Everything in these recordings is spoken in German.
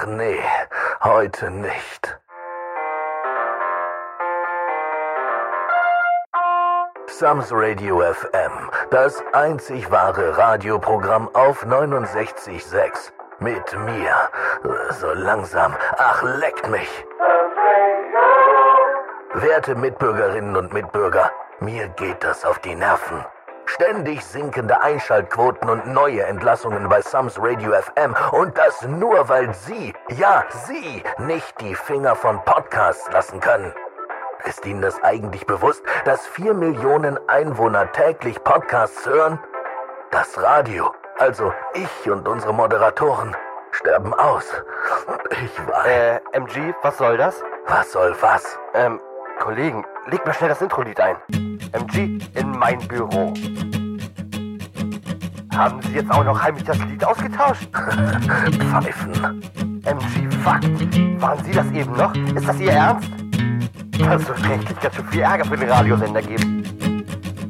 Ach nee, heute nicht. Sams Radio FM, das einzig wahre Radioprogramm auf 69.6. Mit mir, so langsam, ach leckt mich. Werte Mitbürgerinnen und Mitbürger, mir geht das auf die Nerven. Ständig sinkende Einschaltquoten und neue Entlassungen bei Sams Radio FM und das nur, weil Sie, ja Sie, nicht die Finger von Podcasts lassen können. Ist Ihnen das eigentlich bewusst, dass vier Millionen Einwohner täglich Podcasts hören? Das Radio, also ich und unsere Moderatoren, sterben aus. Ich weiß. Äh, MG, was soll das? Was soll was? Ähm, Kollegen, leg mal schnell das Intro-Lied ein. MG, in mein Büro. Haben Sie jetzt auch noch heimlich das Lied ausgetauscht? Pfeifen. MG, fuck. Waren Sie das eben noch? Ist das Ihr Ernst? Das wird rechtlich ganz schön viel Ärger für den Radiosender geben.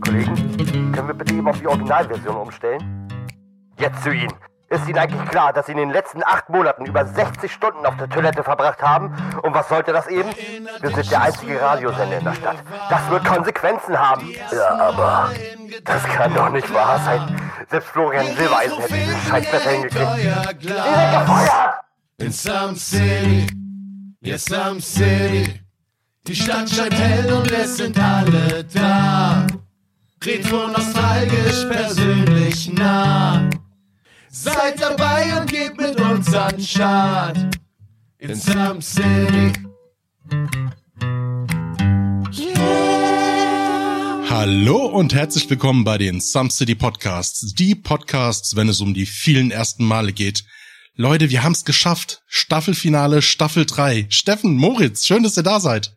Kollegen, können wir bitte eben auf die Originalversion umstellen? Jetzt zu Ihnen. Ist Ihnen eigentlich klar, dass Sie in den letzten acht Monaten über 60 Stunden auf der Toilette verbracht haben? Und was sollte das eben? Wir sind der einzige Radiosender in der Stadt. Das wird Konsequenzen haben. Ja, aber Das kann doch nicht wahr sein. Selbst Florian Silbereisen hätte diesen Scheiß besser hingekriegt. Sie sind gefeuert! In Some City, ja Some City. Die Stadt scheint hell und es sind alle da. Retro nostalgisch persönlich nah. Seid dabei und geht mit uns an Start. In Some City. Hallo und herzlich willkommen bei den Some City Podcasts. Die Podcasts, wenn es um die vielen ersten Male geht. Leute, wir haben es geschafft. Staffelfinale, Staffel 3. Steffen, Moritz, schön, dass ihr da seid.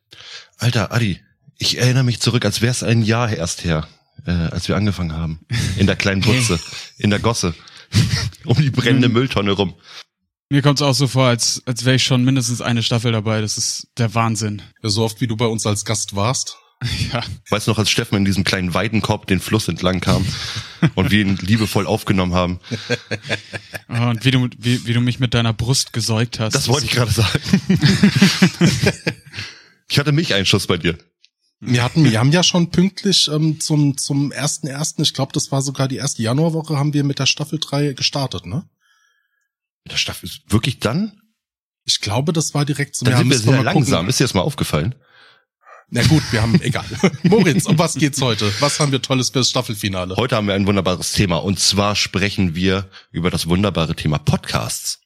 Alter, Adi, ich erinnere mich zurück, als wäre es ein Jahr erst her, äh, als wir angefangen haben. In der kleinen Butze, in der Gosse, um die brennende Mülltonne rum. Mir kommt's auch so vor, als, als wäre ich schon mindestens eine Staffel dabei. Das ist der Wahnsinn. So oft wie du bei uns als Gast warst. Ja. Weißt du noch, als Steffen in diesem kleinen Weidenkorb den Fluss entlang kam und wir ihn liebevoll aufgenommen haben? Oh, Und wie du, wie, wie du mich mit deiner Brust gesäugt hast. Das wollte ich gerade sagen. Ich hatte Milcheinschuss bei dir. Wir hatten, wir haben ja schon pünktlich ähm, zum zum ersten ersten. Ich glaube, das war sogar die erste Januarwoche, haben wir mit der Staffel 3 gestartet, ne? Der Staffel wirklich dann? Ich glaube, das war direkt zum Dann sind wir sehr mal gucken. langsam. Ist dir das mal aufgefallen? Na gut, wir haben, egal. Moritz, um was geht's heute? Was haben wir Tolles fürs Staffelfinale? Heute haben wir ein wunderbares Thema und zwar sprechen wir über das wunderbare Thema Podcasts.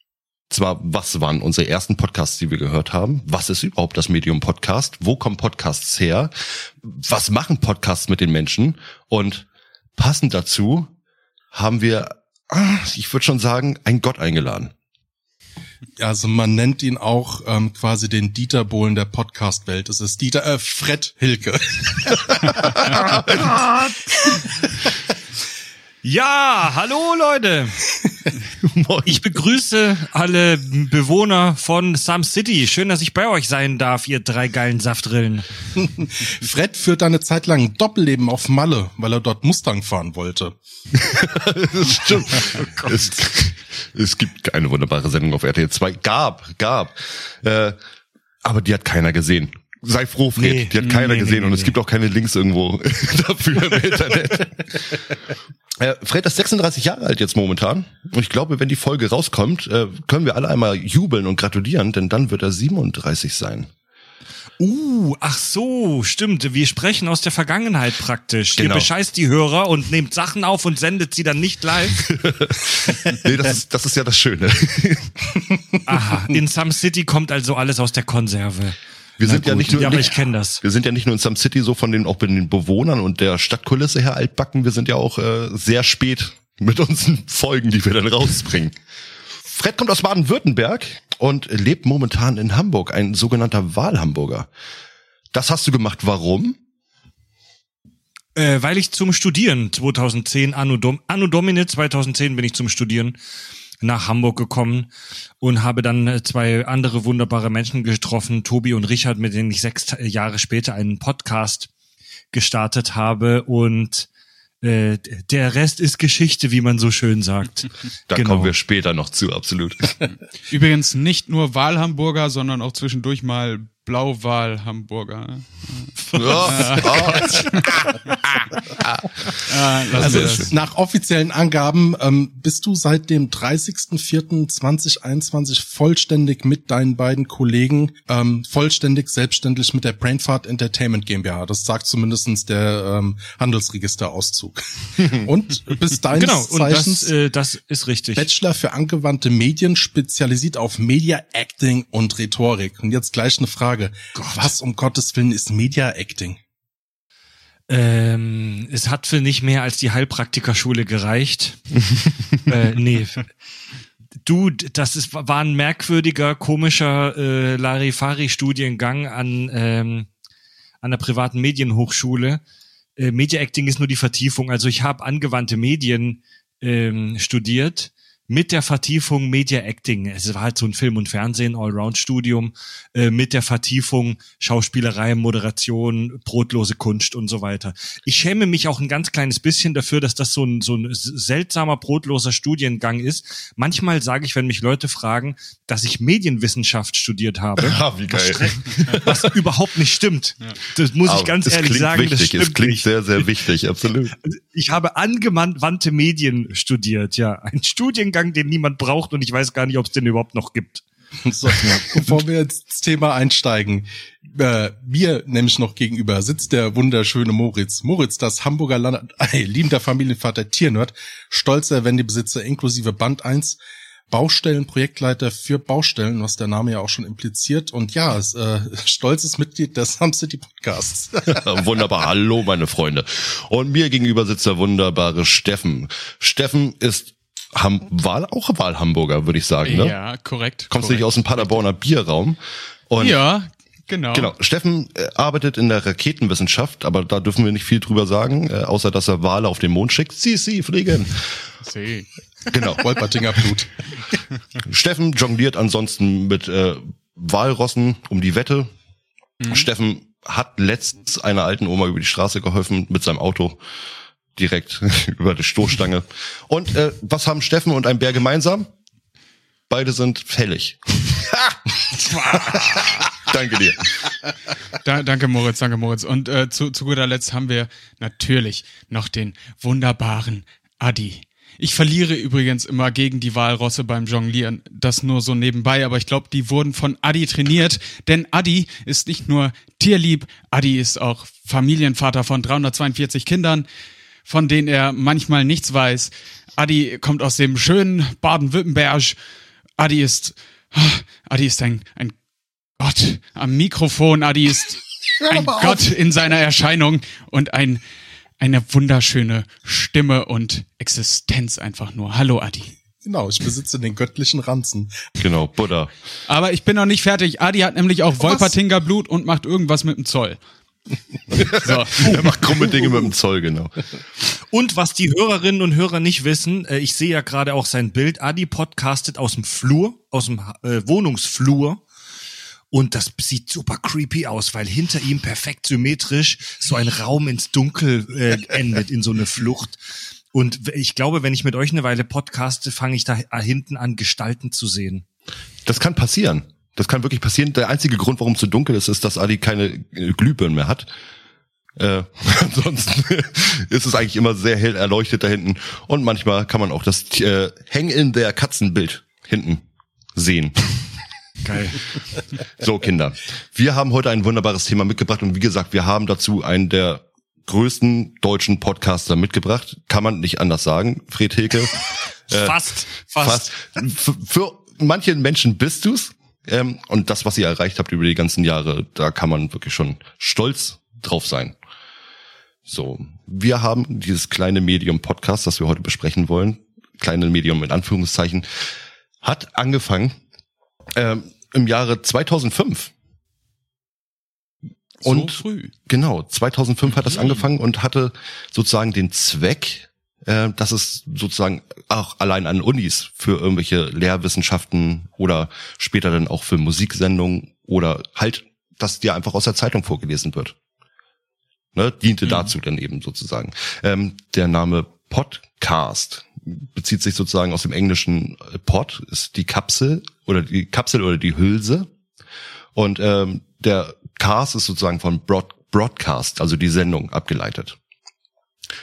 Zwar, was waren unsere ersten Podcasts, die wir gehört haben? Was ist überhaupt das Medium Podcast? Wo kommen Podcasts her? Was machen Podcasts mit den Menschen? Und passend dazu haben wir, ah, ich würde schon sagen, einen Gott eingeladen. Also man nennt ihn auch ähm, quasi den Dieter Bohlen der Podcast-Welt. Es ist Dieter, äh, Fred Hilke. Ja, hallo Leute. Ich begrüße alle Bewohner von Some City. Schön, dass ich bei euch sein darf, ihr drei geilen Saftrillen. Fred führt eine Zeit lang ein Doppelleben auf Malle, weil er dort Mustang fahren wollte. Das stimmt. es, es gibt keine wunderbare Sendung auf RTL 2. Gab, gab. Äh, aber die hat keiner gesehen. Sei froh, Fred. Nee, die hat keiner nee, gesehen nee, und es gibt auch keine Links irgendwo dafür im Internet. Äh, Fred ist 36 Jahre alt jetzt momentan. Und ich glaube, wenn die Folge rauskommt, äh, können wir alle einmal jubeln und gratulieren, denn dann wird er 37 sein. Uh, ach so, stimmt. Wir sprechen aus der Vergangenheit praktisch. Genau. Ihr bescheißt die Hörer und nehmt Sachen auf und sendet sie dann nicht live. Nee, das ist, das ist ja das Schöne. Aha, in Some City kommt also alles aus der Konserve. Wir sind ja gut. nicht nur Ja, aber ich kenn das. Wir sind ja nicht nur in Some City so von den auch bei den Bewohnern und der Stadtkulisse her altbacken. Wir sind ja auch äh, sehr spät mit unseren Folgen, die wir dann rausbringen. Fred kommt aus Baden-Württemberg und lebt momentan in Hamburg, ein sogenannter Wahlhamburger. Das hast du gemacht. Warum? Äh, weil ich zum Studieren 2010, Anno, Dom, Anno Domine 2010 bin ich zum Studieren nach Hamburg gekommen und habe dann äh, zwei andere wunderbare Menschen getroffen, Tobi und Richard, mit denen ich sechs Jahre später einen Podcast gestartet habe und Äh, der Rest ist Geschichte, wie man so schön sagt. Da Genau. kommen wir später noch zu, absolut. Übrigens nicht nur Wahlhamburger, sondern auch zwischendurch mal Blauwahl-Hamburger. Ja, Also das. nach offiziellen Angaben ähm, bist du seit dem 30.04.2021 vollständig mit deinen beiden Kollegen ähm, vollständig selbstständig mit der Brainfart Entertainment GmbH. Das sagt zumindestens der ähm, Handelsregisterauszug. Und bis deines Genau, und Zeichens das, äh, das ist richtig. Bachelor für angewandte Medien, spezialisiert auf Media Acting und Rhetorik. Und jetzt gleich eine Frage. Was um Gottes Willen ist Media Acting? Ähm, es hat für nicht mehr als die Heilpraktikerschule gereicht. äh, nee. Du, das ist, war ein merkwürdiger, komischer äh, Larifari-Studiengang an, ähm, an der privaten Medienhochschule. Äh, Media Acting ist nur die Vertiefung. Also ich habe angewandte Medien ähm, studiert mit der Vertiefung Media Acting. Es war halt so ein Film- und Fernsehen, Allround-Studium, äh, mit der Vertiefung Schauspielerei, Moderation, brotlose Kunst und so weiter. Ich schäme mich auch ein ganz kleines bisschen dafür, dass das so ein, so ein seltsamer, brotloser Studiengang ist. Manchmal sage ich, wenn mich Leute fragen, dass ich Medienwissenschaft studiert habe, Ah, wie geil. was überhaupt nicht stimmt. Das muss ich Aber ganz es ehrlich sagen, das wichtig. stimmt Es klingt nicht. sehr, sehr wichtig, absolut. Ich habe angewandte Medien studiert, ja. Ein Studiengang, den niemand braucht und ich weiß gar nicht, ob es den überhaupt noch gibt. So, bevor wir jetzt ins Thema einsteigen, äh, mir nämlich noch gegenüber sitzt der wunderschöne Moritz. Moritz, das Hamburger Land, äh, liebender Familienvater Tiernerd, stolzer Wendebesitzer inklusive Band 1, Baustellenprojektleiter für Baustellen, was der Name ja auch schon impliziert. Und ja, ist, äh, stolzes Mitglied des Sam City Podcasts. Wunderbar. Hallo, meine Freunde. Und mir gegenüber sitzt der wunderbare Steffen. Steffen ist Ham Wahl, auch Wahlhamburger, würde ich sagen. Ne? Ja, korrekt. Kommst du nicht korrekt. aus dem Paderborner Bierraum? Und Ja, genau. Genau, Steffen äh, arbeitet in der Raketenwissenschaft, aber da dürfen wir nicht viel drüber sagen, äh, außer dass er Wale auf den Mond schickt. Sie, sie, fliegen. See. Genau. Wolpertinger Blut. Steffen jongliert ansonsten mit äh, Walrossen um die Wette. Steffen hat letztens einer alten Oma über die Straße geholfen mit seinem Auto direkt über die Stoßstange. Und äh, was haben Steffen und ein Bär gemeinsam? Beide sind fällig. Danke dir. Da, danke Moritz, danke Moritz. Und äh, zu, zu guter Letzt haben wir natürlich noch den wunderbaren Adi. Ich verliere übrigens immer gegen die Walrosse beim Jonglieren. Das nur so nebenbei, aber ich glaube, die wurden von Adi trainiert. Denn Adi ist nicht nur tierlieb, Adi ist auch Familienvater von 342 Kindern, von denen er manchmal nichts weiß. Adi kommt aus dem schönen Baden-Württemberg. Adi ist, Adi ist ein, ein Gott am Mikrofon. Adi ist ein Gott in seiner Erscheinung und ein, eine wunderschöne Stimme und Existenz einfach nur. Hallo Adi. Genau, ich besitze den göttlichen Ranzen. Genau, Buddha. Aber ich bin noch nicht fertig. Adi hat nämlich auch Wolpertinger Blut und macht irgendwas mit dem Zoll. So. Er macht krumme Dinge mit dem Zoll, genau. Und was die Hörerinnen und Hörer nicht wissen, äh, ich sehe ja gerade auch sein Bild, Adi podcastet aus dem Flur, aus dem äh, Wohnungsflur. Und das sieht super creepy aus, weil hinter ihm perfekt symmetrisch so ein Raum ins Dunkel äh, endet in so eine Flucht. Und ich glaube, wenn ich mit euch eine Weile podcaste, fange ich da hinten an, Gestalten zu sehen. Das kann passieren. Das kann wirklich passieren. Der einzige Grund, warum es so dunkel ist, ist, dass Adi keine äh, Glühbirnen mehr hat. Äh, ansonsten ist es eigentlich immer sehr hell erleuchtet da hinten. Und manchmal kann man auch das äh, Hang in der Katzenbild hinten sehen. Geil. So, Kinder. Wir haben heute ein wunderbares Thema mitgebracht und wie gesagt, wir haben dazu einen der größten deutschen Podcaster mitgebracht. Kann man nicht anders sagen, Fred Hilke. fast, fast. Für, für manche Menschen bist du's. Ähm, und das, was ihr erreicht habt über die ganzen Jahre, da kann man wirklich schon stolz drauf sein. So, wir haben dieses kleine Medium Podcast, das wir heute besprechen wollen, kleine Medium in Anführungszeichen, hat angefangen ähm, im Jahre 2005. So Und früh. Genau, 2005 hat das angefangen und hatte sozusagen den Zweck, äh, dass es sozusagen auch allein an Unis für irgendwelche Lehrwissenschaften oder später dann auch für Musiksendungen oder halt, dass dir einfach aus der Zeitung vorgelesen wird. Ne, diente dazu dann eben sozusagen. Ähm, der Name Podcast bezieht sich sozusagen aus dem englischen äh, Pod, ist die Kapsel oder die Kapsel oder die Hülse. Und ähm, der Cast ist sozusagen von Broad, Broadcast, also die Sendung, abgeleitet.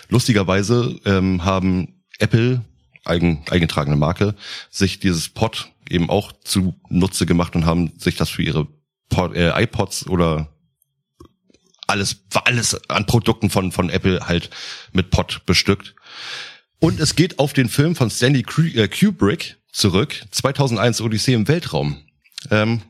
Lustigerweise ähm, haben Apple, eigen, eingetragene Marke, sich dieses Pod eben auch zu Nutze gemacht und haben sich das für ihre Pod, äh, iPods oder alles, alles an Produkten von, von Apple halt mit Pod bestückt. Und es geht auf den Film von Stanley äh, Kubrick zurück, 2001 Odyssee im Weltraum. Ähm,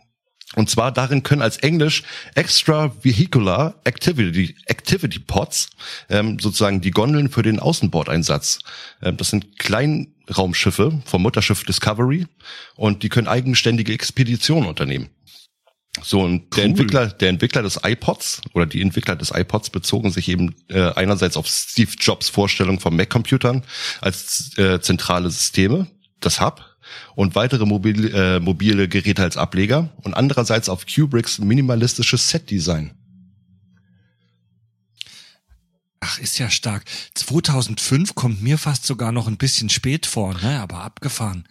und zwar darin können als Englisch Extravehicular Activity, Activity Pods, ähm, sozusagen die Gondeln für den Außenbordeinsatz. Ähm, das sind Kleinraumschiffe vom Mutterschiff Discovery und die können eigenständige Expeditionen unternehmen. So, und der Entwickler, der Entwickler des iPods oder die Entwickler des iPods bezogen sich eben äh, einerseits auf Steve Jobs Vorstellung von Mac-Computern als äh, zentrale Systeme, das Hub, und weitere mobile, äh, mobile Geräte als Ableger und andererseits auf Kubricks minimalistisches Set-Design. Ach, ist ja stark. 2005 kommt mir fast sogar noch ein bisschen spät vor, ne? aber abgefahren.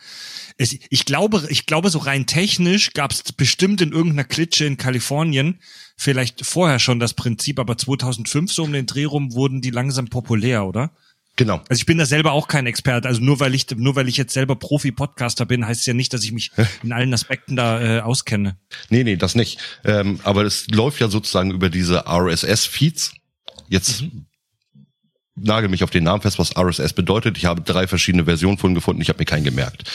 Es, ich glaube, ich glaube, so rein technisch gab es bestimmt in irgendeiner Klitsche in Kalifornien vielleicht vorher schon das Prinzip, aber 2005 so um den Dreh rum wurden die langsam populär, oder? Genau. Also ich bin da selber auch kein Experte. Also nur weil ich nur weil ich jetzt selber Profi-Podcaster bin, heißt es ja nicht, dass ich mich in allen Aspekten da äh, auskenne. Nee, nee, das nicht. Ähm, aber es läuft ja sozusagen über diese RSS-Feeds. Jetzt nagel mich auf den Namen fest, was RSS bedeutet. Ich habe drei verschiedene Versionen von gefunden. Ich habe mir keinen gemerkt.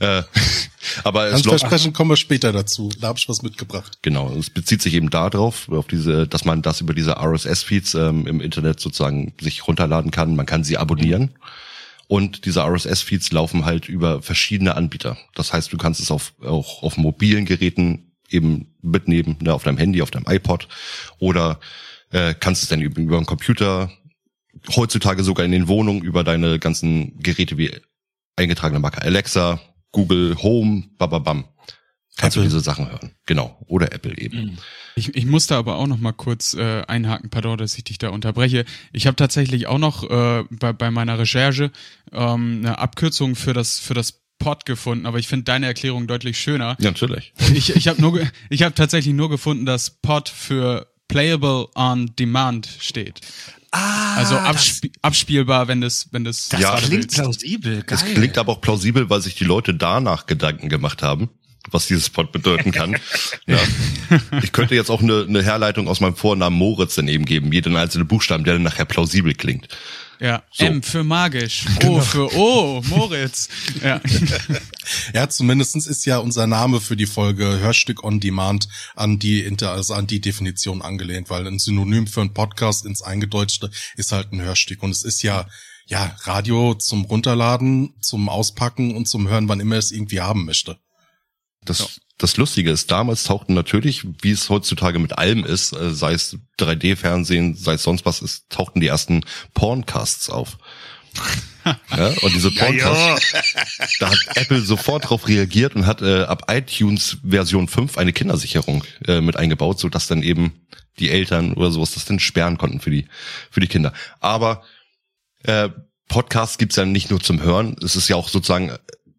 Äh, aber es Ganz läuft, versprechen kommen wir später dazu. Da habe ich was mitgebracht. Genau, es bezieht sich eben darauf, auf diese, dass man das über diese RSS-Feeds ähm, im Internet sozusagen sich runterladen kann. Man kann sie abonnieren. Und diese RSS-Feeds laufen halt über verschiedene Anbieter. Das heißt, du kannst es auf, auch auf mobilen Geräten eben mitnehmen, ne, auf deinem Handy, auf deinem iPod oder äh, kannst es dann über, über einen Computer, heutzutage sogar in den Wohnungen über deine ganzen Geräte wie eingetragene Marke Alexa, Google Home, bababam. Kannst du Apple. diese Sachen hören. Genau. Oder Apple eben. Ich, ich musste aber auch noch mal kurz äh, einhaken, pardon, dass ich dich da unterbreche. Ich habe tatsächlich auch noch äh, bei, bei meiner Recherche ähm, eine Abkürzung für das für das Pod gefunden, aber ich finde deine Erklärung deutlich schöner. Ja, natürlich. Ich, ich habe nur ich habe tatsächlich nur gefunden, dass Pod für Playable on Demand steht. Ah, Also absp abspielbar, wenn das wenn das, das Ja, klingt willst. plausibel. Geil. Es klingt aber auch plausibel, weil sich die Leute danach Gedanken gemacht haben, was dieses Pod bedeuten kann. ja. Ich könnte jetzt auch eine, eine Herleitung aus meinem Vornamen Moritz daneben geben, jeden einzelnen Buchstaben, der dann nachher plausibel klingt. Ja, So. M für magisch, O für O, Moritz. Ja. Ja, zumindestens ist ja unser Name für die Folge Hörstück on Demand an die Inter, also an die Definition angelehnt, weil ein Synonym für ein Podcast ins Eingedeutschte ist halt ein Hörstück. Und es ist ja, ja, Radio zum Runterladen, zum Auspacken und zum Hören, wann immer es irgendwie haben möchte. Das, das Lustige ist, damals tauchten natürlich, wie es heutzutage mit allem ist, äh, sei es 3D-Fernsehen, sei es sonst was, es tauchten die ersten Porncasts auf. ja, und diese Porncasts, da hat Apple sofort darauf reagiert und hat äh, ab iTunes Version 5 eine Kindersicherung äh, mit eingebaut, so dass dann eben die Eltern oder sowas das dann sperren konnten für die für die Kinder. Aber äh, Podcasts gibt's ja nicht nur zum Hören, es ist ja auch sozusagen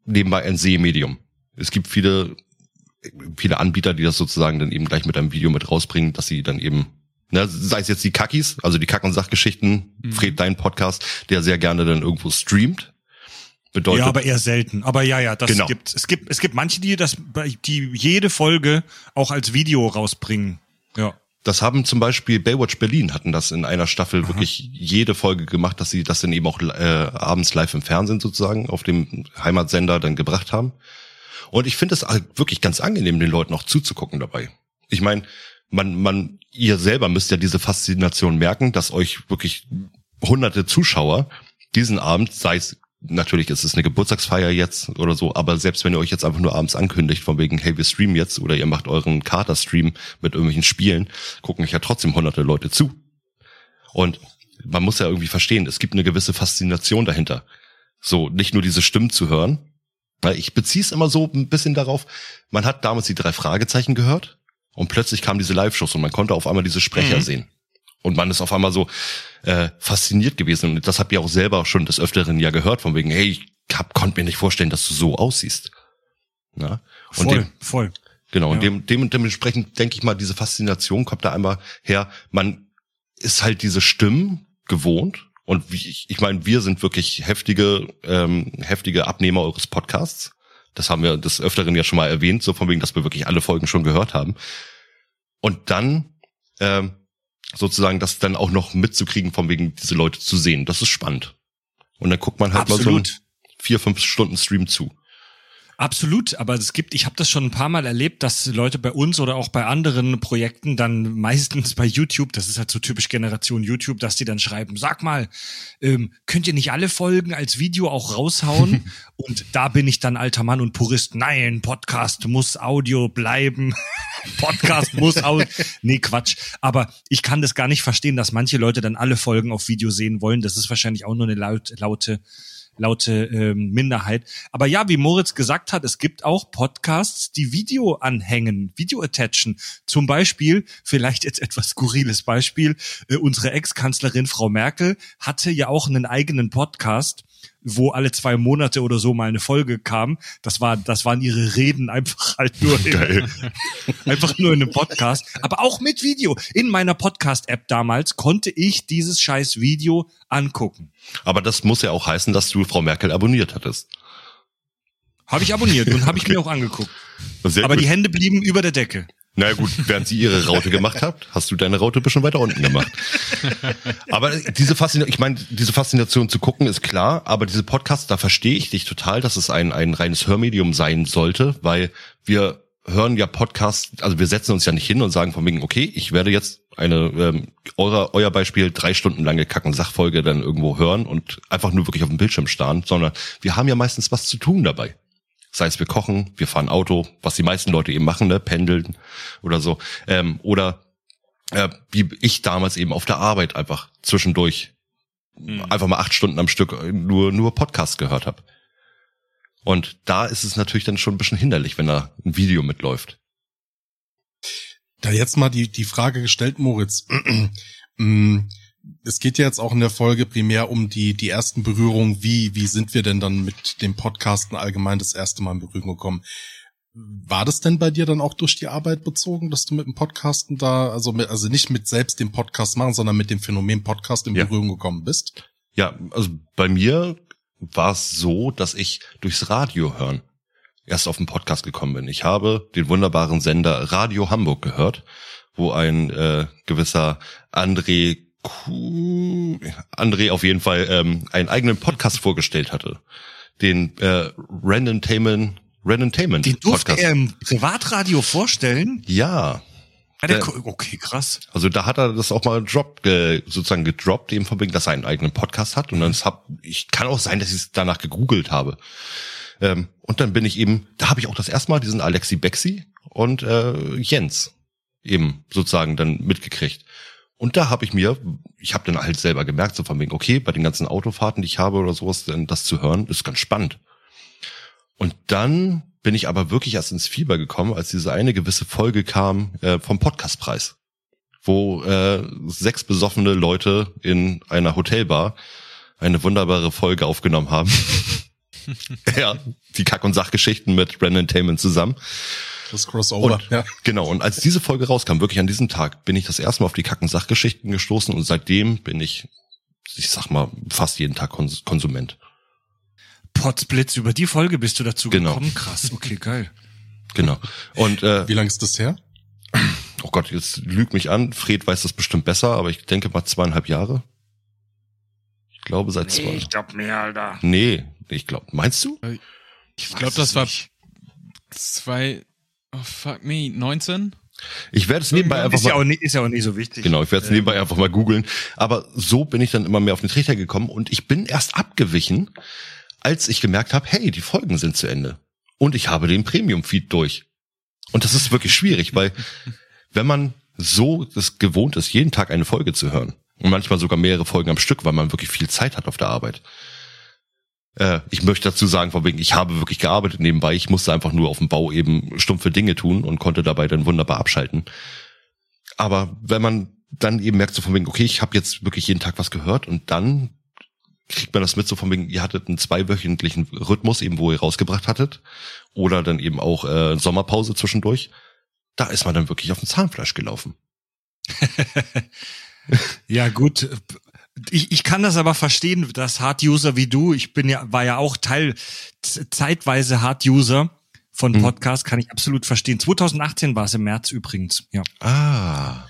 nebenbei ein Sehmedium. Es gibt viele viele Anbieter, die das sozusagen dann eben gleich mit einem Video mit rausbringen, dass sie dann eben Ne, sei es jetzt die Kackis, also die Kack- und Sachgeschichten, Fred, dein Podcast, der sehr gerne dann irgendwo streamt. Bedeutet, Ja, aber eher selten. Aber ja, ja, das Genau. gibt es gibt es gibt manche, die das die jede Folge auch als Video rausbringen. Ja. Das haben zum Beispiel Baywatch Berlin hatten das in einer Staffel wirklich jede Folge gemacht, dass sie das dann eben auch äh, abends live im Fernsehen sozusagen auf dem Heimatsender dann gebracht haben. Und ich finde es wirklich ganz angenehm, den Leuten auch zuzugucken dabei. Ich meine, man, man, ihr selber müsst ja diese Faszination merken, dass euch wirklich hunderte Zuschauer diesen Abend, sei es natürlich ist es eine Geburtstagsfeier jetzt oder so, aber selbst wenn ihr euch jetzt einfach nur abends ankündigt, von wegen, hey, wir streamen jetzt oder ihr macht euren Kater-Stream mit irgendwelchen Spielen, gucken euch ja trotzdem hunderte Leute zu. Und man muss ja irgendwie verstehen, es gibt eine gewisse Faszination dahinter. So, nicht nur diese Stimmen zu hören. Ich beziehe es immer so ein bisschen darauf, man hat damals die drei Fragezeichen gehört und plötzlich kamen diese Live-Shows und man konnte auf einmal diese Sprecher sehen. Und man ist auf einmal so äh, fasziniert gewesen. Und das habt ihr auch selber schon des Öfteren ja gehört, von wegen, hey, ich hab, konnte mir nicht vorstellen, dass du so aussiehst. Na? Und Voll, dem, voll. Genau, und Ja. dem, dem, dementsprechend denke ich mal, diese Faszination kommt da einmal her. Man ist halt diese Stimmen gewohnt. Und wie ich, ich meine, wir sind wirklich heftige, ähm, heftige Abnehmer eures Podcasts. Das haben wir des Öfteren ja schon mal erwähnt, so von wegen, dass wir wirklich alle Folgen schon gehört haben. Und dann ähm, sozusagen das dann auch noch mitzukriegen, von wegen diese Leute zu sehen. Das ist spannend. Und dann guckt man halt mal so Absolut. einen vier, fünf Stunden Stream zu. Absolut, aber es gibt, ich habe das schon ein paar Mal erlebt, dass Leute bei uns oder auch bei anderen Projekten dann meistens bei YouTube, das ist halt so typisch Generation YouTube, dass die dann schreiben, sag mal, ähm, könnt ihr nicht alle Folgen als Video auch raushauen? und da bin ich dann alter Mann und Purist, nein, Podcast muss Audio bleiben. Podcast muss Audio. Nee, Quatsch. Aber ich kann das gar nicht verstehen, dass manche Leute dann alle Folgen auf Video sehen wollen. Das ist wahrscheinlich auch nur eine laut, laute laute ähm, Minderheit. Aber ja, wie Moritz gesagt hat, es gibt auch Podcasts, die Video anhängen, Video attachen. Zum Beispiel, vielleicht jetzt etwas skurriles Beispiel, äh, unsere Ex-Kanzlerin Frau Merkel hatte ja auch einen eigenen Podcast, wo alle zwei Monate oder so mal eine Folge kam. Das war, das waren ihre Reden einfach halt nur Geil. einfach nur in einem Podcast, aber auch mit Video. In meiner Podcast-App damals konnte ich dieses scheiß Video angucken. Aber das muss ja auch heißen, dass du Frau Merkel abonniert hattest. Habe ich abonniert und habe ich mir auch angeguckt. Sehr Aber gut. die Hände blieben über der Decke. Na gut, während sie ihre Raute gemacht hat, hast du deine Raute ein bisschen weiter unten gemacht. Aber diese Faszination, ich meine, diese Faszination zu gucken ist klar, aber diese Podcasts, da verstehe ich dich total, dass es ein, ein reines Hörmedium sein sollte, weil wir hören ja Podcasts, also wir setzen uns ja nicht hin und sagen von wegen, okay, ich werde jetzt eine, ähm, euer, euer Beispiel, drei Stunden lange Kacken-Sachfolge dann irgendwo hören und einfach nur wirklich auf dem Bildschirm starren, sondern wir haben ja meistens was zu tun dabei. Sei es wir kochen, wir fahren Auto, was die meisten Leute eben machen, ne, pendeln oder so. Ähm, oder äh, wie ich damals eben auf der Arbeit einfach zwischendurch einfach mal acht Stunden am Stück nur nur Podcast gehört habe. Und da ist es natürlich dann schon ein bisschen hinderlich, wenn da ein Video mitläuft. Da jetzt mal die, die Frage gestellt, Moritz. Es geht ja jetzt auch in der Folge primär um die, die ersten Berührungen. Wie, wie sind wir denn dann mit dem Podcasten allgemein das erste Mal in Berührung gekommen? War das denn bei dir dann auch durch die Arbeit bezogen, dass du mit dem Podcasten da, also mit, also nicht mit selbst dem Podcast machen, sondern mit dem Phänomen Podcast in Ja. Berührung gekommen bist? Ja, also bei mir war es so, dass ich durchs Radio hören erst auf den Podcast gekommen bin. Ich habe den wunderbaren Sender Radio Hamburg gehört, wo ein äh, gewisser André Kuh, André auf jeden Fall ähm, einen eigenen Podcast vorgestellt hatte. Den äh, Randomtainment Randomtainment Den durfte Podcast. er im Privatradio vorstellen. ja, der, ko- okay, krass. Also da hat er das auch mal drop, ge, sozusagen gedroppt, eben von wegen, dass er einen eigenen Podcast hat. Und dann hab, ich kann auch sein, dass ich es danach gegoogelt habe. Ähm, und dann bin ich eben, da habe ich auch das erste Mal diesen Alexi Bexi und äh, Jens eben sozusagen dann mitgekriegt. Und da habe ich mir, ich habe dann halt selber gemerkt, so von wegen, okay, bei den ganzen Autofahrten, die ich habe oder sowas, dann das zu hören, ist ganz spannend. Und dann bin ich aber wirklich erst ins Fieber gekommen, als diese eine gewisse Folge kam äh, vom Podcastpreis, wo äh, sechs besoffene Leute in einer Hotelbar eine wunderbare Folge aufgenommen haben. ja, die Kack- und Sachgeschichten mit Brandon Taman zusammen. Das Crossover, Und, ja. Genau, und als diese Folge rauskam, wirklich an diesem Tag, bin ich das erste Mal auf die Kack- und Sachgeschichten gestoßen und seitdem bin ich, ich sag mal, fast jeden Tag Kons Konsument. Potzblitz, über die Folge bist du dazu Genau. gekommen. Krass, okay, geil. Genau. Und äh, Wie lange ist das her? oh Gott, jetzt lügt mich an. Fred weiß das bestimmt besser, aber ich denke mal zweieinhalb Jahre. Ich glaube seit zwei. glaub mehr, Alter. Nee, ich glaube. Meinst du? Ich glaube, das war zwei, oh fuck me, 19? Ich werde es nebenbei einfach Ist ja, mal. auch nie, ist ja auch nie so wichtig. Genau, ich werde es nebenbei einfach mal googeln. Aber so bin ich dann immer mehr auf den Trichter gekommen und ich bin erst abgewichen, als ich gemerkt habe, hey, die Folgen sind zu Ende. Und ich habe den Premium-Feed durch. Und das ist wirklich schwierig, weil wenn man so das gewohnt ist, jeden Tag eine Folge zu hören und manchmal sogar mehrere Folgen am Stück, weil man wirklich viel Zeit hat auf der Arbeit. Äh, ich möchte dazu sagen, von wegen, ich habe wirklich gearbeitet nebenbei. Ich musste einfach nur auf dem Bau eben stumpfe Dinge tun und konnte dabei dann wunderbar abschalten. Aber wenn man dann eben merkst du von wegen, okay, ich habe jetzt wirklich jeden Tag was gehört und dann kriegt man das mit so von wegen, ihr hattet einen zweiwöchentlichen Rhythmus, eben wo ihr rausgebracht hattet, oder dann eben auch äh, Sommerpause zwischendurch. Da ist man dann wirklich auf dem Zahnfleisch gelaufen. ja, gut. Ich, ich kann das aber verstehen, dass Hard-User wie du, ich bin ja, war ja auch Teil, zeitweise Hard-User von Hm. Podcast, kann ich absolut verstehen. 2018 war es im März übrigens, ja. Ah.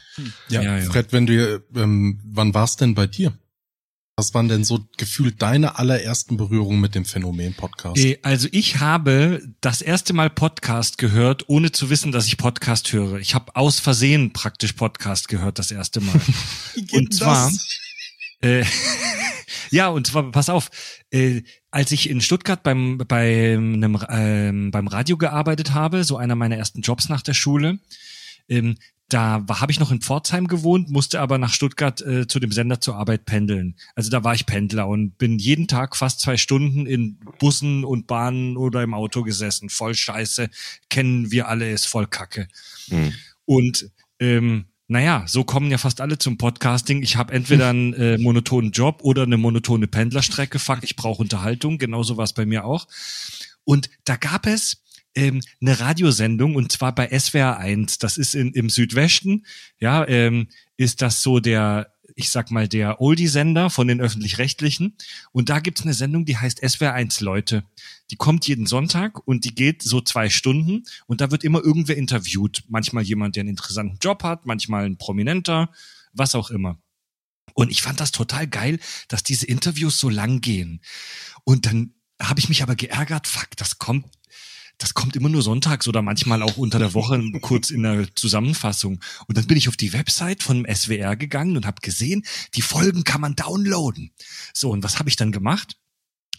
Ja, Ja, ja. Fred, wenn du, ähm, wann war's denn bei dir? Was waren denn so gefühlt deine allerersten Berührungen mit dem Phänomen Podcast? Äh, Also ich habe das erste Mal Podcast gehört, ohne zu wissen, dass ich Podcast höre. Ich habe aus Versehen praktisch Podcast gehört das erste Mal. und zwar, äh, ja, und zwar, pass auf, äh, als ich in Stuttgart beim, bei einem, ähm, beim Radio gearbeitet habe, so einer meiner ersten Jobs nach der Schule, ähm, da habe ich noch in Pforzheim gewohnt, musste aber nach Stuttgart äh, zu dem Sender zur Arbeit pendeln. Also da war ich Pendler und bin jeden Tag fast zwei Stunden in Bussen und Bahnen oder im Auto gesessen. Voll scheiße, kennen wir alle, ist voll Kacke. Hm. Und ähm, naja, so kommen ja fast alle zum Podcasting. Ich habe entweder einen äh, monotonen Job oder eine monotone Pendlerstrecke. Fuck, ich brauche Unterhaltung. Genauso war es bei mir auch. Und da gab es ähm, eine Radiosendung und zwar bei SWR 1. Das ist in, im Südwesten. Ja, ähm, ist das so der, ich sag mal, der Oldie-Sender von den öffentlich-rechtlichen. Und da gibt's eine Sendung, die heißt SWR 1 Leute. Die kommt jeden Sonntag und die geht so zwei Stunden und da wird immer irgendwer interviewt. Manchmal jemand, der einen interessanten Job hat, manchmal ein Prominenter, was auch immer. Und ich fand das total geil, dass diese Interviews so lang gehen. Und dann habe ich mich aber geärgert, fuck, das kommt das kommt immer nur sonntags oder manchmal auch unter der Woche kurz in der Zusammenfassung. Und dann bin ich auf die Website von SWR gegangen und habe gesehen, die Folgen kann man downloaden. So, und was habe ich dann gemacht?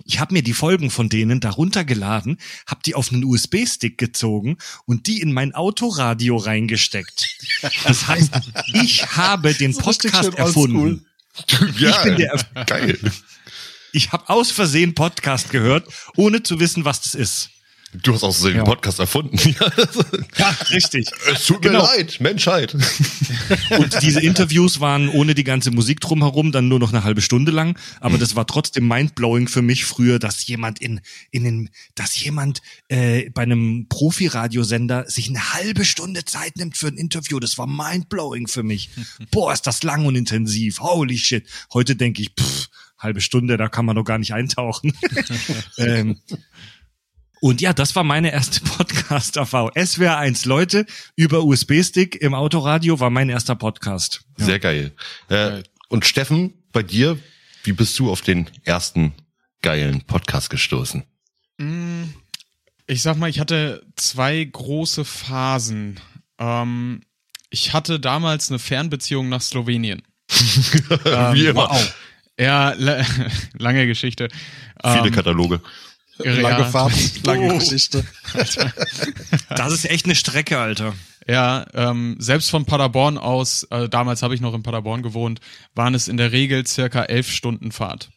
Ich habe mir die Folgen von denen darunter geladen, habe die auf einen USB-Stick gezogen und die in mein Autoradio reingesteckt. Das heißt, ich habe den Podcast erfunden. Ja, bin der- geil. Ich habe aus Versehen Podcast gehört, ohne zu wissen, was das ist. Du hast auch so den Ja. Podcast erfunden. Ja, richtig. es tut mir Genau. leid, Menschheit. Und diese Interviews waren ohne die ganze Musik drumherum dann nur noch eine halbe Stunde lang. Aber das war trotzdem mindblowing für mich früher, dass jemand in, in den, dass jemand äh, bei einem Profi-Radiosender sich eine halbe Stunde Zeit nimmt für ein Interview. Das war mindblowing für mich. Boah, ist das lang und intensiv. Holy shit. Heute denke ich, pff, halbe Stunde, da kann man doch gar nicht eintauchen. ähm, und ja, das war meine erste Podcast-Erfahrung. SWR 1 Leute über USB-Stick im Autoradio war mein erster Podcast. Sehr geil. Äh, und Steffen, bei dir, wie bist du auf den ersten geilen Podcast gestoßen? Mm, Ich sag mal, ich hatte zwei große Phasen. Ähm, ich hatte damals eine Fernbeziehung nach Slowenien. Ähm, wie immer. wow. Ja, la lange Geschichte. Viele Ähm, Kataloge. Lange ja, Fahrt, lange Oh. Geschichte. Das ist echt eine Strecke, Alter. Ja, ähm, selbst von Paderborn aus, äh, damals habe ich noch in Paderborn gewohnt, waren es in der Regel circa elf Stunden Fahrt.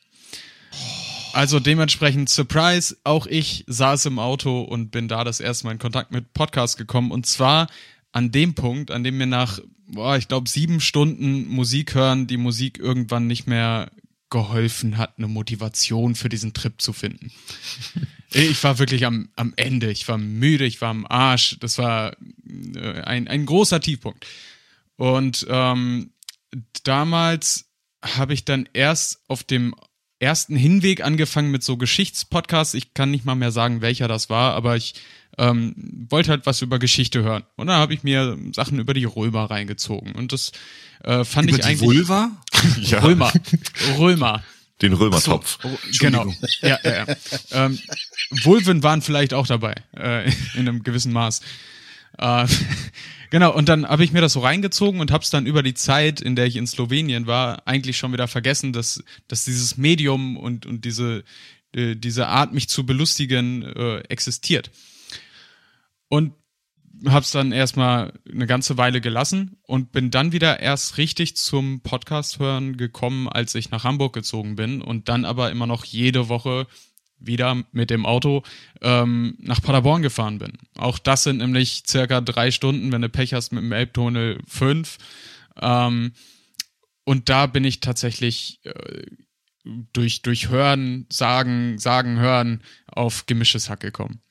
Also dementsprechend Surprise, auch ich saß im Auto und bin da das erste Mal in Kontakt mit Podcast gekommen und zwar an dem Punkt, an dem mir nach, boah, ich glaube sieben Stunden Musik hören, die Musik irgendwann nicht mehr geholfen hat, eine Motivation für diesen Trip zu finden. Ich war wirklich am, am Ende. Ich war müde, ich war am Arsch. Das war äh, ein, ein großer Tiefpunkt. Und ähm, damals habe ich dann erst auf dem ersten Hinweg angefangen mit so Geschichtspodcasts. Ich kann nicht mal mehr sagen, welcher das war, aber ich ähm, wollte halt was über Geschichte hören. Und dann habe ich mir Sachen über die Römer reingezogen. Und das äh, fand Über ich die eigentlich. Vulva? Ja, Römer. Römer. den Römertopf. Oh, genau. Ja, ja, ja. Ähm, Vulven waren vielleicht auch dabei, äh, in einem gewissen Maß. Äh, genau, und dann habe ich mir das so reingezogen und habe es dann über die Zeit, in der ich in Slowenien war, eigentlich schon wieder vergessen, dass, dass dieses Medium und, und diese, äh, diese Art, mich zu belustigen, äh, existiert. Und hab's dann erstmal eine ganze Weile gelassen und bin dann wieder erst richtig zum Podcast hören gekommen, als ich nach Hamburg gezogen bin und dann aber immer noch jede Woche wieder mit dem Auto ähm, nach Paderborn gefahren bin. Auch das sind nämlich circa drei Stunden, wenn du Pech hast mit dem Elbtunnel fünf. Ähm, und da bin ich tatsächlich äh, durch, durch Hören, Sagen, Sagen, Hören auf gemischtes Hack gekommen.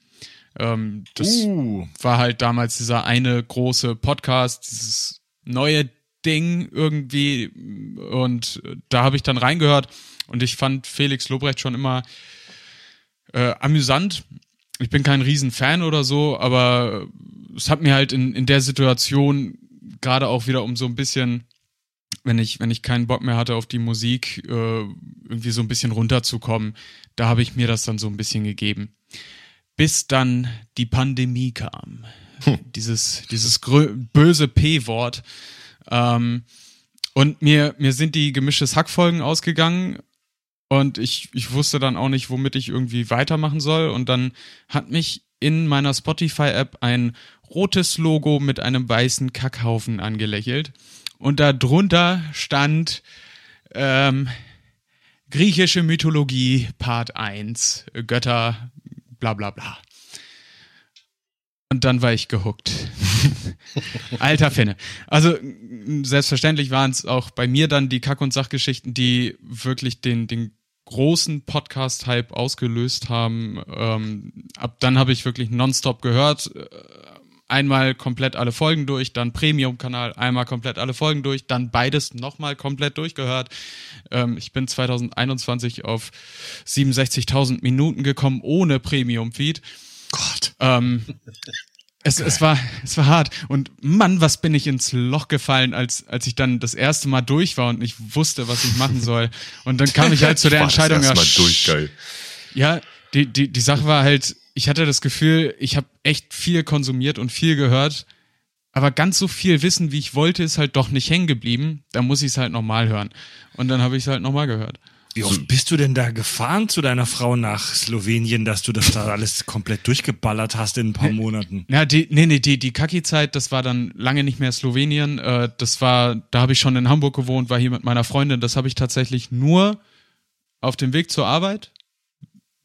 Ähm, das Uh. war halt damals dieser eine große Podcast, dieses neue Ding irgendwie. Und da habe ich dann reingehört und ich fand Felix Lobrecht schon immer äh, amüsant. Ich bin kein Riesenfan oder so, aber es hat mir halt in, in der Situation gerade auch wieder um so ein bisschen, wenn ich, wenn ich keinen Bock mehr hatte auf die Musik, äh, irgendwie so ein bisschen runterzukommen, da habe ich mir das dann so ein bisschen gegeben. Bis dann die Pandemie kam. Dieses, dieses grö- böse P-Wort. Ähm, und mir, mir sind die gemischtes Hackfolgen ausgegangen und ich, ich wusste dann auch nicht, womit ich irgendwie weitermachen soll. Und dann hat mich in meiner Spotify-App ein rotes Logo mit einem weißen Kackhaufen angelächelt. Und da drunter stand ähm, griechische Mythologie Part 1, Götter, bla bla bla. Und dann war ich gehuckt. Alter Finne. Also selbstverständlich waren es auch bei mir dann die Kack- und Sachgeschichten, die wirklich den, den großen Podcast-Hype ausgelöst haben. Ähm, ab dann habe ich wirklich nonstop gehört. Einmal komplett alle Folgen durch, dann Premium-Kanal, einmal komplett alle Folgen durch, dann beides nochmal komplett durchgehört. Ähm, ich bin 2021 auf 67.000 Minuten gekommen ohne Premium-Feed. Gott. Ähm, es, es war, es war hart. Und Mann, was bin ich ins Loch gefallen, als, als ich dann das erste Mal durch war und nicht wusste, was ich machen soll. Und dann kam ich halt zu der War das Entscheidung, erst mal durch, geil. ja, die, die, die Sache war halt, ich hatte das Gefühl, ich habe echt viel konsumiert und viel gehört, aber ganz so viel Wissen, wie ich wollte, ist halt doch nicht hängen geblieben. Da muss ich es halt nochmal hören. Und dann habe ich es halt nochmal gehört. Wie oft bist du denn da gefahren zu deiner Frau nach Slowenien, dass du das da alles komplett durchgeballert hast in ein paar Monaten? Ja, die, nee, nee, die, die Kaki-Zeit, das war dann lange nicht mehr Slowenien. Äh, das war, da habe ich schon in Hamburg gewohnt, war hier mit meiner Freundin. Das habe ich tatsächlich nur auf dem Weg zur Arbeit,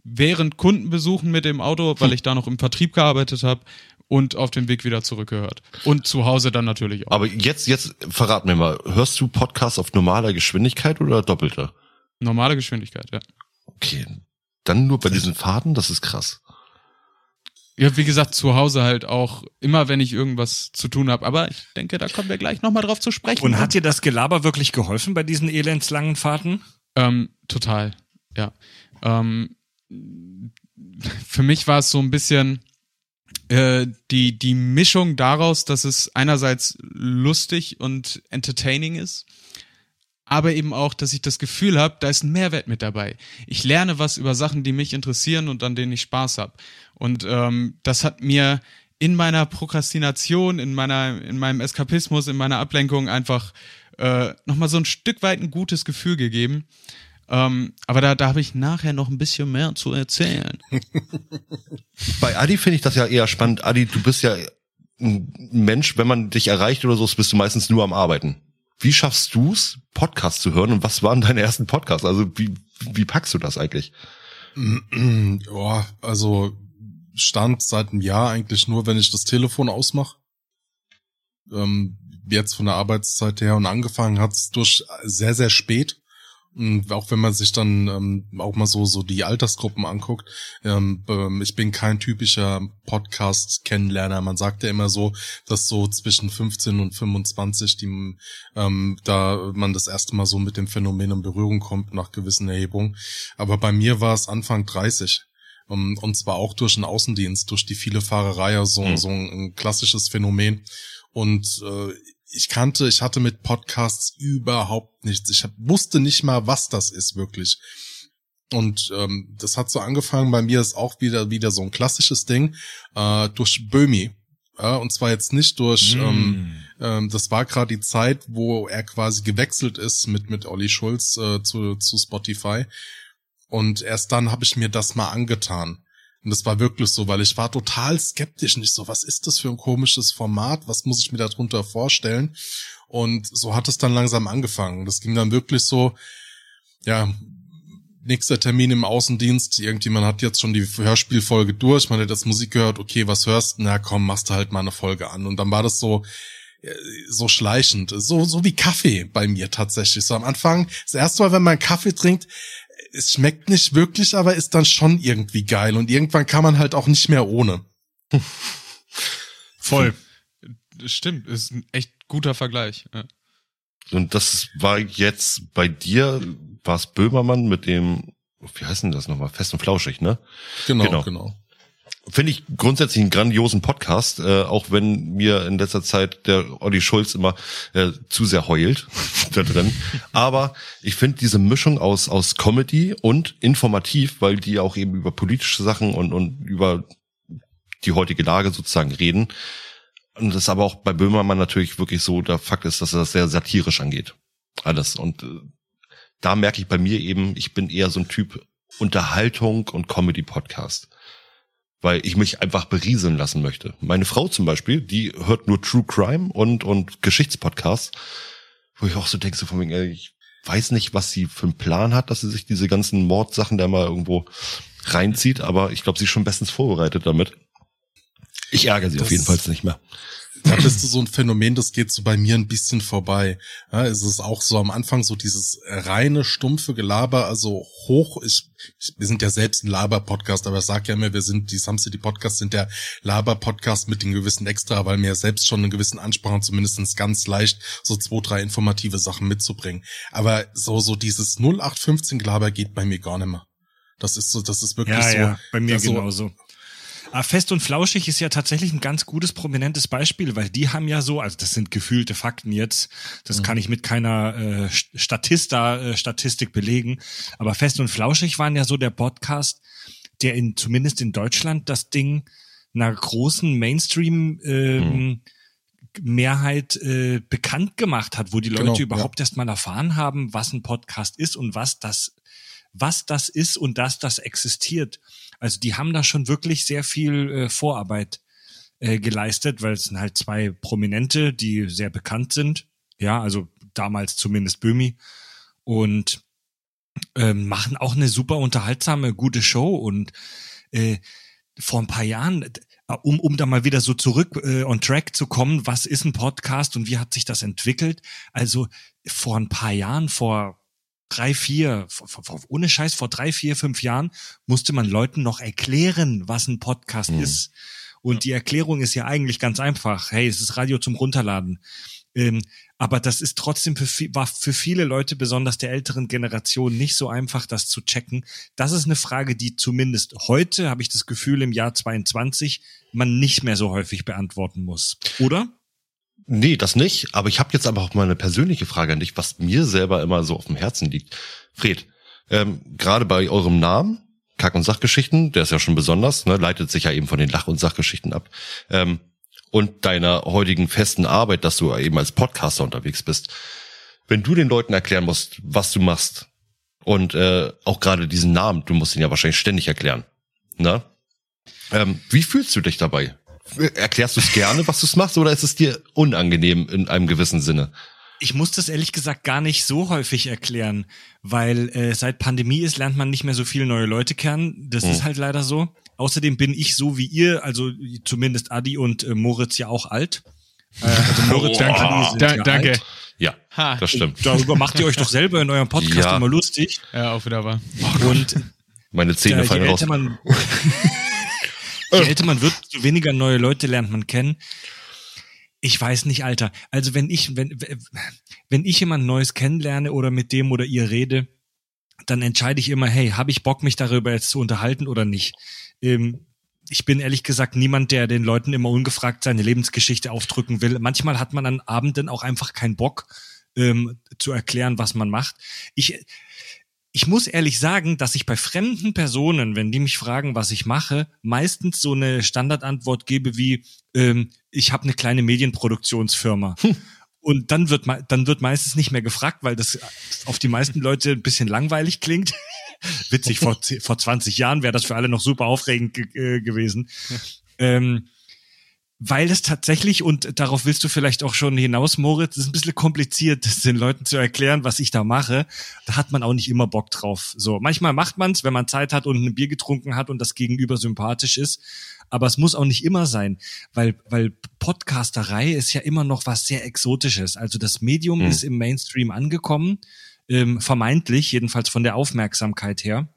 während Kundenbesuchen mit dem Auto, weil ich da noch im Vertrieb gearbeitet habe und auf dem Weg wieder zurückgehört. Und zu Hause dann natürlich auch. Aber jetzt, jetzt verrat mir mal, hörst du Podcasts auf normaler Geschwindigkeit oder doppelter? Normale Geschwindigkeit, ja. Okay. Dann nur bei diesen Faden, das ist krass. Ja, wie gesagt, zu Hause halt auch immer, wenn ich irgendwas zu tun habe. Aber ich denke, da kommen wir gleich nochmal drauf zu sprechen. Und hat dir das Gelaber wirklich geholfen bei diesen elendslangen Fahrten? Ähm, total, ja. Ähm, für mich war es so ein bisschen äh, die, die Mischung daraus, dass es einerseits lustig und entertaining ist, aber eben auch, dass ich das Gefühl habe, da ist ein Mehrwert mit dabei. Ich lerne was über Sachen, die mich interessieren und an denen ich Spaß habe. Und ähm, das hat mir in meiner Prokrastination, in meiner, in meinem Eskapismus, in meiner Ablenkung einfach äh, nochmal so ein Stück weit ein gutes Gefühl gegeben. Ähm, aber da, da habe ich nachher noch ein bisschen mehr zu erzählen. Bei Adi finde ich das ja eher spannend. Adi, du bist ja ein Mensch, wenn man dich erreicht oder so, bist du meistens nur am Arbeiten. Wie schaffst du's, Podcasts zu hören und was waren deine ersten Podcasts? Also wie, wie packst du das eigentlich? Ja, also stand seit einem Jahr eigentlich nur, wenn ich das Telefon ausmache. Ähm, jetzt von der Arbeitszeit her und angefangen hat's durch sehr, sehr spät. Und auch wenn man sich dann ähm, auch mal so so die Altersgruppen anguckt, ähm, ähm, ich bin kein typischer Podcast-Kennenlerner. Man sagt ja immer so, dass so zwischen 15 und 25 die, ähm, da man das erste Mal so mit dem Phänomen in Berührung kommt nach gewissen Erhebungen. Aber bei mir war es Anfang 30. Um, und zwar auch durch den Außendienst, durch die viele Fahrerei, also Mhm. so ein, ein klassisches Phänomen. Und äh, ich kannte, ich hatte mit Podcasts überhaupt nichts. Ich hab, wusste nicht mal, was das ist wirklich. Und ähm, das hat so angefangen. Bei mir ist auch wieder wieder so ein klassisches Ding äh, durch Böhmi. Ja, und zwar jetzt nicht durch. Ähm, ähm, das war gerade die Zeit, wo er quasi gewechselt ist mit mit Olli Schulz äh, zu zu Spotify. Und erst dann habe ich mir das mal angetan. Und das war wirklich so, weil ich war total skeptisch. Nicht so, was ist das für ein komisches Format? Was muss ich mir darunter vorstellen? Und so hat es dann langsam angefangen. Das ging dann wirklich so, ja, nächster Termin im Außendienst. Irgendjemand hat jetzt schon die Hörspielfolge durch. Man hat jetzt Musik gehört. Okay, was hörst du? Na komm, machst du halt mal eine Folge an. Und dann war das so, so schleichend, so so wie Kaffee bei mir tatsächlich. So am Anfang, das erste Mal, wenn man Kaffee trinkt, es schmeckt nicht wirklich, aber ist dann schon irgendwie geil und irgendwann kann man halt auch nicht mehr ohne. Voll. Stimmt, ist ein echt guter Vergleich. Ja. Und das war jetzt bei dir, war es Böhmermann mit dem, wie heißt denn das nochmal? Fest und flauschig, ne? Genau, Genau. genau. Finde ich grundsätzlich einen grandiosen Podcast, äh, auch wenn mir in letzter Zeit der Olli Schulz immer äh, zu sehr heult da drin. Aber ich finde diese Mischung aus, aus Comedy und informativ, weil die auch eben über politische Sachen und, und über die heutige Lage sozusagen reden. Und das ist aber auch bei Böhmermann natürlich wirklich so, der Fakt ist, dass er das sehr satirisch angeht. Alles. Und äh, da merke ich bei mir eben, ich bin eher so ein Typ Unterhaltung und Comedy-Podcast weil ich mich einfach berieseln lassen möchte. Meine Frau zum Beispiel, die hört nur True Crime und, und Geschichtspodcasts, wo ich auch so denke, so von wegen, ey, ich weiß nicht, was sie für einen Plan hat, dass sie sich diese ganzen Mordsachen da mal irgendwo reinzieht, aber ich glaube, sie ist schon bestens vorbereitet damit. Ich ärgere sie Das- auf jeden Fall nicht mehr. Da bist du so ein Phänomen, das geht so bei mir ein bisschen vorbei. Ja, es ist auch so am Anfang so dieses reine, stumpfe Gelaber, also hoch, ich, ich wir sind ja selbst ein Laber-Podcast, aber ich sag ja immer, wir sind, die Some City Podcasts sind der Laber-Podcast mit den gewissen Extra, weil wir ja selbst schon einen gewissen Anspruch haben, zumindest ganz leicht so zwei, drei informative Sachen mitzubringen. Aber so, so dieses 0815 Gelaber geht bei mir gar nicht mehr. Das ist so, das ist wirklich Ja, so. ja, bei mir also, genauso. Aber Fest und Flauschig ist ja tatsächlich ein ganz gutes, prominentes Beispiel, weil die haben ja so, also das sind gefühlte Fakten jetzt, das kann ich mit keiner äh, Statista, äh, Statistik belegen, aber Fest und Flauschig waren ja so der Podcast, der in zumindest in Deutschland das Ding einer großen Mainstream ähm, Mehrheit äh, bekannt gemacht hat, wo die Leute Genau, ja. überhaupt erst mal erfahren haben, was ein Podcast ist und was das was das ist und dass das existiert. Also die haben da schon wirklich sehr viel äh, Vorarbeit äh, geleistet, weil es sind halt zwei Prominente, die sehr bekannt sind. Ja, also damals zumindest Böhmi. Und ähm, machen auch eine super unterhaltsame, gute Show. Und äh, vor ein paar Jahren, äh, um, um da mal wieder so zurück äh, on track zu kommen, was ist ein Podcast und wie hat sich das entwickelt? Also vor ein paar Jahren, vor drei, vier, vor, vor, ohne Scheiß, vor drei, vier, fünf Jahren musste man Leuten noch erklären, was ein Podcast Mhm. ist. Und die Erklärung ist ja eigentlich ganz einfach. Hey, es ist Radio zum Runterladen. Ähm, aber das ist trotzdem für, war für viele Leute, besonders der älteren Generation, nicht so einfach, das zu checken. Das ist eine Frage, die zumindest heute, habe ich das Gefühl, im Jahr 22 man nicht mehr so häufig beantworten muss. Oder? Nee, das nicht. Aber ich habe jetzt aber auch mal eine persönliche Frage an dich, was mir selber immer so auf dem Herzen liegt. Fred, ähm, gerade bei eurem Namen, Kack- und Sachgeschichten, der ist ja schon besonders, ne, leitet sich ja eben von den Lach- und Sachgeschichten ab. Ähm, und deiner heutigen festen Arbeit, dass du eben als Podcaster unterwegs bist. Wenn du den Leuten erklären musst, was du machst und äh, auch gerade diesen Namen, du musst ihn ja wahrscheinlich ständig erklären. Ne? Ähm, wie fühlst du dich dabei? Erklärst du es gerne, was du machst, oder ist es dir unangenehm in einem gewissen Sinne? Ich muss das ehrlich gesagt gar nicht so häufig erklären, weil äh, seit Pandemie ist, lernt man nicht mehr so viele neue Leute kennen. Das Hm. ist halt leider so. Außerdem bin ich so wie ihr, also zumindest Adi und äh, Moritz ja auch alt. Äh, also Moritz und Adi sind Da, ja danke. alt. Ja, Ha. das stimmt. Darüber macht ihr euch doch selber in eurem Podcast Ja. immer lustig. Ja, auch wieder wahr. Und Meine Zähne ja, fallen raus. man, je älter man wird, desto weniger neue Leute lernt man kennen. Ich weiß nicht, Alter. Also wenn ich, wenn, wenn ich jemand Neues kennenlerne oder mit dem oder ihr rede, dann entscheide ich immer, hey, habe ich Bock, mich darüber jetzt zu unterhalten oder nicht? Ähm, ich bin ehrlich gesagt niemand, der den Leuten immer ungefragt seine Lebensgeschichte aufdrücken will. Manchmal hat man an Abenden auch einfach keinen Bock ähm, zu erklären, was man macht. Ich, ich muss ehrlich sagen, dass ich bei fremden Personen, wenn die mich fragen, was ich mache, meistens so eine Standardantwort gebe wie, ähm, ich habe eine kleine Medienproduktionsfirma. Und dann wird, dann wird meistens nicht mehr gefragt, weil das auf die meisten Leute ein bisschen langweilig klingt. Witzig, vor, vor 20 Jahren wäre das für alle noch super aufregend ge äh, gewesen. Ähm, weil es tatsächlich, und darauf willst du vielleicht auch schon hinaus, Moritz, ist ein bisschen kompliziert, das den Leuten zu erklären, was ich da mache. Da hat man auch nicht immer Bock drauf. So, manchmal macht man es, wenn man Zeit hat und ein Bier getrunken hat und das Gegenüber sympathisch ist. Aber es muss auch nicht immer sein, weil, weil Podcasterei ist ja immer noch was sehr Exotisches. Also das Medium Hm. ist im Mainstream angekommen, ähm, vermeintlich, jedenfalls von der Aufmerksamkeit her.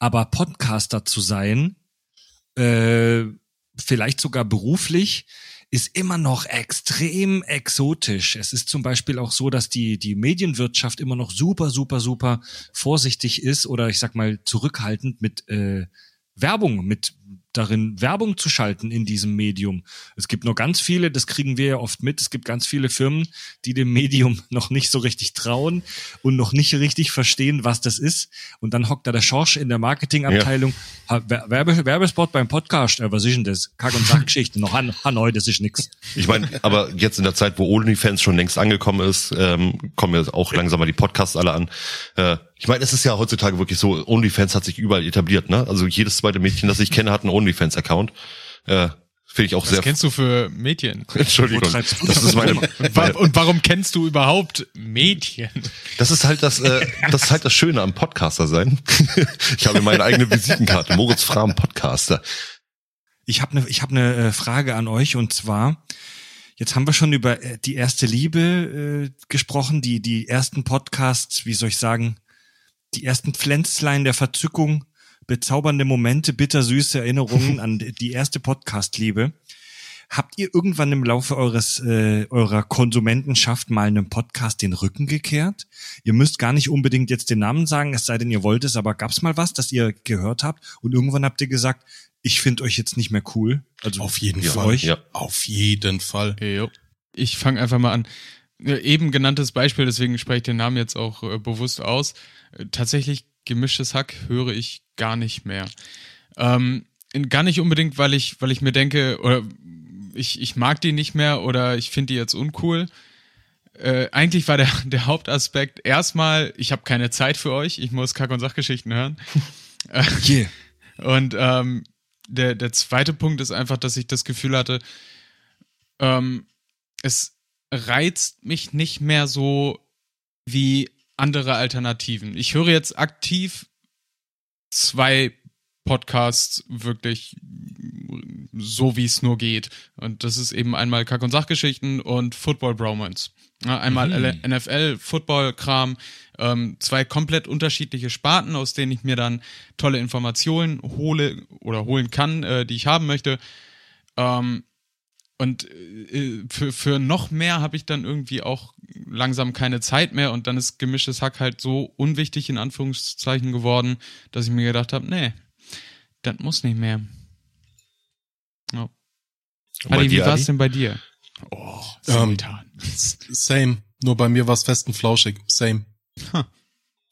Aber Podcaster zu sein, äh, vielleicht sogar beruflich, ist immer noch extrem exotisch. Es ist zum Beispiel auch so, dass die, die Medienwirtschaft immer noch super, super, super vorsichtig ist oder ich sag mal zurückhaltend mit äh, Werbung, mit darin Werbung zu schalten in diesem Medium. Es gibt nur ganz viele, das kriegen wir ja oft mit, es gibt ganz viele Firmen, die dem Medium noch nicht so richtig trauen und noch nicht richtig verstehen, was das ist. Und dann hockt da der Schorsch in der Marketingabteilung, Wer- Werbe, Werbespot beim Podcast, äh, was ist denn das? Kack- und Sachgeschichten, noch Han, Hanoi, das ist nix. Ich meine, aber jetzt in der Zeit, wo OnlyFans schon längst angekommen ist, ähm, kommen ja auch langsam mal die Podcasts alle an. Äh, ich meine, es ist ja heutzutage wirklich so, OnlyFans hat sich überall etabliert, ne? Also jedes zweite Mädchen, das ich kenne, hat einen OnlyFans-Account. Äh, Finde ich auch Was sehr. kennst du für Mädchen? Entschuldigung. Wo treibst du Das ist meine, Und, wa und warum kennst du überhaupt Mädchen? das ist halt das, äh, das ist halt das Schöne am Podcaster sein. ich habe meine eigene Visitenkarte, Moritz Frahm Podcaster. Ich habe eine ich hab ne, äh, Frage an euch und zwar, jetzt haben wir schon über äh, die erste Liebe äh, gesprochen, die, die ersten Podcasts, wie soll ich sagen, die ersten Pflänzlein der Verzückung, bezaubernde Momente, bittersüße Erinnerungen an die erste Podcast-Liebe. Habt ihr irgendwann im Laufe eures äh, eurer Konsumentenschaft mal einem Podcast den Rücken gekehrt? Ihr müsst gar nicht unbedingt jetzt den Namen sagen, es sei denn, ihr wollt es, aber gab's mal was, das ihr gehört habt und irgendwann habt ihr gesagt, ich finde euch jetzt nicht mehr cool? Also Auf jeden Fall. euch? ja. Auf jeden Fall. Ich fange einfach mal an. Äh, Eben genanntes Beispiel, deswegen spreche ich den Namen jetzt auch äh, bewusst aus. Äh, tatsächlich gemischtes Hack höre ich gar nicht mehr. Ähm, gar nicht unbedingt, weil ich, weil ich mir denke, oder ich, ich mag die nicht mehr oder ich finde die jetzt uncool. Äh, eigentlich war der, der Hauptaspekt erstmal, ich habe keine Zeit für euch, ich muss Kack- und Sachgeschichten hören. Yeah. und ähm, der, der zweite Punkt ist einfach, dass ich das Gefühl hatte, ähm, es reizt mich nicht mehr so wie andere Alternativen. Ich höre jetzt aktiv zwei Podcasts wirklich so, wie es nur geht. Und das ist eben einmal Kack- und Sachgeschichten und Football Bromance. Einmal Mhm. NFL, Football-Kram, ähm, zwei komplett unterschiedliche Sparten, aus denen ich mir dann tolle Informationen hole oder holen kann, äh, die ich haben möchte. Ähm, und äh, für, für noch mehr habe ich dann irgendwie auch langsam keine Zeit mehr und dann ist gemischtes Hack halt so unwichtig in Anführungszeichen geworden, dass ich mir gedacht habe, nee, das muss nicht mehr. Bei Adi, wie war es denn bei dir? Oh. S- Same. Nur bei mir war es fest und flauschig. Same. Ha.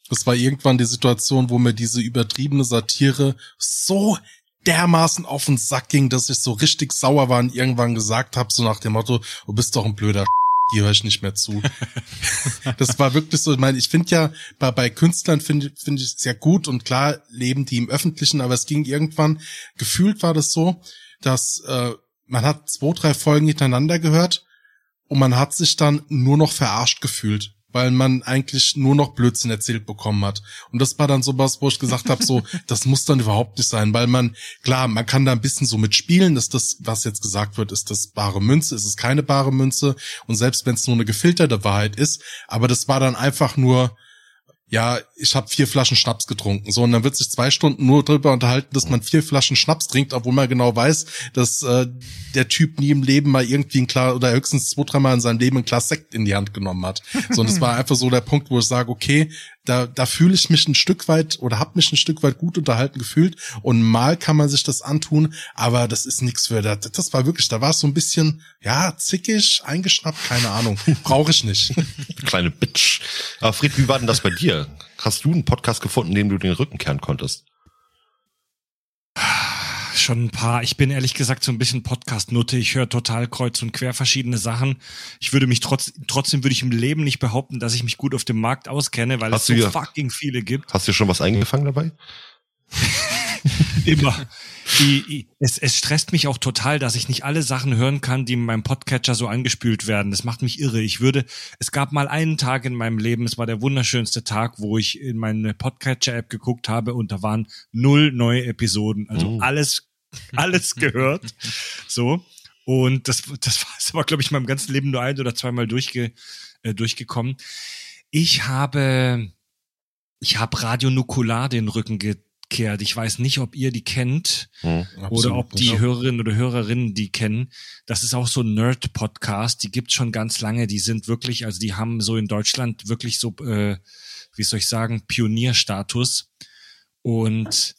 Das war irgendwann die Situation, wo mir diese übertriebene Satire so dermaßen auf den Sack ging, dass ich so richtig sauer war und irgendwann gesagt habe, so nach dem Motto, du bist doch ein blöder die höre ich nicht mehr zu. das war wirklich so, ich meine, ich finde ja, bei, bei Künstlern finde finde ich sehr gut und klar leben die im Öffentlichen, aber es ging irgendwann, gefühlt war das so, dass äh, man hat zwei, drei Folgen hintereinander gehört und man hat sich dann nur noch verarscht gefühlt, weil man eigentlich nur noch Blödsinn erzählt bekommen hat. Und das war dann so was, wo ich gesagt habe, so, das muss dann überhaupt nicht sein, weil man, klar, man kann da ein bisschen so mitspielen, dass das, was jetzt gesagt wird, ist das bare Münze, ist es keine bare Münze und selbst wenn es nur eine gefilterte Wahrheit ist, aber das war dann einfach nur, ja, ich habe vier Flaschen Schnaps getrunken. So, und dann wird sich zwei Stunden nur drüber unterhalten, dass man vier Flaschen Schnaps trinkt, obwohl man genau weiß, dass äh, der Typ nie im Leben mal irgendwie ein Glas oder höchstens zwei, dreimal in seinem Leben ein Glas Sekt in die Hand genommen hat. So, und das war einfach so der Punkt, wo ich sage, okay, da, da fühle ich mich ein Stück weit oder habe mich ein Stück weit gut unterhalten gefühlt. Und mal kann man sich das antun, aber das ist nichts für das. Das war wirklich, da war es so ein bisschen, ja, zickig, eingeschnappt, keine Ahnung. Brauche ich nicht. Kleine Bitch. Aber Fried, wie war denn das bei dir? Hast du einen Podcast gefunden, dem du den Rücken kehren konntest? Schon ein paar. Ich bin ehrlich gesagt so ein bisschen Podcast-Nutte. Ich höre total kreuz und quer verschiedene Sachen. Ich würde mich trotz, trotzdem würde ich im Leben nicht behaupten, dass ich mich gut auf dem Markt auskenne, weil Hast es so ja- fucking viele gibt. Hast du schon was eingefangen dabei? Immer. Die, die, es, es stresst mich auch total, dass ich nicht alle Sachen hören kann, die in meinem Podcatcher so angespült werden. Das macht mich irre. Ich würde, es gab mal einen Tag in meinem Leben, es war der wunderschönste Tag, wo ich in meine Podcatcher-App geguckt habe und da waren null neue Episoden. Also Oh. alles, alles gehört. So. Und das, das war, das war glaube ich, in meinem ganzen Leben nur ein oder zweimal durchge, äh, durchgekommen. Ich habe, ich habe Radio Nukular den Rücken gekehrt. Ich weiß nicht, ob ihr die kennt Hm. oder ob die Hörerinnen oder Hörerinnen die kennen. Das ist auch so ein Nerd-Podcast. Die gibt's schon ganz lange. Die sind wirklich, also die haben so in Deutschland wirklich so, äh, wie soll ich sagen, Pionierstatus. Und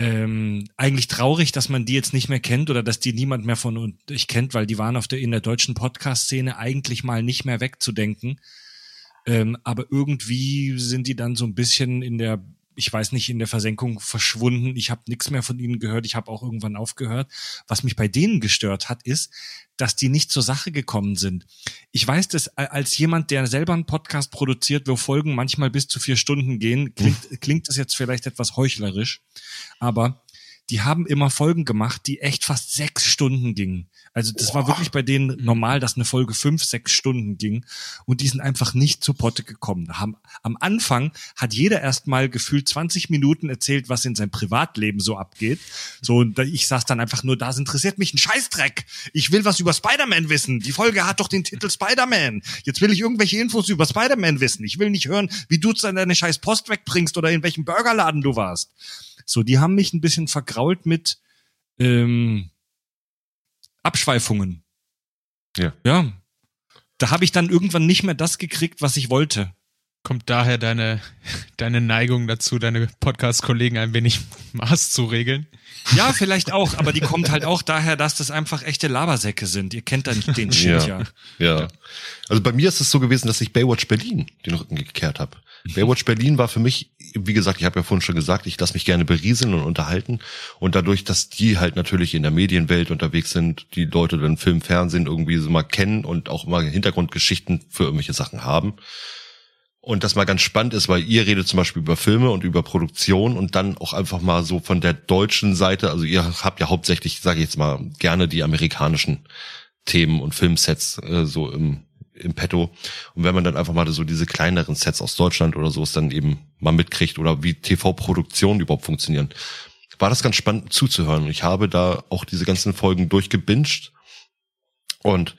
ähm, eigentlich traurig, dass man die jetzt nicht mehr kennt oder dass die niemand mehr von euch kennt, weil die waren auf der in der deutschen Podcast-Szene eigentlich mal nicht mehr wegzudenken. Ähm, aber irgendwie sind die dann so ein bisschen in der, ich weiß nicht, in der Versenkung verschwunden. Ich habe nichts mehr von ihnen gehört. Ich habe auch irgendwann aufgehört. Was mich bei denen gestört hat, ist, dass die nicht zur Sache gekommen sind. Ich weiß das a- als jemand, der selber einen Podcast produziert, wo Folgen manchmal bis zu vier Stunden gehen, klingt, klingt das jetzt vielleicht etwas heuchlerisch, aber die haben immer Folgen gemacht, die echt fast sechs Stunden gingen. Also das war wirklich bei denen normal, dass eine Folge fünf, sechs Stunden ging und die sind einfach nicht zu Potte gekommen. Haben, am Anfang hat jeder erst mal gefühlt 20 Minuten erzählt, was in seinem Privatleben so abgeht. So, und da- ich saß dann einfach nur, das interessiert mich ein Scheißdreck. Ich will was über Spider-Man wissen. Die Folge hat doch den Titel Spider-Man. Jetzt will ich irgendwelche Infos über Spider-Man wissen. Ich will nicht hören, wie du deine scheiß Post wegbringst oder in welchem Burgerladen du warst. So, die haben mich ein bisschen vergrault mit ähm, Abschweifungen. Ja. Ja. Da habe ich dann irgendwann nicht mehr das gekriegt, was ich wollte. Kommt daher deine, deine Neigung dazu, deine Podcast-Kollegen ein wenig Maß zu regeln? Ja, vielleicht auch, aber die kommt halt auch daher, dass das einfach echte Labersäcke sind. Ihr kennt dann den Shit ja. Ja. Also bei mir ist es so gewesen, dass ich Baywatch Berlin den Rücken gekehrt habe. Baywatch Berlin war für mich, wie gesagt, ich habe ja vorhin schon gesagt, ich lasse mich gerne berieseln und unterhalten. Und dadurch, dass die halt natürlich in der Medienwelt unterwegs sind, die Leute dann Film, Fernsehen irgendwie so mal kennen und auch mal Hintergrundgeschichten für irgendwelche Sachen haben. Und das mal ganz spannend ist, weil ihr redet zum Beispiel über Filme und über Produktion und dann auch einfach mal so von der deutschen Seite, also ihr habt ja hauptsächlich, sage ich jetzt mal, gerne die amerikanischen Themen und Filmsets äh, so im, im Petto. Und wenn man dann einfach mal so diese kleineren Sets aus Deutschland oder so es dann eben mal mitkriegt oder wie TV-Produktionen überhaupt funktionieren, war das ganz spannend zuzuhören. Ich habe da auch diese ganzen Folgen durchgebinged und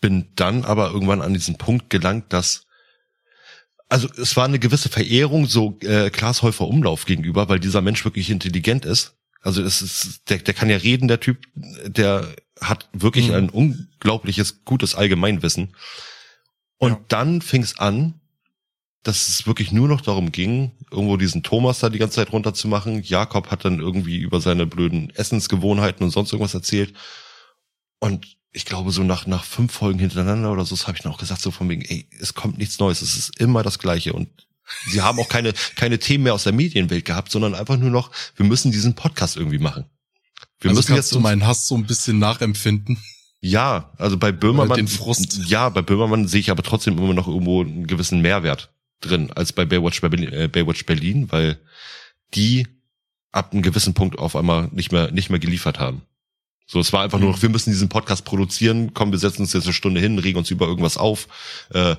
bin dann aber irgendwann an diesen Punkt gelangt, dass also es war eine gewisse Verehrung so äh, Klaas Häufer Umlauf gegenüber, weil dieser Mensch wirklich intelligent ist. Also es ist, der, der kann ja reden, der Typ, der hat wirklich Mhm. ein unglaubliches, gutes Allgemeinwissen. Und Ja. dann fing es an, dass es wirklich nur noch darum ging, irgendwo diesen Thomas da die ganze Zeit runterzumachen. Jakob hat dann irgendwie über seine blöden Essensgewohnheiten und sonst irgendwas erzählt. Und ich glaube, so nach, nach fünf Folgen hintereinander oder so, das habe ich dann auch gesagt, so von wegen, ey, es kommt nichts Neues, es ist immer das Gleiche. Und sie haben auch keine, keine Themen mehr aus der Medienwelt gehabt, sondern einfach nur noch, wir müssen diesen Podcast irgendwie machen. Wir also müssen kannst jetzt du meinen Hass so ein bisschen nachempfinden. ja, also bei Böhmermann, den Frust. ja, bei Böhmermann sehe ich aber trotzdem immer noch irgendwo einen gewissen Mehrwert drin, als bei Baywatch Berlin, äh, Baywatch Berlin weil die ab einem gewissen Punkt auf einmal nicht mehr, nicht mehr geliefert haben. So, es war einfach nur noch, wir müssen diesen Podcast produzieren, komm, wir setzen uns jetzt eine Stunde hin, regen uns über irgendwas auf, äh,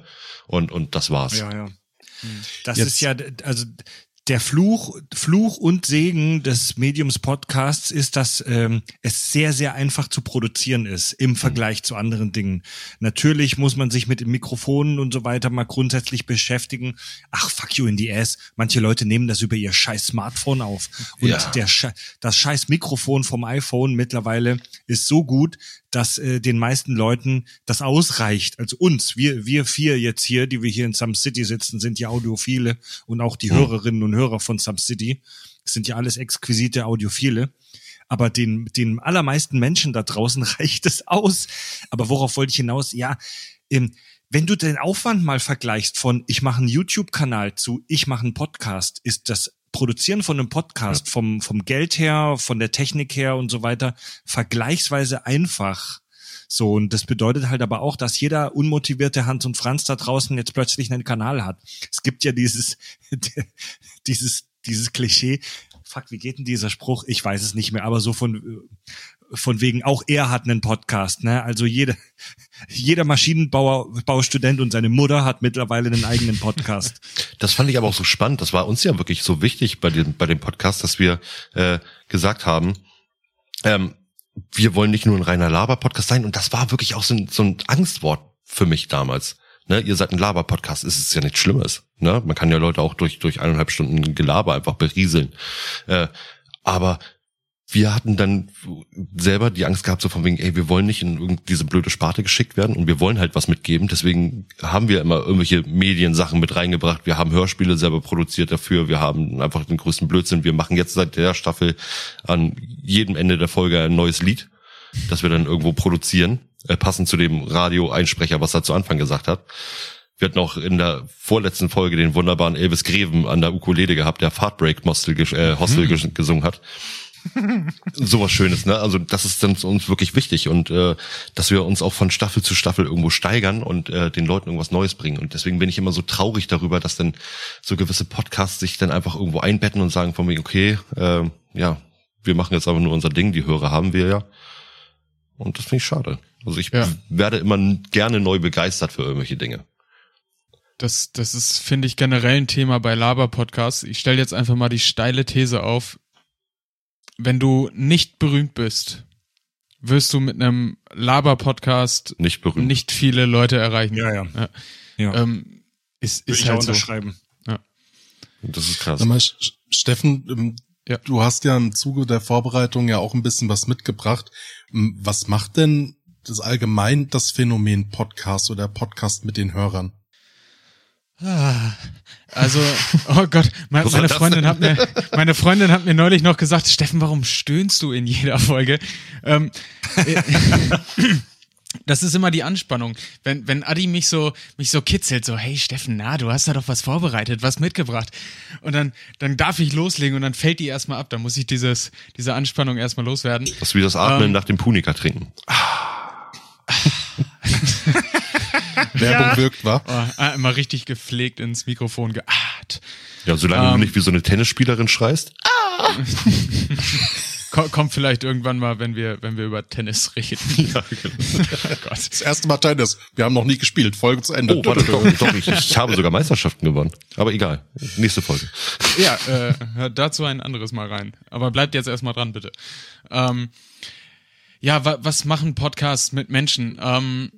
und, und das war's. Ja, ja. Das Jetzt- ist ja, also der Fluch, Fluch und Segen des Mediums Podcasts ist, dass ähm, es sehr, sehr einfach zu produzieren ist im Vergleich zu anderen Dingen. Natürlich muss man sich mit den Mikrofonen und so weiter mal grundsätzlich beschäftigen. Ach, fuck you in the ass. Manche Leute nehmen das über ihr scheiß Smartphone auf. Und Ja. der das scheiß Mikrofon vom iPhone mittlerweile ist so gut, dass äh, den meisten Leuten das ausreicht. Also uns, wir, wir vier jetzt hier, die wir hier in Some City sitzen, sind ja Audiophile und auch die Hörerinnen und Hörer von Some City sind ja alles exquisite Audiophile. Aber den, den allermeisten Menschen da draußen reicht es aus. Aber worauf wollte ich hinaus? Ja, ähm, wenn du den Aufwand mal vergleichst von ich mache einen YouTube-Kanal zu ich mache einen Podcast, ist das Produzieren von einem Podcast vom, vom Geld her, von der Technik her und so weiter vergleichsweise einfach. So, und das bedeutet halt aber auch, dass jeder unmotivierte Hans und Franz da draußen jetzt plötzlich einen Kanal hat. Es gibt ja dieses, dieses, dieses Klischee, fuck, wie geht denn dieser Spruch? Ich weiß es nicht mehr, aber so von, von wegen, auch er hat einen Podcast, ne? Also jeder, jeder Maschinenbauer, Baustudent und seine Mutter hat mittlerweile einen eigenen Podcast. Das fand ich aber auch so spannend. Das war uns ja wirklich so wichtig bei dem, bei dem Podcast, dass wir äh, gesagt haben, ähm, wir wollen nicht nur ein reiner Laber-Podcast sein. Und das war wirklich auch so ein, so ein Angstwort für mich damals. Ne, ihr seid ein Laber-Podcast, ist es ja nichts Schlimmes. Ne? Man kann ja Leute auch durch, durch eineinhalb Stunden Gelaber einfach berieseln. Äh, aber wir hatten dann selber die Angst gehabt, so von wegen, ey, wir wollen nicht in diese blöde Sparte geschickt werden und wir wollen halt was mitgeben. Deswegen haben wir immer irgendwelche Mediensachen mit reingebracht. Wir haben Hörspiele selber produziert dafür. Wir haben einfach den größten Blödsinn. Wir machen jetzt seit der Staffel an jedem Ende der Folge ein neues Lied, das wir dann irgendwo produzieren, äh, passend zu dem Radio-Einsprecher, was er zu Anfang gesagt hat. Wir hatten auch in der vorletzten Folge den wunderbaren Elvis Greven an der Ukulele gehabt, der Fahrtbreak Hostel, äh, Hostel mhm. gesungen hat sowas Schönes, ne? Also das ist dann uns wirklich wichtig und äh, dass wir uns auch von Staffel zu Staffel irgendwo steigern und äh, den Leuten irgendwas Neues bringen. Und deswegen bin ich immer so traurig darüber, dass dann so gewisse Podcasts sich dann einfach irgendwo einbetten und sagen von mir, okay, äh, ja, wir machen jetzt aber nur unser Ding, die Hörer haben wir ja. Und das finde ich schade. Also ich ja. werde immer gerne neu begeistert für irgendwelche Dinge. Das, das ist, finde ich, generell ein Thema bei Laber-Podcasts. Ich stelle jetzt einfach mal die steile These auf wenn du nicht berühmt bist, wirst du mit einem Laber-Podcast nicht, berühmt. nicht viele Leute erreichen. Ja, ja. ja. ja. Ähm, ist, ist halt so. unterschreiben. Ja. Das ist krass. Mal, Steffen, ähm, ja. du hast ja im Zuge der Vorbereitung ja auch ein bisschen was mitgebracht. Ähm, was macht denn das allgemein das Phänomen Podcast oder Podcast mit den Hörern? Ah, also, oh Gott, meine, meine Freundin hat mir, meine Freundin hat mir neulich noch gesagt, Steffen, warum stöhnst du in jeder Folge? Ähm, äh, das ist immer die Anspannung. Wenn, wenn Adi mich so, mich so kitzelt, so, hey Steffen, na, du hast da doch was vorbereitet, was mitgebracht. Und dann, dann darf ich loslegen und dann fällt die erstmal ab. Dann muss ich dieses, diese Anspannung erstmal loswerden. Das ist wie das Atmen ähm, nach dem Punika trinken. Ah. Werbung ja. wirkt, wa? Oh, immer richtig gepflegt ins Mikrofon geahrt. Ja, solange um, du ähm. nicht wie so eine Tennisspielerin schreist. Ah! Kommt vielleicht irgendwann mal, wenn wir, wenn wir über Tennis reden. Ja, genau. oh das erste Mal Tennis. Wir haben noch nie gespielt. Folge zu Ende. Oh, warte, doch, doch ich, ich habe sogar Meisterschaften gewonnen. Aber egal. Nächste Folge. Ja, äh, hört dazu ein anderes Mal rein. Aber bleibt jetzt erstmal dran, bitte. Ähm, ja, wa was machen Podcasts mit Menschen? Ähm,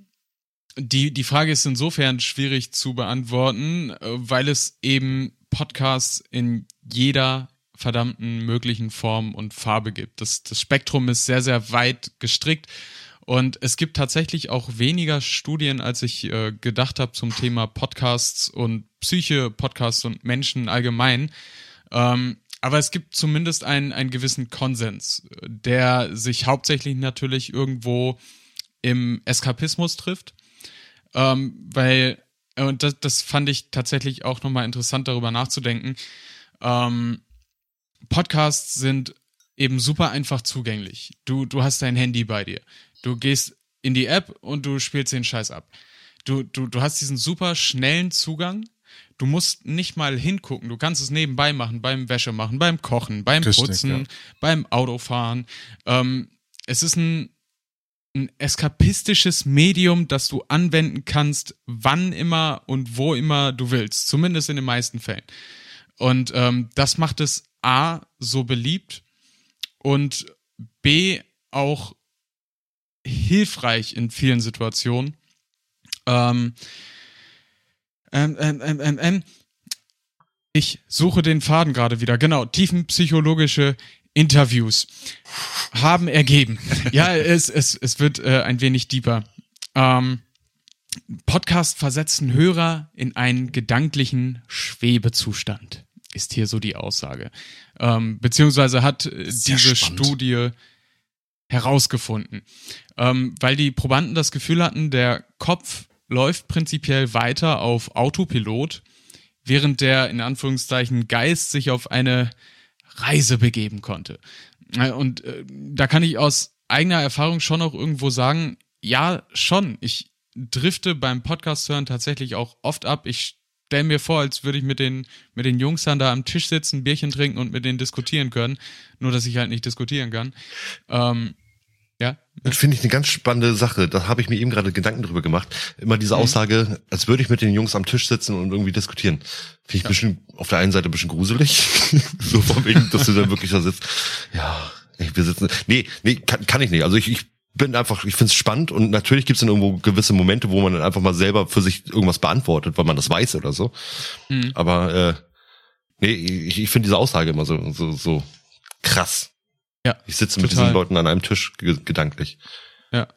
die, die Frage ist insofern schwierig zu beantworten, äh, weil es eben Podcasts in jeder verdammten möglichen Form und Farbe gibt. Das, das Spektrum ist sehr, sehr weit gestrickt und es gibt tatsächlich auch weniger Studien, als ich äh, gedacht habe zum Thema Podcasts und Psyche, Podcasts und Menschen allgemein. Ähm, aber es gibt zumindest einen, einen gewissen Konsens, der sich hauptsächlich natürlich irgendwo im Eskapismus trifft ähm, weil, äh, und das, das fand ich tatsächlich auch nochmal interessant, darüber nachzudenken. Ähm, Podcasts sind eben super einfach zugänglich. Du, du hast dein Handy bei dir. Du gehst in die App und du spielst den Scheiß ab. Du, du, du hast diesen super schnellen Zugang. Du musst nicht mal hingucken. Du kannst es nebenbei machen, beim Wäsche machen, beim Kochen, beim Richtig, Putzen, ja. beim Autofahren. Ähm, es ist ein ein eskapistisches Medium, das du anwenden kannst, wann immer und wo immer du willst. Zumindest in den meisten Fällen. Und ähm, das macht es A so beliebt und B auch hilfreich in vielen Situationen. Ähm, ähm, ähm, ähm, ähm, ähm ich suche den Faden gerade wieder. Genau, tiefenpsychologische Interviews haben ergeben. Ja, es, es, es wird äh, ein wenig deeper. Ähm, Podcast versetzen Hörer in einen gedanklichen Schwebezustand, ist hier so die Aussage. Ähm, beziehungsweise hat äh, diese spannend. Studie herausgefunden. Ähm, weil die Probanden das Gefühl hatten, der Kopf läuft prinzipiell weiter auf Autopilot, während der in Anführungszeichen Geist sich auf eine Reise begeben konnte. Äh, und äh, da kann ich aus eigener Erfahrung schon auch irgendwo sagen, ja, schon. Ich drifte beim Podcast hören tatsächlich auch oft ab. Ich stell mir vor, als würde ich mit den, mit den Jungs dann da am Tisch sitzen, Bierchen trinken und mit denen diskutieren können. Nur, dass ich halt nicht diskutieren kann. Ähm, ja. Das finde ich eine ganz spannende Sache. Da habe ich mir eben gerade Gedanken drüber gemacht. Immer diese Mhm. Aussage, als würde ich mit den Jungs am Tisch sitzen und irgendwie diskutieren. Finde ich ein bisschen, auf der einen Seite ein bisschen gruselig. so von wegen, dass du dann wirklich da sitzt. Ja, ey, wir sitzen. Nee, nee, kann, kann ich nicht. Also ich, ich bin einfach, ich finde es spannend und natürlich gibt es dann irgendwo gewisse Momente, wo man dann einfach mal selber für sich irgendwas beantwortet, weil man das weiß oder so. Mhm. Aber äh, nee, ich, ich finde diese Aussage immer so, so, so krass. Ja, Ich sitze mit total. diesen Leuten an einem Tisch ge gedanklich. Ja.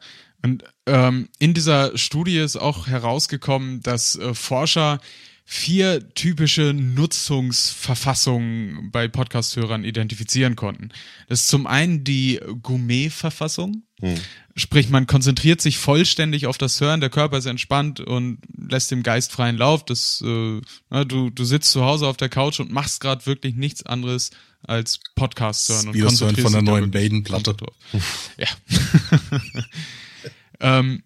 Und ähm, in dieser Studie ist auch herausgekommen, dass äh, Forscher vier typische Nutzungsverfassungen bei Podcast-Hörern identifizieren konnten. Das ist zum einen die Gourmet-Verfassung. Sprich, man konzentriert sich vollständig auf das Hören, der Körper ist entspannt und lässt dem Geist freien Lauf. Das, äh, na, du, du sitzt zu Hause auf der Couch und machst gerade wirklich nichts anderes als Podcast hören. und konzentrierst von der neuen Baden-Platte. Ja. ähm,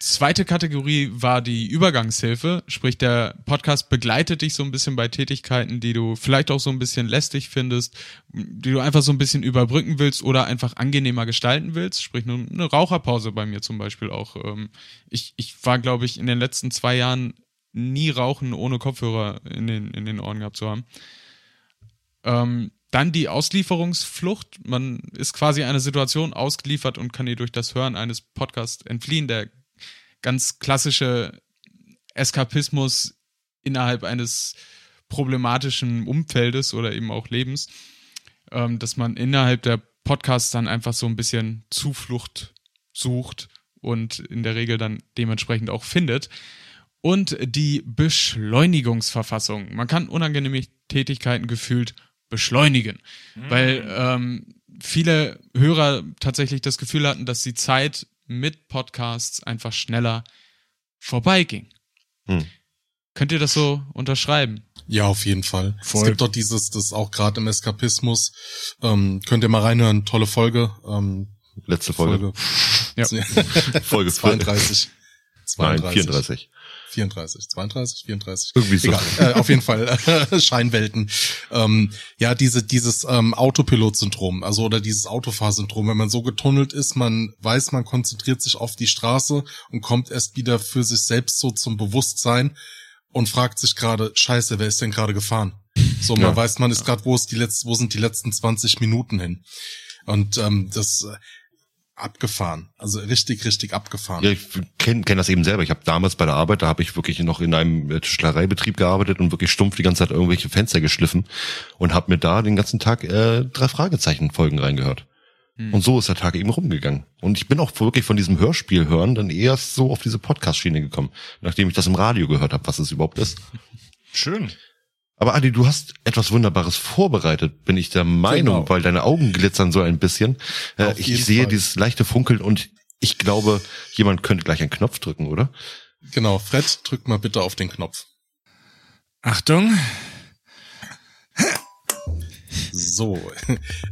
zweite Kategorie war die Übergangshilfe, sprich der Podcast begleitet dich so ein bisschen bei Tätigkeiten, die du vielleicht auch so ein bisschen lästig findest, die du einfach so ein bisschen überbrücken willst oder einfach angenehmer gestalten willst, sprich eine, eine Raucherpause bei mir zum Beispiel auch. Ähm, ich, ich war, glaube ich, in den letzten zwei Jahren nie rauchen, ohne Kopfhörer in den, in den Ohren gehabt zu haben. Ähm, dann die Auslieferungsflucht. Man ist quasi einer Situation ausgeliefert und kann ihr durch das Hören eines Podcasts entfliehen. Der ganz klassische Eskapismus innerhalb eines problematischen Umfeldes oder eben auch Lebens, ähm, dass man innerhalb der Podcasts dann einfach so ein bisschen Zuflucht sucht und in der Regel dann dementsprechend auch findet. Und die Beschleunigungsverfassung. Man kann unangenehme Tätigkeiten gefühlt beschleunigen, weil ähm, viele Hörer tatsächlich das Gefühl hatten, dass die Zeit mit Podcasts einfach schneller vorbeiging. Hm. Könnt ihr das so unterschreiben? Ja, auf jeden Fall. Voll. Es gibt doch dieses, das auch gerade im Eskapismus. Ähm, könnt ihr mal reinhören, tolle Folge. Ähm, Letzte Folge. Ja. Folge 32. 32. Nein, 34. 34, 32, 34. Irgendwie so. Egal, äh, auf jeden Fall äh, Scheinwelten. Ähm, ja, diese dieses ähm, Autopilot-Syndrom, also oder dieses Autofahrsyndrom, wenn man so getunnelt ist, man weiß, man konzentriert sich auf die Straße und kommt erst wieder für sich selbst so zum Bewusstsein und fragt sich gerade, Scheiße, wer ist denn gerade gefahren? So, man Ja. weiß, man ist gerade, wo ist die letzten, wo sind die letzten 20 Minuten hin? Und ähm, das äh, abgefahren, also richtig, richtig abgefahren. Ja, ich kenne kenn das eben selber. Ich habe damals bei der Arbeit, da habe ich wirklich noch in einem äh, Tischlereibetrieb gearbeitet und wirklich stumpf die ganze Zeit irgendwelche Fenster geschliffen und habe mir da den ganzen Tag äh, drei Fragezeichen Folgen reingehört. Und so ist der Tag eben rumgegangen. Und ich bin auch wirklich von diesem Hörspiel hören dann erst so auf diese Podcast-Schiene gekommen, nachdem ich das im Radio gehört habe, was es überhaupt ist. Schön. Aber Adi, du hast etwas Wunderbares vorbereitet, bin ich der Meinung, Genau. weil deine Augen glitzern so ein bisschen. Äh, Auf ich sehe Fall. dieses leichte Funkeln und ich glaube, jemand könnte gleich einen Knopf drücken, oder? Genau, Fred, drück mal bitte auf den Knopf. Achtung. So,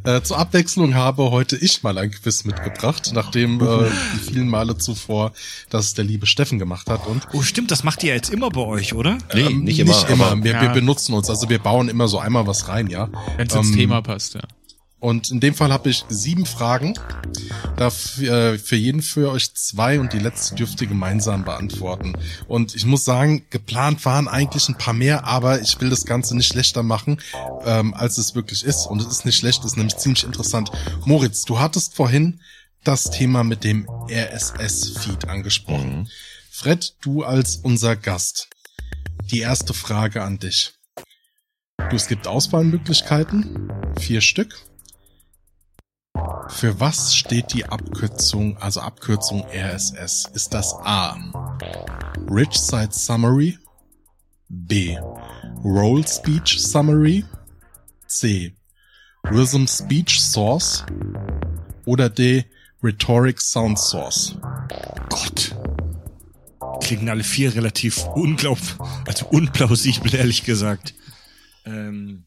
äh, zur Abwechslung habe heute ich mal ein Quiz mitgebracht, nachdem äh, die vielen Male zuvor das der liebe Steffen gemacht hat. Und Oh, stimmt, das macht ihr jetzt immer bei euch, oder? Nee, ähm, nicht immer. aber Wir, Ja. wir benutzen uns, also wir bauen immer so einmal was rein, ja. Wenn es ins Ähm, Thema passt, ja. Und in dem Fall habe ich sieben Fragen. Darf äh, für jeden für euch zwei und die letzte dürft ihr gemeinsam beantworten. Und ich muss sagen, geplant waren eigentlich ein paar mehr, aber ich will das Ganze nicht schlechter machen, ähm, als es wirklich ist. Und es ist nicht schlecht, es ist nämlich ziemlich interessant. Moritz, du hattest vorhin das Thema mit dem RSS-Feed angesprochen. Fred, du als unser Gast. Die erste Frage an dich. Du, es gibt Auswahlmöglichkeiten. Vier Stück. Für was steht die Abkürzung, also Abkürzung RSS? Ist das A. Rich Site Summary? B. Roll Speech Summary? C. Rhythm Speech Source? Oder D. Rhetoric Sound Source? Gott. Klingen alle vier relativ unglaub, also unplausibel, ehrlich gesagt. Ähm,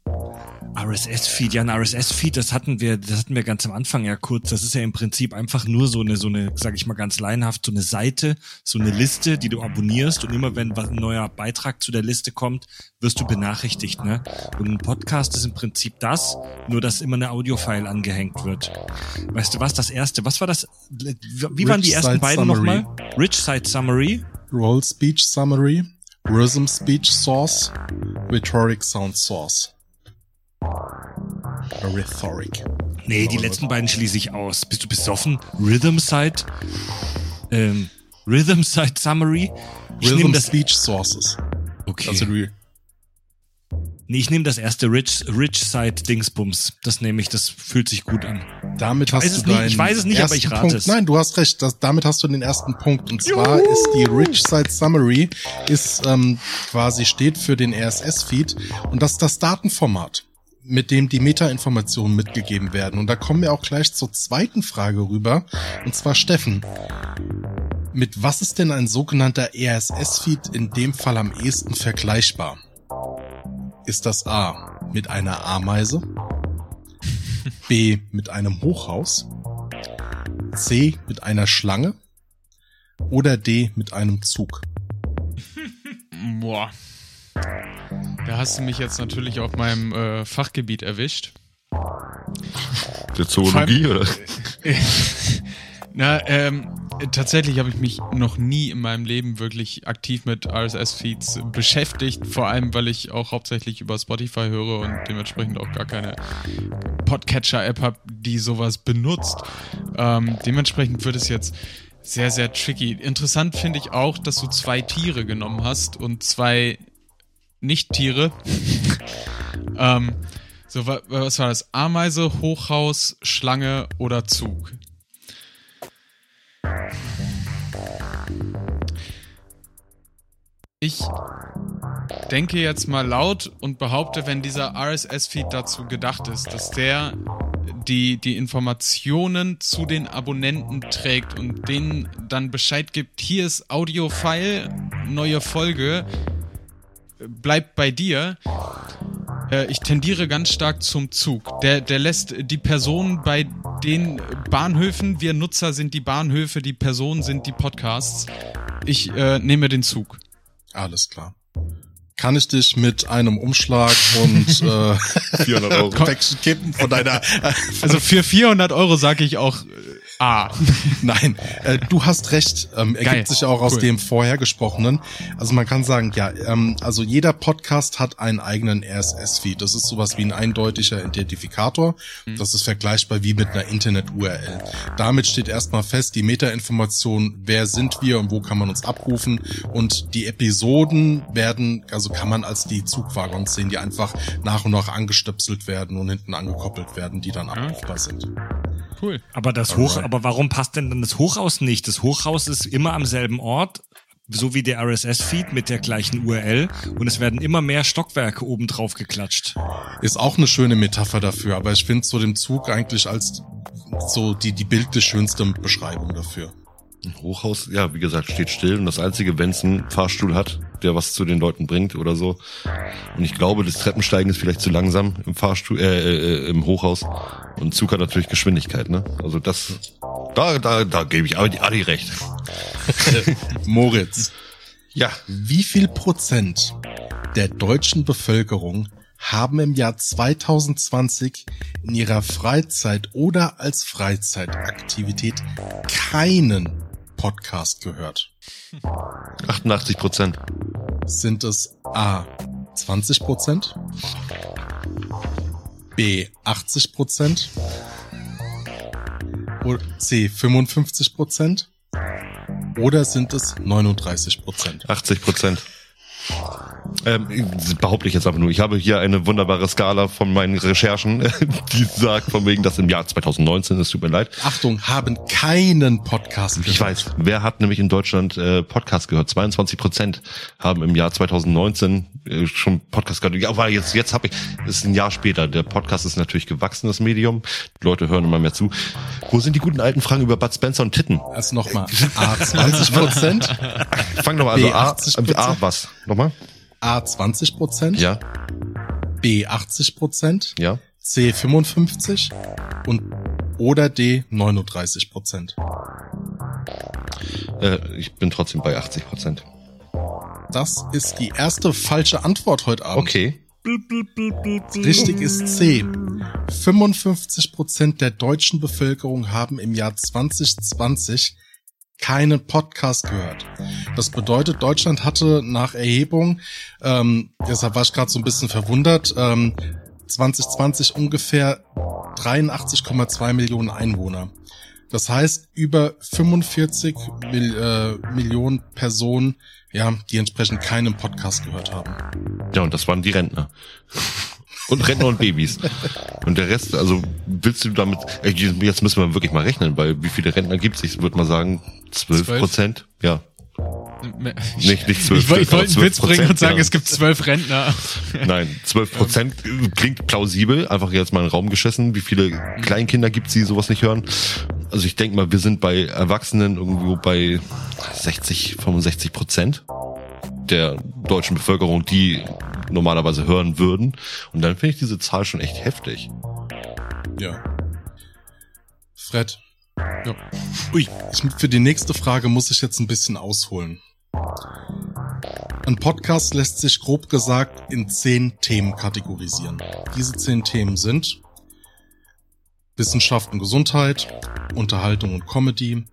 RSS-Feed, ja, ein RSS-Feed, das hatten wir, das hatten wir ganz am Anfang ja kurz. Das ist ja im Prinzip einfach nur so eine, so eine, sag ich mal ganz laienhaft, so eine Seite, so eine Liste, die du abonnierst und immer wenn ein neuer Beitrag zu der Liste kommt, wirst du benachrichtigt, ne? Und ein Podcast ist im Prinzip das, nur dass immer eine Audiofile angehängt wird. Weißt du was, das erste, was war das, wie waren die ersten Side beiden nochmal? Rich Side Summary. Roll Speech Summary, Rhythm Speech Source, Rhetoric Sound Source. Rhetoric. Nee, die letzten beiden schließe ich aus. Bist du besoffen? Rhythm Side, ähm, Rhythm Side Summary. Ich Rhythm nehme das, Speech Sources. okay. Die Nee, ich nehme das erste Rich, Rich Side Dingsbums. Das nehme ich, das fühlt sich gut an. Damit hast du nicht, deinen ich weiß es nicht, aber ich rate Punkt. es. Nein, du hast recht. Das, damit hast du den ersten Punkt. Und zwar ist die Rich Side Summary ist ähm, quasi steht für den RSS-Feed und das ist das Datenformat, mit dem die Metainformationen mitgegeben werden. Und da kommen wir auch gleich zur zweiten Frage rüber. Und zwar Steffen. Mit was ist denn ein sogenannter RSS-Feed in dem Fall am ehesten vergleichbar? Ist das A mit einer Ameise? B mit einem Hochhaus? C mit einer Schlange? Oder D mit einem Zug? Boah. Da hast du mich jetzt natürlich auf meinem äh, Fachgebiet erwischt. Der Zoologie, oder? Na, ähm, tatsächlich habe ich mich noch nie in meinem Leben wirklich aktiv mit RSS-Feeds beschäftigt, vor allem weil ich auch hauptsächlich über Spotify höre und dementsprechend auch gar keine Podcatcher-App habe, die sowas benutzt. Ähm, dementsprechend wird es jetzt sehr, sehr tricky. Interessant finde ich auch, dass du zwei Tiere genommen hast und zwei Nicht-Tiere. ähm, so, wa was war das? Ameise, Hochhaus, Schlange oder Zug? Ich denke jetzt mal laut und behaupte, wenn dieser RSS-Feed dazu gedacht ist, dass der die, die Informationen zu den Abonnenten trägt und denen dann Bescheid gibt, hier ist Audio-File, neue Folge, bleibt bei dir. Äh, ich tendiere ganz stark zum Zug. Der, der lässt die Personen bei den Bahnhöfen, wir Nutzer sind die Bahnhöfe, die Personen sind die Podcasts. Ich äh, nehme den Zug. Alles klar. Kann ich dich mit einem Umschlag und äh, 400 Euro. Päckchen kippen von deiner Also für 400 Euro sage ich auch äh, A. Nein, äh, du hast recht. Ähm, ergibt Geil. sich auch aus Cool. dem vorher gesprochenen. Also man kann sagen, ja, ähm, also jeder Podcast hat einen eigenen RSS-Feed. Das ist sowas wie ein eindeutiger Identifikator. Mhm. Das ist vergleichbar wie mit einer Internet-URL. Damit steht erstmal fest die Metainformation, wer sind wir und wo kann man uns abrufen. Und die Episoden werden, also kann man als die Zugwaggons sehen, die einfach nach und nach angestöpselt werden und hinten angekoppelt werden, die dann abrufbar sind. Cool. Aber das Hoch, aber warum passt denn dann das Hochhaus nicht? Das Hochhaus ist immer am selben Ort, so wie der RSS-Feed mit der gleichen URL und es werden immer mehr Stockwerke oben drauf geklatscht. Ist auch eine schöne Metapher dafür, aber ich finde so den Zug eigentlich als so die, die bildlich schönste Beschreibung dafür. Ein Hochhaus, ja, wie gesagt, steht still und das Einzige, wenn es einen Fahrstuhl hat, der was zu den Leuten bringt oder so. Und ich glaube, das Treppensteigen ist vielleicht zu langsam im Fahrstuhl, äh, äh, im Hochhaus. Und Zug hat natürlich Geschwindigkeit, ne? Also das, da, da, da gebe ich Adi, Adi recht. Moritz, Ja, wie viel Prozent der deutschen Bevölkerung haben im Jahr 2020 in ihrer Freizeit oder als Freizeitaktivität keinen Podcast gehört? 88 Prozent. Sind es A 20 Prozent, B 80 Prozent, oder C 55 Prozent oder sind es 39 Prozent? 80 Prozent. Ähm, behaupte ich jetzt aber nur. Ich habe hier eine wunderbare Skala von meinen Recherchen, die sagt von wegen, dass im Jahr 2019, es tut mir leid, Achtung, haben keinen Podcast gehört. Ich weiß, wer hat nämlich in Deutschland äh, Podcast gehört? 22 Prozent haben im Jahr 2019 äh, schon Podcast gehört. Ja, aber jetzt, jetzt habe ich, ist ein Jahr später. Der Podcast ist natürlich gewachsen, das Medium. Die Leute hören immer mehr zu. Wo sind die guten alten Fragen über Bud Spencer und Titten? Also nochmal, A 20 Prozent, Fang doch mal, also B, A, 80%? A, was? Nochmal? A 20 Prozent, Ja. B 80 Prozent, Ja. C 55% und oder D 39 Prozent. Äh, ich bin trotzdem bei 80 Prozent. Das ist die erste falsche Antwort heute Abend. Okay. Richtig ist C. 55 Prozent der deutschen Bevölkerung haben im Jahr 2020 keinen Podcast gehört. Das bedeutet, Deutschland hatte nach Erhebung, ähm, deshalb war ich gerade so ein bisschen verwundert, ähm, 2020 ungefähr 83,2 Millionen Einwohner. Das heißt, über 45 Mil, äh, Millionen Personen, ja, die entsprechend keinen Podcast gehört haben. Ja, und das waren die Rentner. Und Rentner und Babys. Und der Rest, also willst du damit, äh, jetzt müssen wir wirklich mal rechnen, weil wie viele Rentner gibt es? Ich würde mal sagen, 12 Zwölf? Prozent. Ja. Nicht, nicht 12 Ich, ich wollte einen Witz bringen und sagen, ja. es gibt zwölf Rentner. Nein, 12 Prozent klingt plausibel, einfach jetzt mal in den Raum geschissen. Wie viele Kleinkinder gibt's, die sowas nicht hören? Also ich denke mal, wir sind bei Erwachsenen irgendwo bei 60, 65 Prozent der deutschen Bevölkerung, die normalerweise hören würden. Und dann finde ich diese Zahl schon echt heftig. Ja. Fred. Ja. Ui. Ich, für die nächste Frage muss ich jetzt ein bisschen ausholen. Ein Podcast lässt sich grob gesagt in zehn Themen kategorisieren. Diese zehn Themen sind Wissenschaft und Gesundheit, Unterhaltung und Comedy,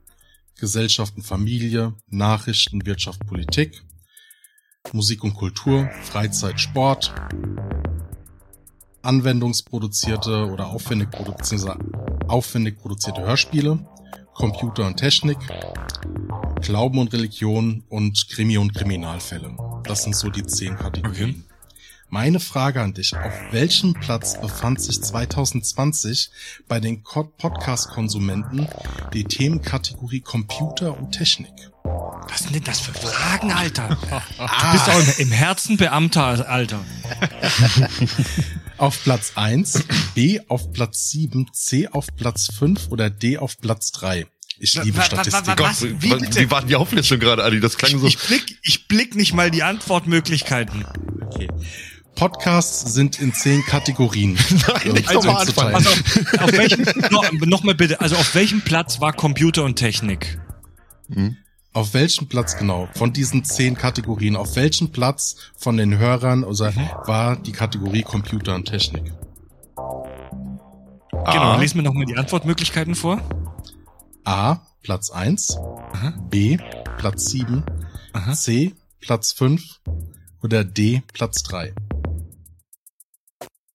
Gesellschaft und Familie, Nachrichten, Wirtschaft, Politik, Musik und Kultur, Freizeit, Sport, anwendungsproduzierte oder aufwendig produzierte, aufwendig produzierte Hörspiele, Computer und Technik, Glauben und Religion und Krimi und Kriminalfälle. Das sind so die zehn Kategorien. Meine Frage an dich, auf welchem Platz befand sich 2020 bei den Podcast-Konsumenten die Themenkategorie Computer und Technik? Was sind denn das für Fragen, Alter? Du bist auch im, im Herzen Beamter, Alter. Auf Platz 1, B auf Platz 7, C auf Platz 5 oder D auf Platz 3? Ich liebe Statistik. was? Wie? Wie war denn die Auflistung gerade, Adi? Das klang so. Ich blick, ich blick nicht mal die Antwortmöglichkeiten. Okay. Podcasts sind in zehn Kategorien. Nein, nicht nochmal anfangen. Pass auf, auf welchem, noch, noch mal bitte, also auf welchem Platz war Computer und Technik? Auf welchem Platz genau? Von diesen zehn Kategorien, auf welchem Platz von den Hörern also war die Kategorie Computer und Technik? Genau, lesen wir noch mal die Antwortmöglichkeiten vor. A, Platz 1, B, Platz 7, Aha. C, Platz 5 oder D, Platz 3.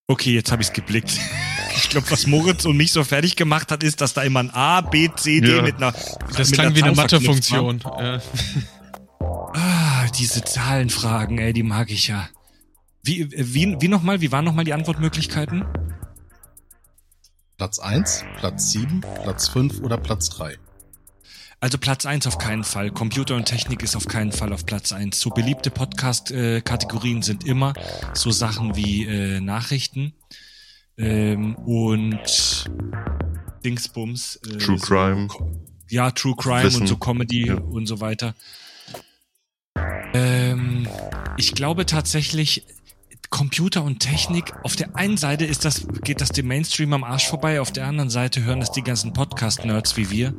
Okay, jetzt habe ich's geblickt. Ich glaube, was Moritz und mich so fertig gemacht hat, ist, dass da immer ein A, B, C, D Ja. mit einer Das mit klang einer wie eine. Mathefunktion. Äh, Ah, diese Zahlenfragen, ey, die mag ich ja. Wie, wie, wie nochmal? Wie waren nochmal die Antwortmöglichkeiten? Platz 1, Platz 7, Platz 5 oder Platz 3. Also Platz eins auf keinen Fall. Computer und Technik ist auf keinen Fall auf Platz eins. So beliebte Podcast-Kategorien sind immer so Sachen wie äh, Nachrichten ähm, und Dingsbums. Äh, True so, Crime. Ja, True Crime Wissen. und so Comedy Ja. und so weiter. Ähm, ich glaube tatsächlich, Computer und Technik, auf der einen Seite ist das, geht das dem Mainstream am Arsch vorbei, auf der anderen Seite hören das die ganzen Podcast-Nerds wie wir.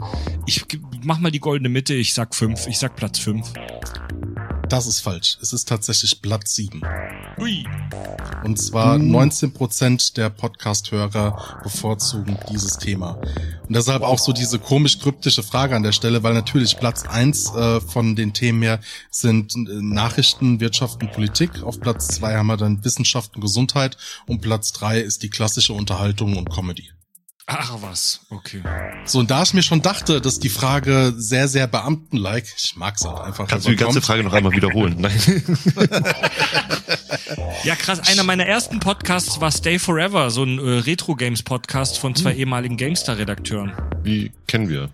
Ich mach mal die goldene Mitte, ich sag fünf, ich sag Platz fünf. Das ist falsch. Es ist tatsächlich Platz 7. Ui. Und zwar 19% der Podcast-Hörer bevorzugen dieses Thema. Und deshalb auch so diese komisch kryptische Frage an der Stelle, weil natürlich Platz 1 äh, von den Themen her sind äh, Nachrichten, Wirtschaft und Politik. Auf Platz 2 haben wir dann Wissenschaft und Gesundheit. Und Platz 3 ist die klassische Unterhaltung und Comedy. Ach was, okay. So, und da ich mir schon dachte, dass die Frage sehr, sehr beamtenlike, ich mag's halt einfach. Kannst du die ganze. Frage noch einmal wiederholen? Nein. Ja, krass. Einer meiner ersten Podcasts war Stay Forever, so ein äh, Retro-Games-Podcast von zwei ehemaligen GameStar-Redakteuren. Die kennen wir.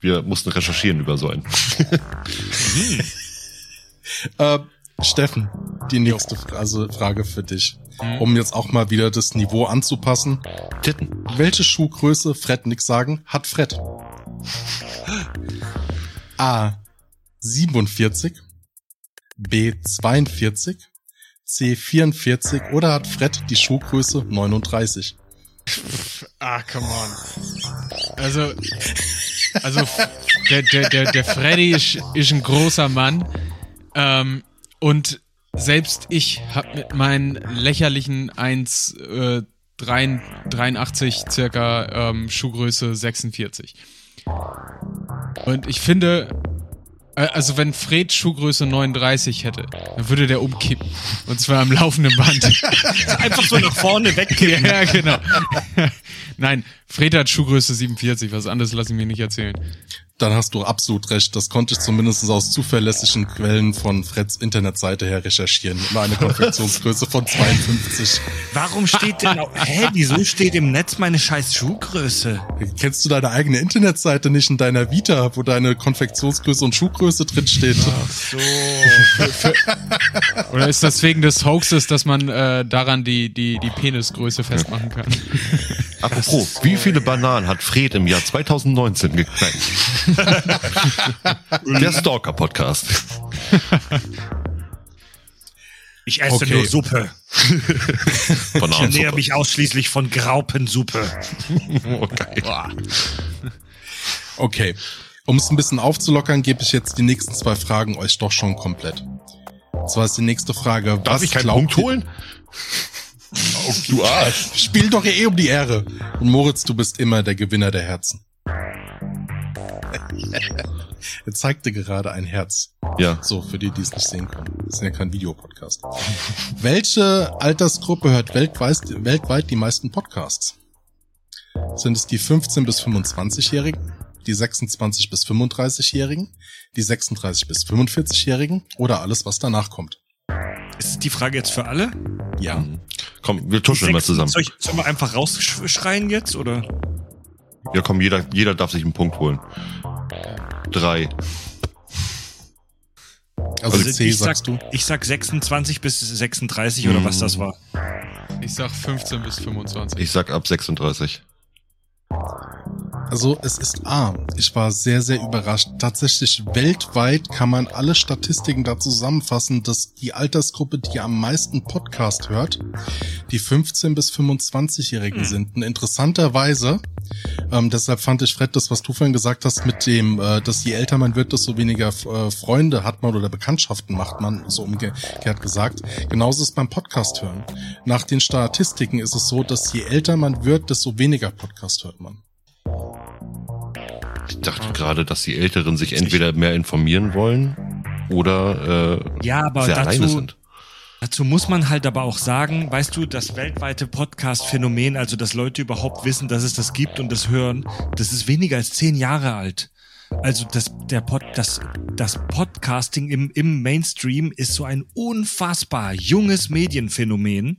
Wir mussten recherchieren über so einen. Äh, Steffen, die nächste also Frage für dich. Um jetzt auch mal wieder das Niveau anzupassen. Titten. Welche Schuhgröße, Fred nix sagen, hat Fred? A. 47, B. 42, C44 oder hat Fred die Schuhgröße 39? Ah, come on. Also, also der, der, der, der Freddy ist, ist ein großer Mann. Ähm, und selbst ich habe mit meinen lächerlichen 1, äh, 83 circa ähm, Schuhgröße 46. Und ich finde, äh, also wenn Fred Schuhgröße 39 hätte, dann würde der umkippen. Und zwar am laufenden Band. Einfach so nach vorne wegkippen. ja, genau. Nein, Fred hat Schuhgröße 47, was anderes lasse ich mir nicht erzählen. Dann hast du absolut recht. Das konnte ich zumindest aus zuverlässigen Quellen von Freds Internetseite her recherchieren. Immer eine Konfektionsgröße von 52. Warum steht denn, hä, wieso steht im Netz meine scheiß Schuhgröße? Kennst du deine eigene Internetseite nicht in deiner Vita, wo deine Konfektionsgröße und Schuhgröße drin steht? Ach so. Oder ist das wegen des Hoaxes, dass man äh, daran die, die, die Penisgröße festmachen kann? Apropos, wie viele Bananen hat Fred im Jahr 2019 geknackt? Der Stalker-Podcast. Ich esse Okay. nur Suppe. Ich ernähre mich ausschließlich von Graupensuppe. Okay. Okay. Um es ein bisschen aufzulockern, gebe ich jetzt die nächsten zwei Fragen euch doch schon komplett. Und zwar ist die nächste Frage, Darf was ich keinen Punkt ihr- holen? Du Arsch. Spiel doch eh um die Ehre. Und Moritz, du bist immer der Gewinner der Herzen. er zeigte gerade ein Herz. Ja. So, für die, die es nicht sehen können. Das ist ja kein Videopodcast. Welche Altersgruppe hört weltweit, weltweit die meisten Podcasts? Sind es die 15- bis 25-Jährigen, die 26- bis 35-Jährigen, die 36- bis 45-Jährigen oder alles, was danach kommt? Ist die Frage jetzt für alle? Ja. Komm, wir tuscheln mal zusammen. Soll ich, sollen wir einfach rausschreien jetzt, oder? Ja, komm, jeder, jeder darf sich einen Punkt holen. Drei. Also, C, ich sagst sag, du? Ich sag 26 bis 36 oder was das war. Ich sag 15 bis 25. Ich sag ab 36. Also es ist A. Ich war sehr, sehr überrascht. Tatsächlich weltweit kann man alle Statistiken da zusammenfassen, dass die Altersgruppe, die am meisten Podcast hört, die 15- bis 25-Jährigen sind. Und interessanterweise, ähm, deshalb fand ich, Fred, das, was du vorhin gesagt hast, mit dem, äh, dass je älter man wird, desto weniger äh, Freunde hat man oder Bekanntschaften macht man, so umgekehrt gesagt. Genauso ist beim Podcast hören. Nach den Statistiken ist es so, dass je älter man wird, desto weniger Podcast hört man. Ich dachte gerade, dass die Älteren sich entweder mehr informieren wollen oder äh, Ja, aber sehr alleine dazu, sind. dazu muss man halt aber auch sagen, weißt du, das weltweite Podcast-Phänomen, also dass Leute überhaupt wissen, dass es das gibt und das hören, das ist weniger als zehn Jahre alt. Also das, der Pod, das, das Podcasting im, im Mainstream ist so ein unfassbar junges Medienphänomen,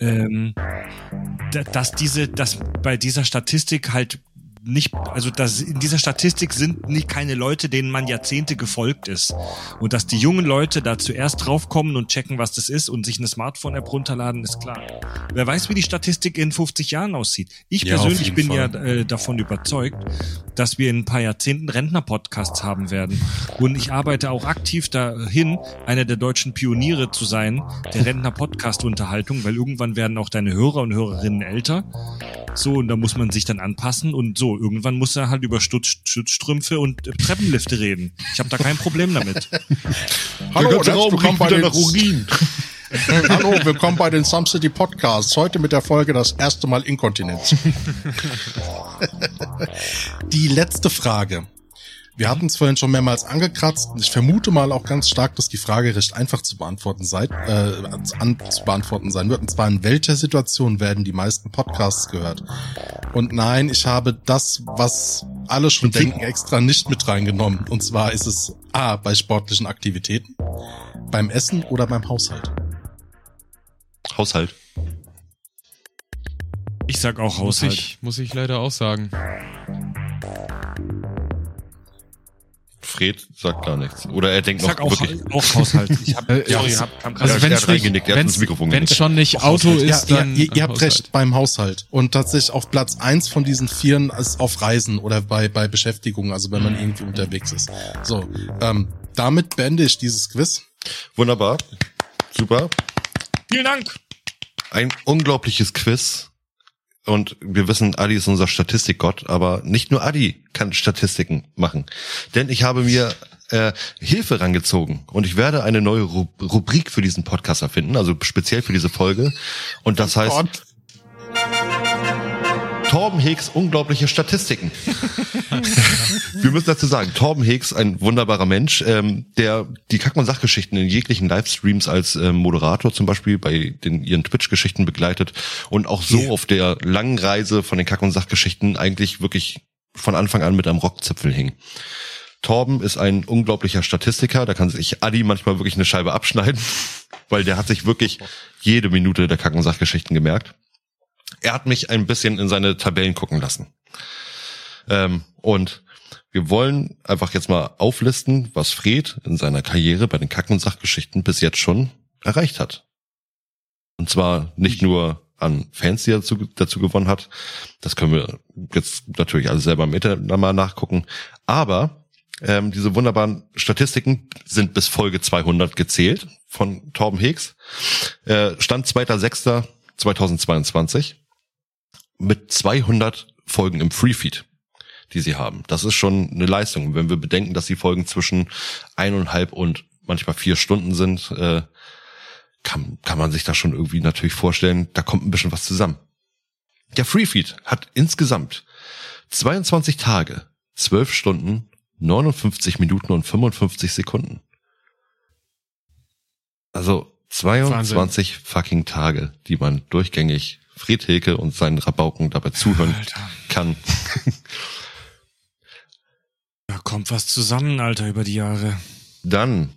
ähm, da- dass diese, dass bei dieser Statistik halt nicht, also dass in dieser Statistik sind nicht keine Leute, denen man Jahrzehnte gefolgt ist. Und dass die jungen Leute da zuerst draufkommen und checken, was das ist und sich eine Smartphone-App runterladen, ist klar. Wer weiß, wie die Statistik in 50 Jahren aussieht. Ich Ja, persönlich bin Fall. ja äh, davon überzeugt, dass wir in ein paar Jahrzehnten Rentner-Podcasts haben werden. Und ich arbeite auch aktiv dahin, einer der deutschen Pioniere zu sein, der Rentner-Podcast-Unterhaltung, weil irgendwann werden auch deine Hörer und Hörerinnen älter. So, und da muss man sich dann anpassen und so, irgendwann muss er halt über Stutz, Schutzstrümpfe und äh, Treppenlifte reden. Ich habe da kein Problem damit. Hallo, Der ganze herzlich Raum willkommen riecht bei wieder den nach Urin. Hallo, willkommen bei den Some City Podcasts. Heute mit der Folge das erste Mal Inkontinenz. Die letzte Frage. Wir hatten es vorhin schon mehrmals angekratzt. Ich vermute mal auch ganz stark, dass die Frage recht einfach zu beantworten sei, äh, an, zu beantworten sein wird. Und zwar in welcher Situation werden die meisten Podcasts gehört? Und nein, ich habe das, was alle schon denken, extra nicht mit reingenommen. Und zwar ist es A, bei sportlichen Aktivitäten, beim Essen oder beim Haushalt. Haushalt. Ich sag auch Muss Haushalt. ich, muss ich leider auch sagen. Fred sagt gar nichts. Oder er denkt Ich noch auch, wirklich. auch Haushalt. Ich hab, Äh, sorry, ja, hab, kam Also Ja, wenn es hat reingenickt, er hat ins Mikrofon wenn genickt. schon nicht Auto ist, ja, dann ihr, ihr habt Haushalt. recht beim Haushalt. Und tatsächlich auf Platz eins von diesen Vieren ist auf Reisen oder bei, bei Beschäftigung, also wenn man irgendwie unterwegs ist. So, ähm, damit beende ich dieses Quiz. Wunderbar. Super. Vielen Dank. Ein unglaubliches Quiz. Und wir wissen, Adi ist unser Statistikgott, aber nicht nur Adi kann Statistiken machen. Denn ich habe mir äh, Hilfe rangezogen und ich werde eine neue Ru Rubrik für diesen Podcast erfinden, also speziell für diese Folge. Und das heißt Gott. Torben Heks unglaubliche Statistiken. Wir müssen dazu sagen, Torben Heks, ein wunderbarer Mensch, ähm, der die Kack- und Sachgeschichten in jeglichen Livestreams als ähm, Moderator zum Beispiel bei den ihren Twitch-Geschichten begleitet und auch so auf der langen Reise von den Kack- und Sachgeschichten eigentlich wirklich von Anfang an mit einem Rockzipfel hing. Torben ist ein unglaublicher Statistiker, da kann sich Adi manchmal wirklich eine Scheibe abschneiden, weil der hat sich wirklich jede Minute der Kack- und Sachgeschichten gemerkt. Er hat mich ein bisschen in seine Tabellen gucken lassen. Ähm, und wir wollen einfach jetzt mal auflisten, was Fred in seiner Karriere bei den Kack- und Sachgeschichten bis jetzt schon erreicht hat. Und zwar nicht nur an Fans, die er dazu, dazu gewonnen hat. Das können wir jetzt natürlich alle selber im Internet mal nachgucken. Aber ähm, diese wunderbaren Statistiken sind bis Folge 200 gezählt von Torben Heks. Äh, Stand 2.6.2022 mit 200 Folgen im Freefeed, die sie haben. Das ist schon eine Leistung. Wenn wir bedenken, dass die Folgen zwischen eineinhalb und manchmal vier Stunden sind, äh, kann, kann man sich da schon irgendwie natürlich vorstellen, da kommt ein bisschen was zusammen. Der Freefeed hat insgesamt 22 Tage, 12 Stunden, 59 Minuten und 55 Sekunden. Also 22 fucking Tage, die man durchgängig Fred Hilke und seinen Rabauken dabei zuhören Alter. kann. Da kommt was zusammen, Alter, über die Jahre. Dann,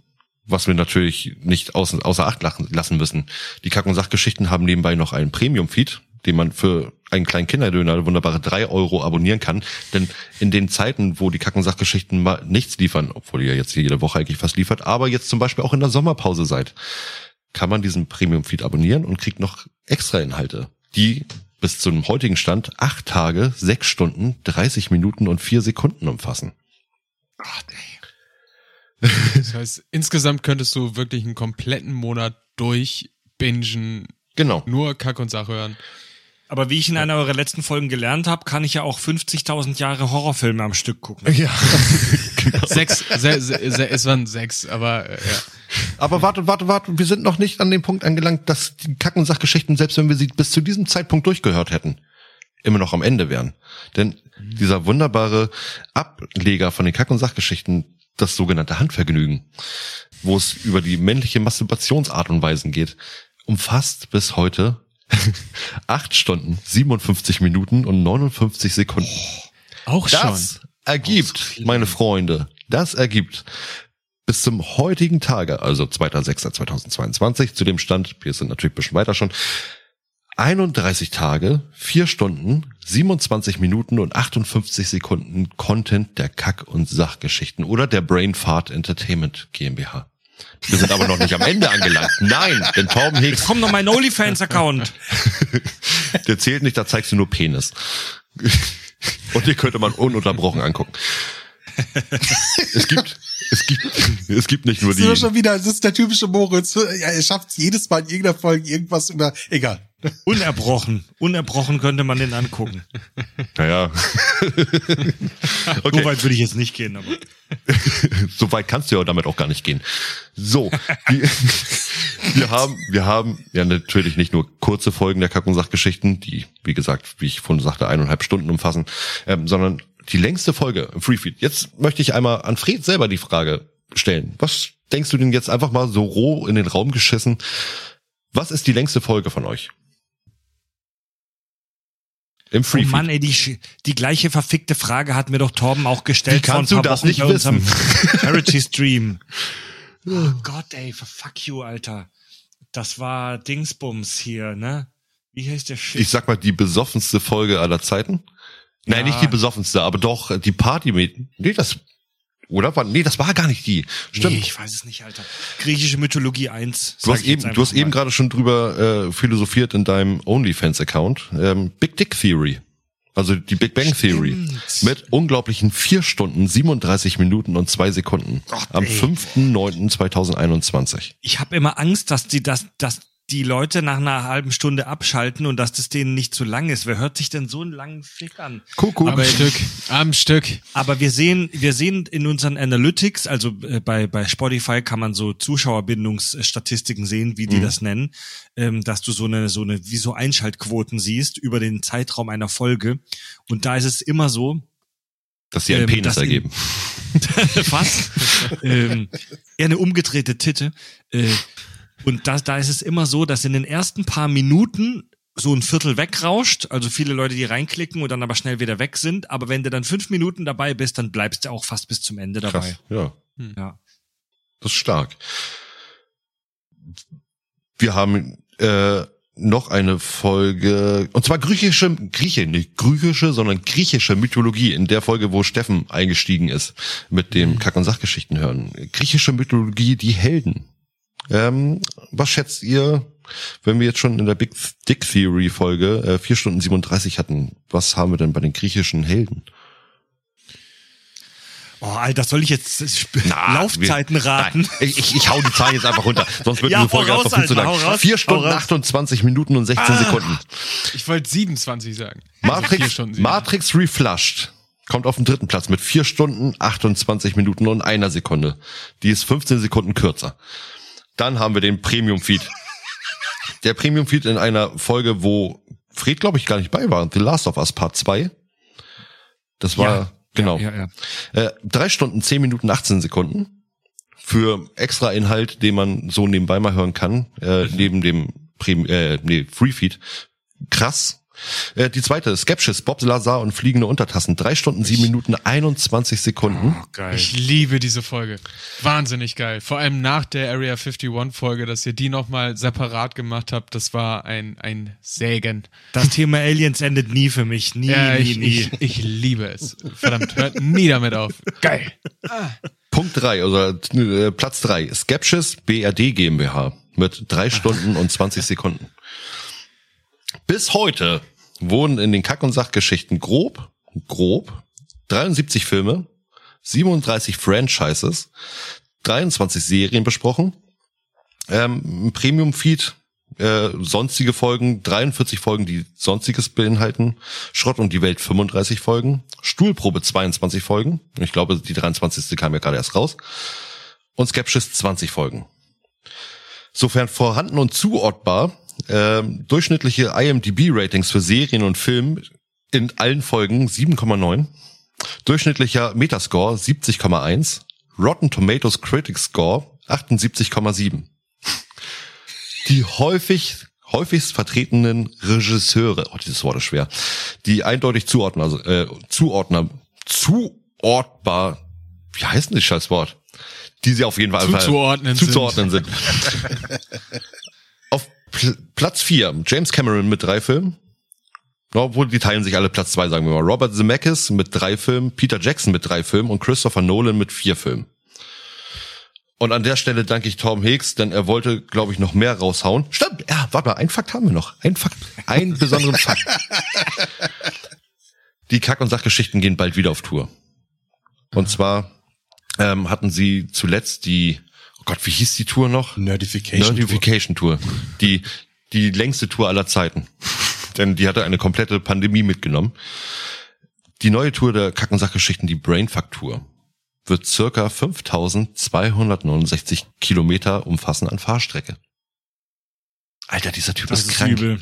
was wir natürlich nicht außer, außer Acht lassen müssen, die Kack- und Sachgeschichten haben nebenbei noch einen Premium-Feed, den man für einen kleinen Kinderdöner wunderbare drei Euro abonnieren kann. Denn in den Zeiten, wo die Kack- und Sachgeschichten mal nichts liefern, obwohl ihr jetzt jede Woche eigentlich fast liefert, aber jetzt zum Beispiel auch in der Sommerpause seid, kann man diesen Premium-Feed abonnieren und kriegt noch extra Inhalte, die bis zum heutigen Stand acht Tage, sechs Stunden, 30 Minuten und vier Sekunden umfassen. Das heißt, insgesamt könntest du wirklich einen kompletten Monat durchbingen, Genau. nur Kack und Sach hören. Aber wie ich in einer eurer letzten Folgen gelernt habe, kann ich ja auch 50.000 Jahre Horrorfilme am Stück gucken. Ja. Sechs, se, se, se, es waren sechs, aber äh, ja. Aber warte, warte, warte, wir sind noch nicht an dem Punkt angelangt, dass die Kack- und Sachgeschichten, selbst wenn wir sie bis zu diesem Zeitpunkt durchgehört hätten, immer noch am Ende wären. Denn dieser wunderbare Ableger von den Kack- und Sachgeschichten, das sogenannte Handvergnügen, wo es über die männliche Masturbationsart und Weisen geht, umfasst bis heute acht Stunden, 57 Minuten und 59 Sekunden. Auch Das ergibt, meine Freunde, das ergibt bis zum heutigen Tage, also 2.6.2022, zu dem Stand, wir sind natürlich ein bisschen weiter schon, 31 Tage, 4 Stunden, 27 Minuten und 58 Sekunden Content der Kack- und Sachgeschichten oder der Brainfart Entertainment GmbH. Wir sind aber noch nicht am Ende angelangt. Nein, denn Torben Hicks, Komm noch mein OnlyFans-Account. der zählt nicht, da zeigst du nur Penis. Und den könnte man ununterbrochen angucken. Es gibt, es gibt, es gibt nicht nur Das ist doch die, schon wieder, das ist der typische Moritz. Ja, er schafft jedes Mal in irgendeiner Folge irgendwas über, egal. Unerbrochen. Unerbrochen könnte man den angucken. naja. So Okay, weit würde ich jetzt nicht gehen, aber. so weit kannst du ja damit auch gar nicht gehen. So, wir, wir haben, wir haben ja natürlich nicht nur kurze Folgen der Kack- und Sachgeschichten, die, wie gesagt, wie ich vorhin sagte, eineinhalb Stunden umfassen, ähm, sondern die längste Folge im Freefeed. Jetzt möchte ich einmal an Fred selber die Frage stellen. Was denkst du denn jetzt einfach mal so roh in den Raum geschissen? Was ist die längste Folge von euch? Im Oh Freefeed. Mann, ey, die, die gleiche verfickte Frage hat mir doch Torben auch gestellt vor ein du paar das Wochen nicht bei unserem wissen? Charity-Stream. Oh Gott, ey, fuck you, Alter. Das war Dingsbums hier, ne? Wie heißt der Shit? ich sag mal, die besoffenste Folge aller Zeiten. Nein, Ja. nicht die besoffenste, aber doch die Party mit. Nee, das. Oder nee, das war gar nicht die. Stimmt. Nee, ich weiß es nicht, Alter. Griechische Mythologie 1. du hast eben, du hast eben gerade schon drüber äh, philosophiert in deinem OnlyFans-Account. Ähm, Big Dick Theory. Also die Big Bang Theory. Stimmt. Mit unglaublichen vier Stunden, 37 Minuten und zwei Sekunden. Gott, am ey. 5.9.2021. Ich habe immer Angst, dass die das, dass die Leute nach einer halben Stunde abschalten und dass das denen nicht zu lang ist. Wer hört sich denn so einen langen Fick an? Kuckuck. Am Stück, am Stück. Aber wir sehen, wir sehen in unseren Analytics, also äh, bei, bei Spotify kann man so Zuschauerbindungsstatistiken sehen, wie die Mhm. das nennen, ähm, dass du so eine, so eine, wie so Einschaltquoten siehst über den Zeitraum einer Folge. Und da ist es immer so, Dass sie einen ähm, Penis ergeben. fast, ähm, eher eine umgedrehte Titte. Äh, und da, da ist es immer so, dass in den ersten paar Minuten so ein Viertel wegrauscht, also viele Leute, die reinklicken und dann aber schnell wieder weg sind. Aber wenn du dann fünf Minuten dabei bist, dann bleibst du auch fast bis zum Ende dabei. Krass. Ja. Ja. Das ist stark. Wir haben äh, noch eine Folge, und zwar griechische, Grieche, nicht griechische, sondern griechische Mythologie, in der Folge, wo Steffen eingestiegen ist mit dem Kack- und Sachgeschichten hören. Griechische Mythologie, die Helden. Ähm, was schätzt ihr, wenn wir jetzt schon in der Big Dick Theory Folge äh, 4 Stunden 37 hatten, was haben wir denn bei den griechischen Helden? Oh, Alter, soll ich jetzt Na, Laufzeiten wir- raten? Nein, ich, ich, ich hau die Zahlen jetzt einfach runter. Sonst wird Ja, diese Folge hau einfach raus, viel zu lang. raus, 4 hau Stunden, raus. 28 Minuten und 16 Sekunden. Ich wollte 27 sagen. Also vier Matrix, sieben. Matrix Reflushed kommt auf den dritten Platz mit 4 Stunden, 28 Minuten und einer Sekunde. Die ist 15 Sekunden kürzer. Dann haben wir den Premium Feed. Der Premium Feed in einer Folge, wo Fred, glaube ich, gar nicht bei war. The Last of Us Part 2. Das war, Ja, genau. Ja, ja, ja. Äh, drei Stunden, zehn Minuten, 18 Sekunden. Für extra Inhalt, den man so nebenbei mal hören kann, äh, neben dem Prem äh, nee, Freefeed. Krass. Äh, die zweite, Skepsis, Bob Lazar und fliegende Untertassen. Drei Stunden, sieben Minuten, 21 Sekunden. Geil. Ich liebe diese Folge. Wahnsinnig geil. Vor allem nach der Area 51 Folge, dass ihr die nochmal separat gemacht habt, das war ein, ein Segen. Das Thema Aliens endet nie für mich. Nie, Ja, nie, ich, nie. ich, ich liebe es. Verdammt, hört nie damit auf. Geil. Punkt drei oder äh, Platz drei, Skepsis BRD GmbH mit drei Stunden und 20 Sekunden. Bis heute wurden in den Kack- und Sachgeschichten grob, grob 73 Filme, 37 Franchises, 23 Serien besprochen, ähm, Premium-Feed, äh, sonstige Folgen, 43 Folgen, die sonstiges beinhalten, Schrott und die Welt 35 Folgen, Stuhlprobe 22 Folgen, ich glaube, die 23. kam ja gerade erst raus, und Skepsis 20 Folgen. Sofern vorhanden und zuortbar, ähm, durchschnittliche IMDb-Ratings für Serien und Film in allen Folgen 7,9, durchschnittlicher Metascore 70,1, Rotten Tomatoes Critics Score 78,7. Die häufig häufigst vertretenen Regisseure, oh, dieses Wort ist schwer, die eindeutig zuordnen, also äh, Zuordner, zuortbar, wie heißt denn das scheiß Wort? Die sie auf jeden Fall Zuzuordnen sind. zuzuordnen sind. Platz vier James Cameron mit drei Filmen. Obwohl, die teilen sich alle Platz zwei, sagen wir mal. Robert Zemeckis mit drei Filmen, Peter Jackson mit drei Filmen und Christopher Nolan mit vier Filmen. Und an der Stelle danke ich Tom Hicks, denn er wollte, glaube ich, noch mehr raushauen. Stimmt, ja, warte mal, einen Fakt haben wir noch. Ein Fakt, einen besonderen Fakt. Die Kack- und Sachgeschichten gehen bald wieder auf Tour. Und zwar ähm, hatten sie zuletzt die, Gott, wie hieß die Tour noch? Nerdification. Nerdification Tour. Die, die längste Tour aller Zeiten. Denn die hatte eine komplette Pandemie mitgenommen. Die neue Tour der Kack- und Sachgeschichten, die Brainfuck Tour, wird circa 5269 Kilometer umfassen an Fahrstrecke. Alter, dieser Typ Das ist ist krank. übel.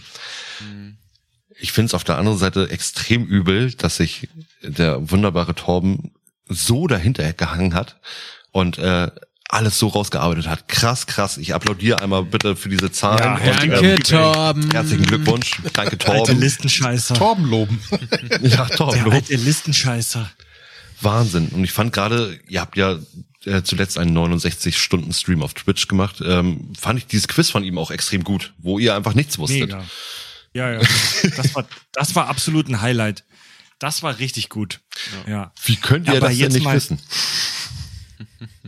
Ich finde es auf der anderen Seite extrem übel, dass sich der wunderbare Torben so dahinter gehangen hat und äh, alles so rausgearbeitet hat. Krass, krass. Ich applaudiere einmal bitte für diese Zahlen. Ja, und, Danke, ähm, Torben. Herzlichen Glückwunsch. Danke, Alte Torben. Listenscheißer. Torben loben. Ja, Der Torben. alte Listenscheißer. Wahnsinn. Und ich fand gerade, ihr habt ja äh, zuletzt einen 69-Stunden-Stream auf Twitch gemacht. Ähm, fand ich dieses Quiz von ihm auch extrem gut, wo ihr einfach nichts wusstet. Mega. Ja, ja. Das war, das war absolut ein Highlight. Das war richtig gut. Ja. Wie könnt ihr Aber das denn jetzt nicht mal- wissen?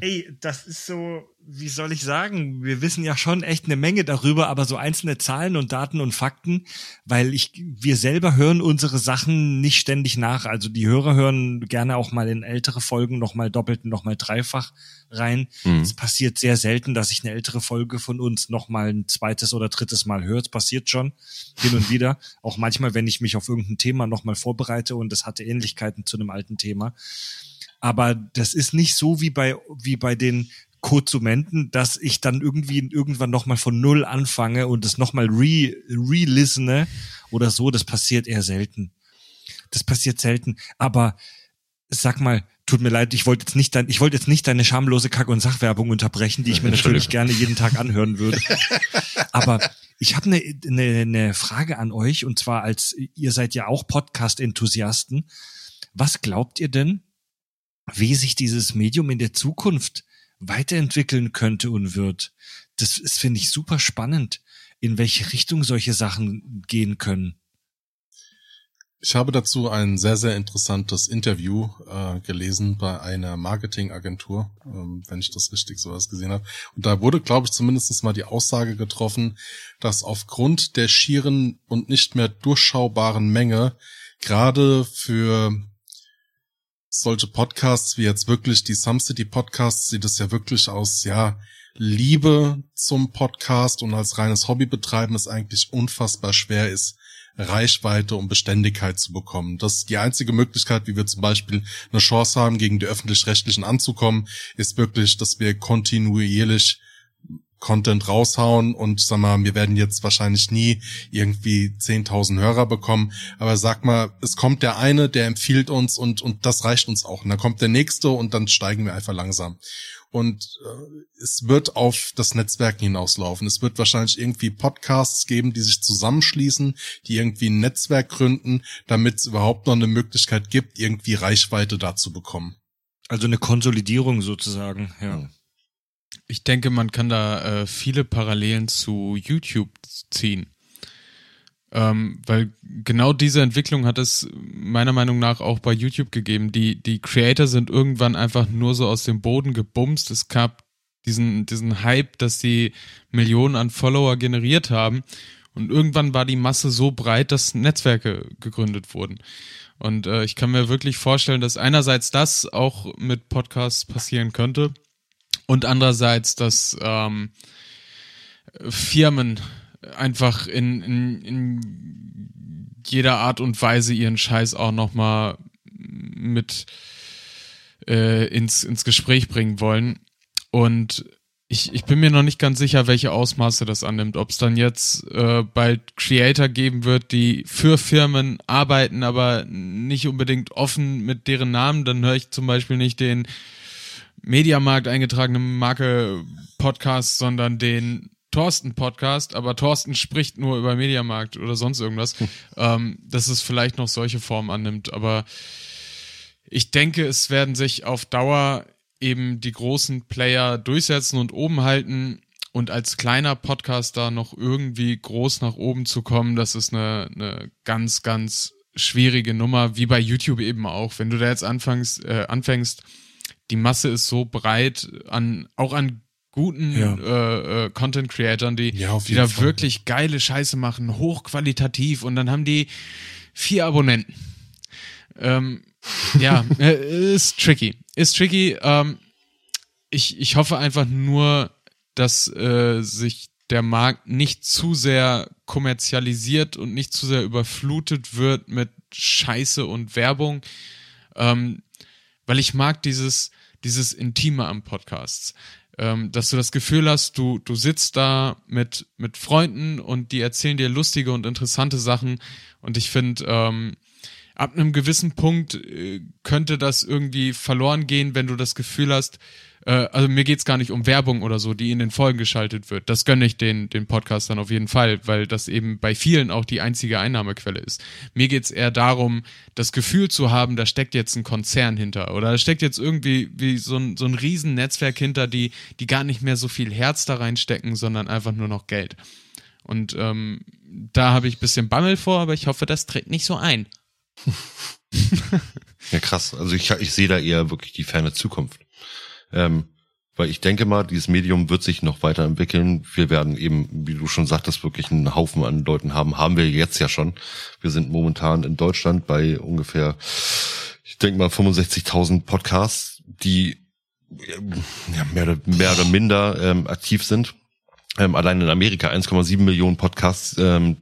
Ey, das ist so, wie soll ich sagen? Wir wissen ja schon echt eine Menge darüber, aber so einzelne Zahlen und Daten und Fakten, weil ich, wir selber hören unsere Sachen nicht ständig nach. Also die Hörer hören gerne auch mal in ältere Folgen nochmal doppelt, nochmal dreifach rein. Mhm. Es passiert sehr selten, dass ich eine ältere Folge von uns nochmal ein zweites oder drittes Mal höre. Es passiert schon hin und wieder. Auch manchmal, wenn ich mich auf irgendein Thema nochmal vorbereite und es hatte Ähnlichkeiten zu einem alten Thema. Aber das ist nicht so wie bei, wie bei den Konsumenten, dass ich dann irgendwie irgendwann nochmal von Null anfange und das nochmal re, re-listene oder so. Das passiert eher selten. Das passiert selten. Aber sag mal, tut mir leid, ich wollte jetzt nicht dein, ich wollte jetzt nicht deine schamlose Kack- und Sachwerbung unterbrechen, die ich mir natürlich gerne jeden Tag anhören würde. Aber ich habe eine ne, ne Frage an euch und zwar als ihr seid ja auch Podcast-Enthusiasten. Was glaubt ihr denn, wie sich dieses Medium in der Zukunft weiterentwickeln könnte und wird? Das ist, finde ich, super spannend, in welche Richtung solche Sachen gehen können. Ich habe dazu ein sehr, sehr interessantes Interview äh, gelesen bei einer Marketingagentur, ähm, wenn ich das richtig sowas gesehen habe. Und da wurde, glaube ich, zumindest mal die Aussage getroffen, dass aufgrund der schieren und nicht mehr durchschaubaren Menge gerade für solche Podcasts wie jetzt wirklich die Some City Podcasts sieht es ja wirklich aus, ja, Liebe zum Podcast und als reines Hobby betreiben es eigentlich unfassbar schwer ist, Reichweite und Beständigkeit zu bekommen. Das ist die einzige Möglichkeit, wie wir zum Beispiel eine Chance haben, gegen die öffentlich-rechtlichen anzukommen, ist wirklich, dass wir kontinuierlich Content raushauen und sag mal, wir werden jetzt wahrscheinlich nie irgendwie 10.000 Hörer bekommen, aber sag mal, es kommt der eine, der empfiehlt uns und, und das reicht uns auch. Und dann kommt der nächste und dann steigen wir einfach langsam. Und äh, es wird auf das Netzwerk hinauslaufen. Es wird wahrscheinlich irgendwie Podcasts geben, die sich zusammenschließen, die irgendwie ein Netzwerk gründen, damit es überhaupt noch eine Möglichkeit gibt, irgendwie Reichweite da zu bekommen. Also eine Konsolidierung sozusagen, ja. Ich denke, man kann da äh, viele Parallelen zu YouTube ziehen. Ähm, weil genau diese Entwicklung hat es meiner Meinung nach auch bei YouTube gegeben. Die, die Creator sind irgendwann einfach nur so aus dem Boden gebumst. Es gab diesen, diesen Hype, dass die Millionen an Follower generiert haben. Und irgendwann war die Masse so breit, dass Netzwerke gegründet wurden. Und äh, ich kann mir wirklich vorstellen, dass einerseits das auch mit Podcasts passieren könnte und andererseits, dass ähm, Firmen einfach in, in, in jeder Art und Weise ihren Scheiß auch nochmal mit äh, ins, ins Gespräch bringen wollen. Und ich, ich bin mir noch nicht ganz sicher, welche Ausmaße das annimmt. Ob es dann jetzt äh, bald Creator geben wird, die für Firmen arbeiten, aber nicht unbedingt offen mit deren Namen. Dann höre ich zum Beispiel nicht den Mediamarkt eingetragenen Marke Podcast, sondern den Thorsten Podcast, aber Thorsten spricht nur über Mediamarkt oder sonst irgendwas, ähm, dass es vielleicht noch solche Formen annimmt. Aber ich denke, es werden sich auf Dauer eben die großen Player durchsetzen und oben halten. Und als kleiner Podcaster noch irgendwie groß nach oben zu kommen, das ist eine, eine ganz, ganz schwierige Nummer, wie bei YouTube eben auch. Wenn du da jetzt anfängst, äh, anfängst, die Masse ist so breit an, auch an guten Ja. äh, äh, Content Creatern, die, Ja, die da Fall. wirklich geile Scheiße machen, hochqualitativ und dann haben die vier Abonnenten. Ähm, ja, äh, ist tricky. Ist tricky. Ähm, ich, ich hoffe einfach nur, dass äh, sich der Markt nicht zu sehr kommerzialisiert und nicht zu sehr überflutet wird mit Scheiße und Werbung. Ähm, weil ich mag dieses, dieses Intime am Podcast. Ähm, dass du das Gefühl hast, du, du sitzt da mit, mit Freunden und die erzählen dir lustige und interessante Sachen. Und ich finde, ähm, ab einem gewissen Punkt äh, könnte das irgendwie verloren gehen, wenn du das Gefühl hast, äh, also mir geht's gar nicht um Werbung oder so, die in den Folgen geschaltet wird. Das gönne ich den, den Podcastern auf jeden Fall, weil das eben bei vielen auch die einzige Einnahmequelle ist. Mir geht's eher darum, das Gefühl zu haben, da steckt jetzt ein Konzern hinter oder da steckt jetzt irgendwie wie so ein, so ein Riesennetzwerk hinter, die, die gar nicht mehr so viel Herz da reinstecken, sondern einfach nur noch Geld. Und ähm, da habe ich ein bisschen Bammel vor, aber ich hoffe, das tritt nicht so ein. Ja, krass. Also ich, ich sehe da eher wirklich die ferne Zukunft. Ähm, weil ich denke mal, dieses Medium wird sich noch weiterentwickeln. Wir werden eben, wie du schon sagtest, wirklich einen Haufen an Leuten haben. Haben wir jetzt ja schon. Wir sind momentan in Deutschland bei ungefähr, ich denke mal, 65.000 Podcasts, die ja, mehr, oder, mehr oder minder ähm, aktiv sind. Ähm, allein in Amerika 1,7 Millionen Podcasts, ähm,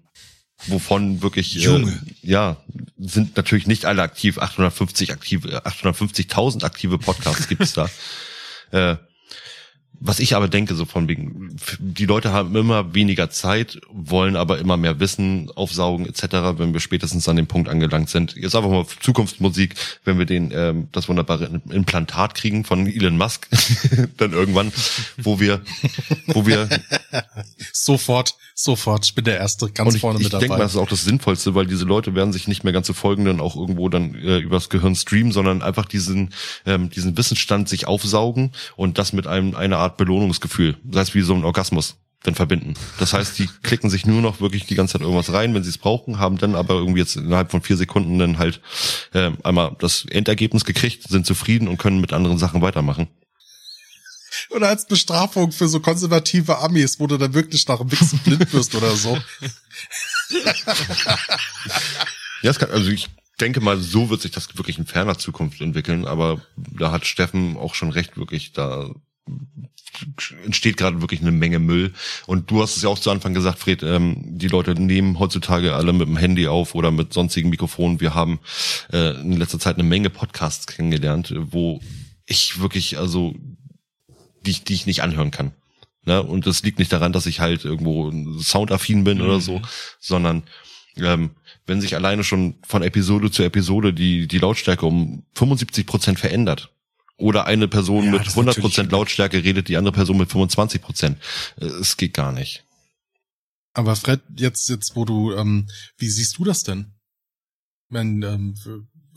wovon wirklich Junge. Äh, ja sind natürlich nicht alle aktiv 850 aktive 850.000 aktive Podcasts gibt es da äh, was ich aber denke, so von wegen, die Leute haben immer weniger Zeit, wollen aber immer mehr Wissen aufsaugen etc., wenn wir spätestens an dem Punkt angelangt sind. Jetzt einfach mal Zukunftsmusik, wenn wir den ähm, das wunderbare Implantat kriegen von Elon Musk, dann irgendwann, wo wir, wo wir sofort, sofort, ich bin der Erste, ganz ich, vorne ich mit dabei. Ich denke mal, das ist auch das Sinnvollste, weil diese Leute werden sich nicht mehr ganze Folgen dann auch irgendwo dann äh, übers Gehirn streamen, sondern einfach diesen, ähm, diesen Wissensstand sich aufsaugen und das mit einem einer Art Belohnungsgefühl, sei es wie so ein Orgasmus, dann verbinden. Das heißt, die klicken sich nur noch wirklich die ganze Zeit irgendwas rein, wenn sie es brauchen, haben dann aber irgendwie jetzt innerhalb von vier Sekunden dann halt äh, einmal das Endergebnis gekriegt, sind zufrieden und können mit anderen Sachen weitermachen. Oder als Bestrafung für so konservative Amis, wo du dann wirklich nach dem Wichsen blind wirst oder so. ja, es kann, also ich denke mal, so wird sich das wirklich in ferner Zukunft entwickeln, aber da hat Steffen auch schon recht, wirklich, da entsteht gerade wirklich eine Menge Müll. Und du hast es ja auch zu Anfang gesagt, Fred, ähm, die Leute nehmen heutzutage alle mit dem Handy auf oder mit sonstigen Mikrofonen. Wir haben äh, in letzter Zeit eine Menge Podcasts kennengelernt, wo ich wirklich, also, die, die ich nicht anhören kann. Ne? Und das liegt nicht daran, dass ich halt irgendwo soundaffin bin mhm. oder so, sondern ähm, wenn sich alleine schon von Episode zu Episode die, die Lautstärke um 75 Prozent verändert, oder eine Person ja, mit 100 Prozent Lautstärke redet, die andere Person mit 25 Prozent. Äh, es geht gar nicht. Aber Fred, jetzt, jetzt, wo du, ähm, wie siehst du das denn? Wenn, ähm,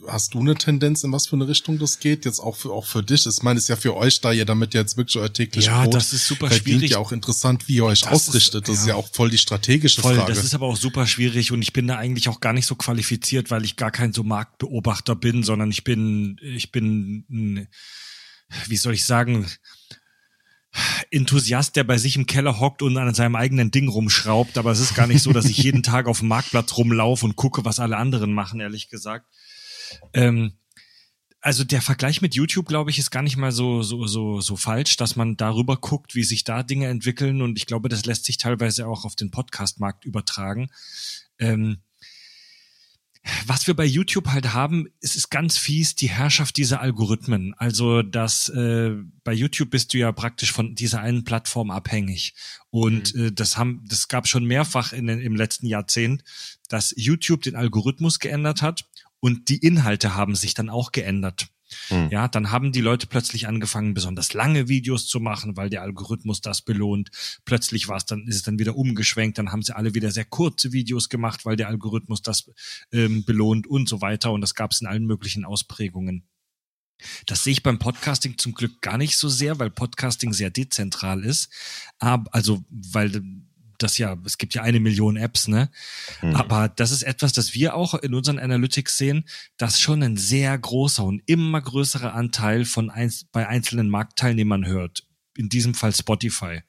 hast du eine Tendenz, in was für eine Richtung das geht? Jetzt auch für, auch für dich. Ich meine, es ist ja für euch da, ihr damit jetzt wirklich euer täglich Ja, Brot das ist super verdient. schwierig. ja auch interessant, wie ihr euch Das ausrichtet. ist- das ist ja. auch voll die strategische Voll, Frage. das ist aber auch super schwierig und ich bin da eigentlich auch gar nicht so qualifiziert, weil ich gar kein so Marktbeobachter bin, sondern ich bin, ich bin, ein, wie soll ich sagen, Enthusiast, der bei sich im Keller hockt und an seinem eigenen Ding rumschraubt. Aber es ist gar nicht so, dass ich jeden Tag auf dem Marktplatz rumlaufe und gucke, was alle anderen machen, ehrlich gesagt. Ähm, also der Vergleich mit YouTube, glaube ich, ist gar nicht mal so, so, so, so falsch, dass man darüber guckt, wie sich da Dinge entwickeln. Und ich glaube, das lässt sich teilweise auch auf den Podcast-Markt übertragen. Ähm, was wir bei YouTube halt haben, es ist ganz fies die Herrschaft dieser Algorithmen. Also dass äh, bei YouTube bist du ja praktisch von dieser einen Plattform abhängig. Und äh, das haben, das gab schon mehrfach in, im letzten Jahrzehnt, dass YouTube den Algorithmus geändert hat und die Inhalte haben sich dann auch geändert. Hm. Ja, dann haben die Leute plötzlich angefangen, besonders lange Videos zu machen, weil der Algorithmus das belohnt. Plötzlich war es dann, ist es dann wieder umgeschwenkt, dann haben sie alle wieder sehr kurze Videos gemacht, weil der Algorithmus das ähm, belohnt und so weiter. Und das gab es in allen möglichen Ausprägungen. Das sehe ich beim Podcasting zum Glück gar nicht so sehr, weil Podcasting sehr dezentral ist. Aber, also, weil das ja, es gibt ja eine Million Apps, ne? Mhm. Aber das ist etwas, das wir auch in unseren Analytics sehen, dass schon ein sehr großer und immer größerer Anteil von eins, bei einzelnen Marktteilnehmern hört. In diesem Fall Spotify.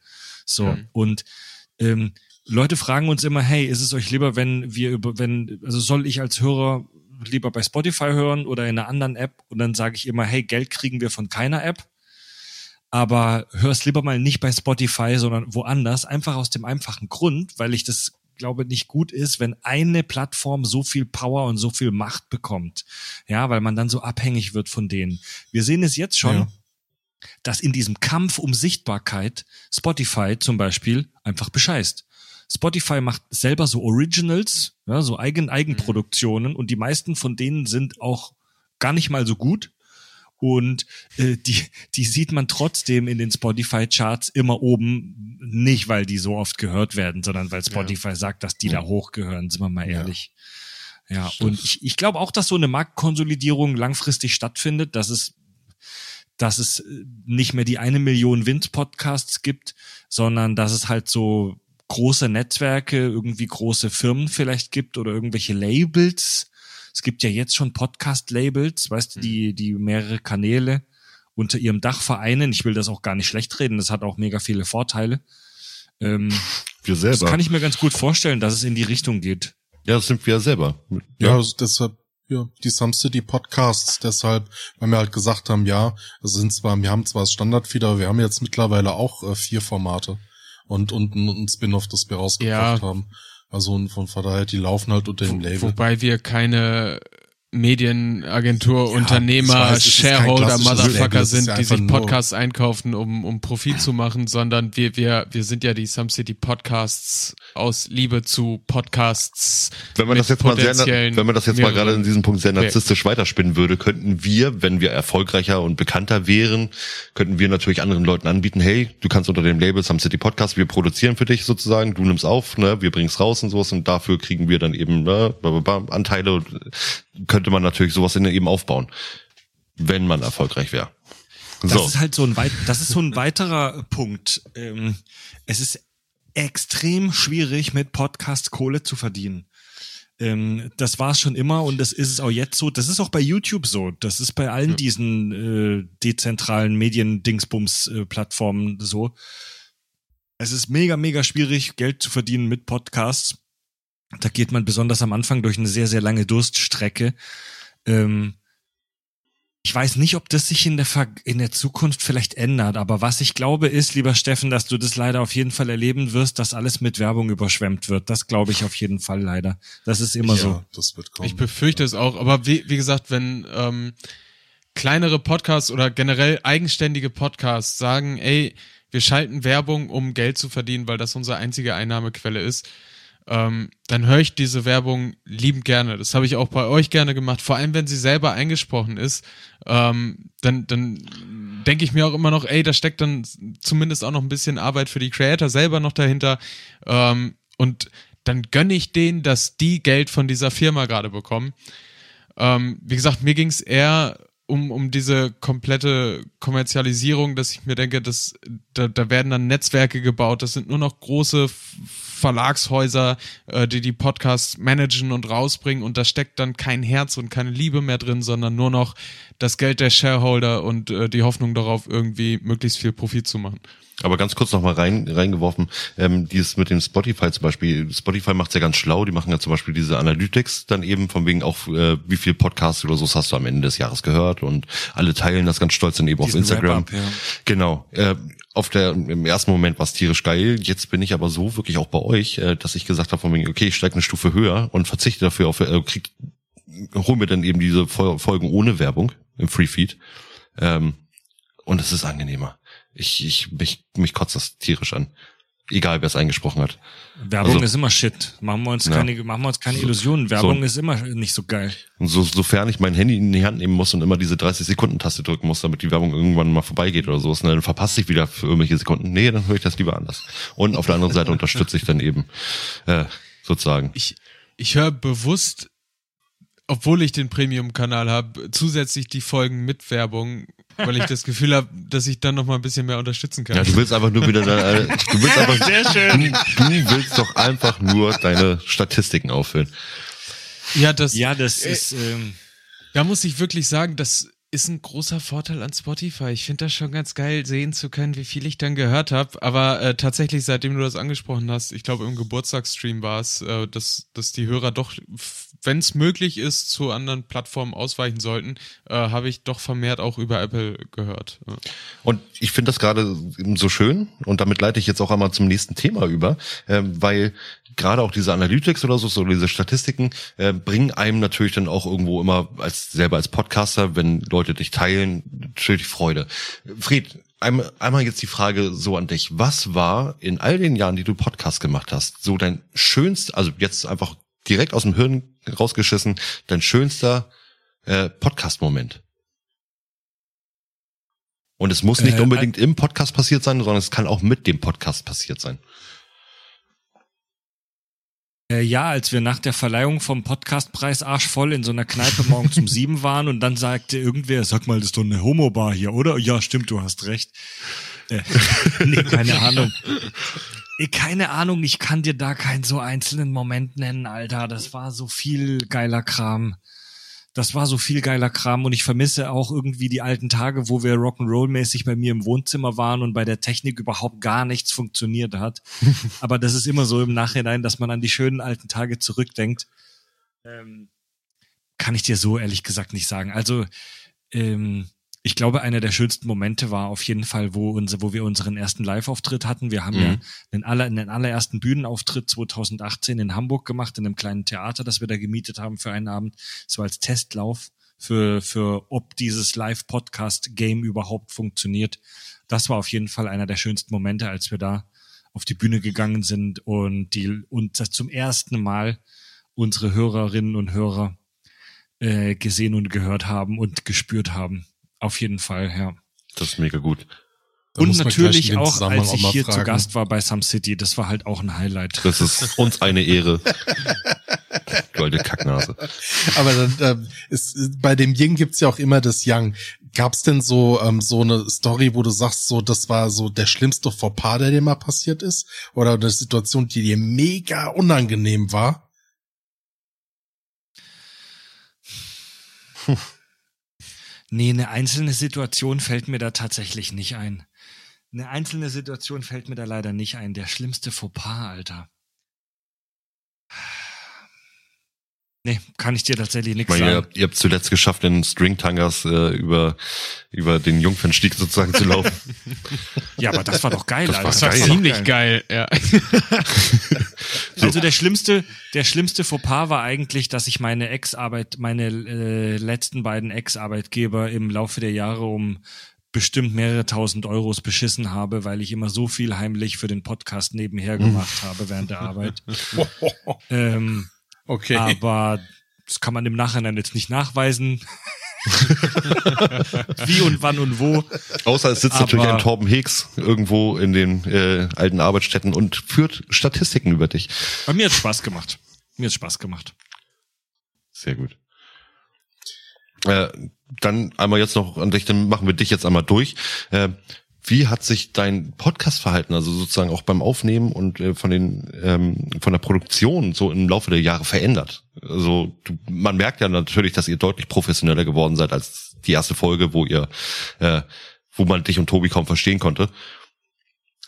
So. Mhm. Und ähm, Leute fragen uns immer, hey, ist es euch lieber, wenn wir über, wenn, also soll ich als Hörer lieber bei Spotify hören oder in einer anderen App? Und dann sage ich immer, hey, Geld kriegen wir von keiner App aber hör's lieber mal nicht bei Spotify, sondern woanders, einfach aus dem einfachen Grund, weil ich das glaube nicht gut ist, wenn eine Plattform so viel Power und so viel Macht bekommt. Ja, weil man dann so abhängig wird von denen. Wir sehen es jetzt schon, Ja. dass in diesem Kampf um Sichtbarkeit Spotify zum Beispiel einfach bescheißt. Spotify macht selber so Originals, ja, so Eigen Eigenproduktionen und die meisten von denen sind auch gar nicht mal so gut. Und äh, die, die sieht man trotzdem in den Spotify-Charts immer oben, nicht weil die so oft gehört werden, sondern weil Spotify sagt, dass die da hochgehören, sind wir mal Ja. ehrlich. Ja, und ich, ich glaube auch, dass so eine Marktkonsolidierung langfristig stattfindet, dass es, dass es äh, nicht mehr die eine Million Wind-Podcasts gibt, sondern dass es halt so große Netzwerke, irgendwie große Firmen vielleicht gibt oder irgendwelche Labels. Es gibt ja jetzt schon Podcast-Labels, weißt du, die, die mehrere Kanäle unter ihrem Dach vereinen. Ich will das auch gar nicht schlecht reden. Das hat auch mega viele Vorteile. Ähm, Wir selber. das kann ich mir ganz gut vorstellen, dass es in die Richtung geht. ja, das sind wir selber. Ja, also deshalb, ja, die Some City Podcasts, deshalb, weil wir halt gesagt haben, ja, es sind zwar, wir haben zwar das Standardfeed, aber wir haben jetzt mittlerweile auch äh, vier Formate und, und ein, ein Spin-off, das wir rausgebracht Ja. haben. Also und von daher, die laufen halt unter dem Label. Wobei wir keine Medienagentur, Ja, Unternehmer, kein Shareholder, Motherfucker das sind, ja die sich Podcasts einkaufen, um, um Profit zu machen, sondern wir, wir, wir sind ja die Some City Podcasts aus Liebe zu Podcasts. Wenn man das jetzt mal sehr, wenn man das jetzt mal gerade in diesem Punkt sehr narzisstisch weiterspinnen würde, könnten wir, wenn wir erfolgreicher und bekannter wären, könnten wir natürlich anderen Leuten anbieten, hey, du kannst unter dem Label Some City Podcast, wir produzieren für dich sozusagen, du nimmst auf, ne, wir bringen's raus und sowas und dafür kriegen wir dann eben ne, Anteile und könnte man natürlich sowas in eben aufbauen, wenn man erfolgreich wäre. Das So. ist halt so ein weit, das ist so ein weiterer Punkt. Ähm, es ist extrem schwierig, mit Podcasts Kohle zu verdienen. Ähm, das war es schon immer und das ist es auch jetzt so. Das ist auch bei YouTube so. Das ist bei allen diesen äh, dezentralen Medien-Dingsbums-Plattformen so. Es ist mega, mega schwierig, Geld zu verdienen mit Podcasts. Da geht man besonders am Anfang durch eine sehr, sehr lange Durststrecke. Ähm, ich weiß nicht, ob das sich in der, Ver in der Zukunft vielleicht ändert, aber was ich glaube ist, lieber Steffen, dass du das leider auf jeden Fall erleben wirst, dass alles mit Werbung überschwemmt wird. Das glaube ich auf jeden Fall leider. Das ist immer ja, so. das wird kommen. Ich befürchte es auch, aber wie, wie gesagt, wenn ähm, kleinere Podcasts oder generell eigenständige Podcasts sagen, ey, wir schalten Werbung, um Geld zu verdienen, weil das unsere einzige Einnahmequelle ist, ähm, dann höre ich diese Werbung liebend gerne. Das habe ich auch bei euch gerne gemacht, vor allem wenn sie selber eingesprochen ist. Ähm, dann dann denke ich mir auch immer noch, ey, da steckt dann zumindest auch noch ein bisschen Arbeit für die Creator selber noch dahinter. Ähm, und dann gönne ich denen, dass die Geld von dieser Firma gerade bekommen. Ähm, wie gesagt, mir ging es eher um, um diese komplette Kommerzialisierung, dass ich mir denke, dass da, da werden dann Netzwerke gebaut, das sind nur noch große Verlagshäuser, äh, die die Podcasts managen und rausbringen und da steckt dann kein Herz und keine Liebe mehr drin, sondern nur noch das Geld der Shareholder und äh, die Hoffnung darauf, irgendwie möglichst viel Profit zu machen. Aber ganz kurz noch mal rein, reingeworfen, ähm, dieses mit dem Spotify zum Beispiel, Spotify macht's ja ganz schlau, die machen ja zum Beispiel diese Analytics dann eben von wegen auch, äh, wie viel Podcasts oder so hast du am Ende des Jahres gehört und alle teilen das ganz stolz dann eben auf Diesen Instagram. Wrap-up, ja. Genau. Äh, auf der im ersten Moment war es tierisch geil. Jetzt bin ich aber so wirklich auch bei euch, äh, dass ich gesagt habe von wegen, okay, ich steige eine Stufe höher und verzichte dafür auf, äh, krieg, hol mir dann eben diese Fol- Folgen ohne Werbung im Free Feed. Ähm, und es ist angenehmer. Ich, ich, mich, mich kotzt das tierisch an. Egal, wer es eingesprochen hat. Werbung Also- ist immer Shit. Machen wir uns Ja. keine, machen wir uns keine Illusionen. Werbung ist immer nicht so geil. Und so, sofern ich mein Handy in die Hand nehmen muss und immer diese 30-Sekunden-Taste drücken muss, damit die Werbung irgendwann mal vorbeigeht oder sowas, ne, dann verpasse ich wieder für irgendwelche Sekunden. Nee, dann höre ich das lieber anders. Und auf der anderen Seite unterstütze ich dann eben äh, sozusagen. Ich, ich höre bewusst, obwohl ich den Premium-Kanal habe, zusätzlich die Folgen mit Werbung, weil ich das Gefühl habe, dass ich dann noch mal ein bisschen mehr unterstützen kann. Ja, du willst einfach nur wieder deine, du willst einfach, Du, du willst doch einfach nur deine Statistiken auffüllen. ja, das, Ja, das Äh, ist, ähm, Da muss ich wirklich sagen, das ist ein großer Vorteil an Spotify. Ich finde das schon ganz geil, sehen zu können, wie viel ich dann gehört habe. Aber äh, tatsächlich, seitdem du das angesprochen hast, ich glaube im Geburtstagsstream war es, äh, dass, dass die Hörer doch, wenn es möglich ist, zu anderen Plattformen ausweichen sollten, äh, habe ich doch vermehrt auch über Apple gehört. Und ich finde das gerade so schön und damit leite ich jetzt auch einmal zum nächsten Thema über, ähm, weil gerade auch diese Analytics oder so, so diese Statistiken äh, bringen einem natürlich dann auch irgendwo immer als selber als Podcaster, wenn Leute dich teilen, natürlich Freude. Fried, einmal jetzt die Frage so an dich. Was war in all den Jahren, die du Podcast gemacht hast, so dein schönst, also jetzt einfach direkt aus dem Hirn rausgeschissen, dein schönster äh, Podcast-Moment? Und es muss nicht Äh, unbedingt im Podcast passiert sein, sondern es kann auch mit dem Podcast passiert sein. Äh, ja, als wir nach der Verleihung vom Podcastpreis arschvoll in so einer Kneipe morgens um sieben waren und dann sagte irgendwer, sag mal, das ist doch eine Homo-Bar hier, oder? Ja, stimmt, du hast recht. Äh, nee, keine Ahnung. Keine Ahnung, ich kann dir da keinen so einzelnen Moment nennen, Alter. Das war so viel geiler Kram. das war so viel geiler Kram und ich vermisse auch irgendwie die alten Tage, wo wir Rock'n'Roll-mäßig bei mir im Wohnzimmer waren und bei der Technik überhaupt gar nichts funktioniert hat. Aber das ist immer so im Nachhinein, dass man an die schönen alten Tage zurückdenkt. Ähm, kann ich dir so ehrlich gesagt nicht sagen. Also ähm, ich glaube, einer der schönsten Momente war auf jeden Fall, wo, unser, wo wir unseren ersten Live-Auftritt hatten. Wir haben mhm. ja den, aller, den allerersten Bühnenauftritt 2018 in Hamburg gemacht, in einem kleinen Theater, das wir da gemietet haben für einen Abend, so als Testlauf für, für ob dieses Live-Podcast-Game überhaupt funktioniert. Das war auf jeden Fall einer der schönsten Momente, als wir da auf die Bühne gegangen sind und die und zum ersten Mal unsere Hörerinnen und Hörer äh, gesehen und gehört haben und gespürt haben. Auf jeden Fall, ja. Das ist mega gut. Da und natürlich auch, als ich hier fragen. zu Gast war bei Some City, das war halt auch ein Highlight. Das ist uns eine Ehre. Golde Kacknase. Aber dann, äh, ist, bei dem Ying gibt's ja auch immer das Yang. Gab's denn so ähm, so eine Story, wo du sagst, so das war so der schlimmste Fauxpas, der dir mal passiert ist, oder eine Situation, die dir mega unangenehm war? Nee, eine einzelne Situation fällt mir da tatsächlich nicht ein. Eine einzelne Situation fällt mir da leider nicht ein. Der schlimmste Fauxpas, Alter. Nee, kann ich dir tatsächlich nichts sagen. Ihr, ihr habt zuletzt geschafft, in Stringtangers äh, über, über den Jungfernstieg sozusagen zu laufen. ja, aber das war doch geil, das Alter. Das war geil. ziemlich geil, ja. also der schlimmste, der schlimmste Fauxpas war eigentlich, dass ich meine Ex-Arbeit, meine äh, letzten beiden Ex-Arbeitgeber im Laufe der Jahre um bestimmt mehrere tausend Euros beschissen habe, weil ich immer so viel heimlich für den Podcast nebenher gemacht habe während der Arbeit. ähm, Okay. Aber das kann man im Nachhinein jetzt nicht nachweisen. Wie und wann und wo. Außer es sitzt Aber natürlich ein Torben Hicks irgendwo in den äh, alten Arbeitsstätten und führt Statistiken über dich. Bei mir hat Spaß gemacht. Mir hat Spaß gemacht. Sehr gut. Äh, dann einmal jetzt noch an dich, dann machen wir dich jetzt einmal durch. Äh, wie hat sich dein Podcast-Verhalten, also sozusagen auch beim Aufnehmen und äh, von den ähm, von der Produktion so im Laufe der Jahre verändert? Also du, man merkt ja natürlich, dass ihr deutlich professioneller geworden seid als die erste Folge, wo ihr, äh, wo man dich und Tobi kaum verstehen konnte.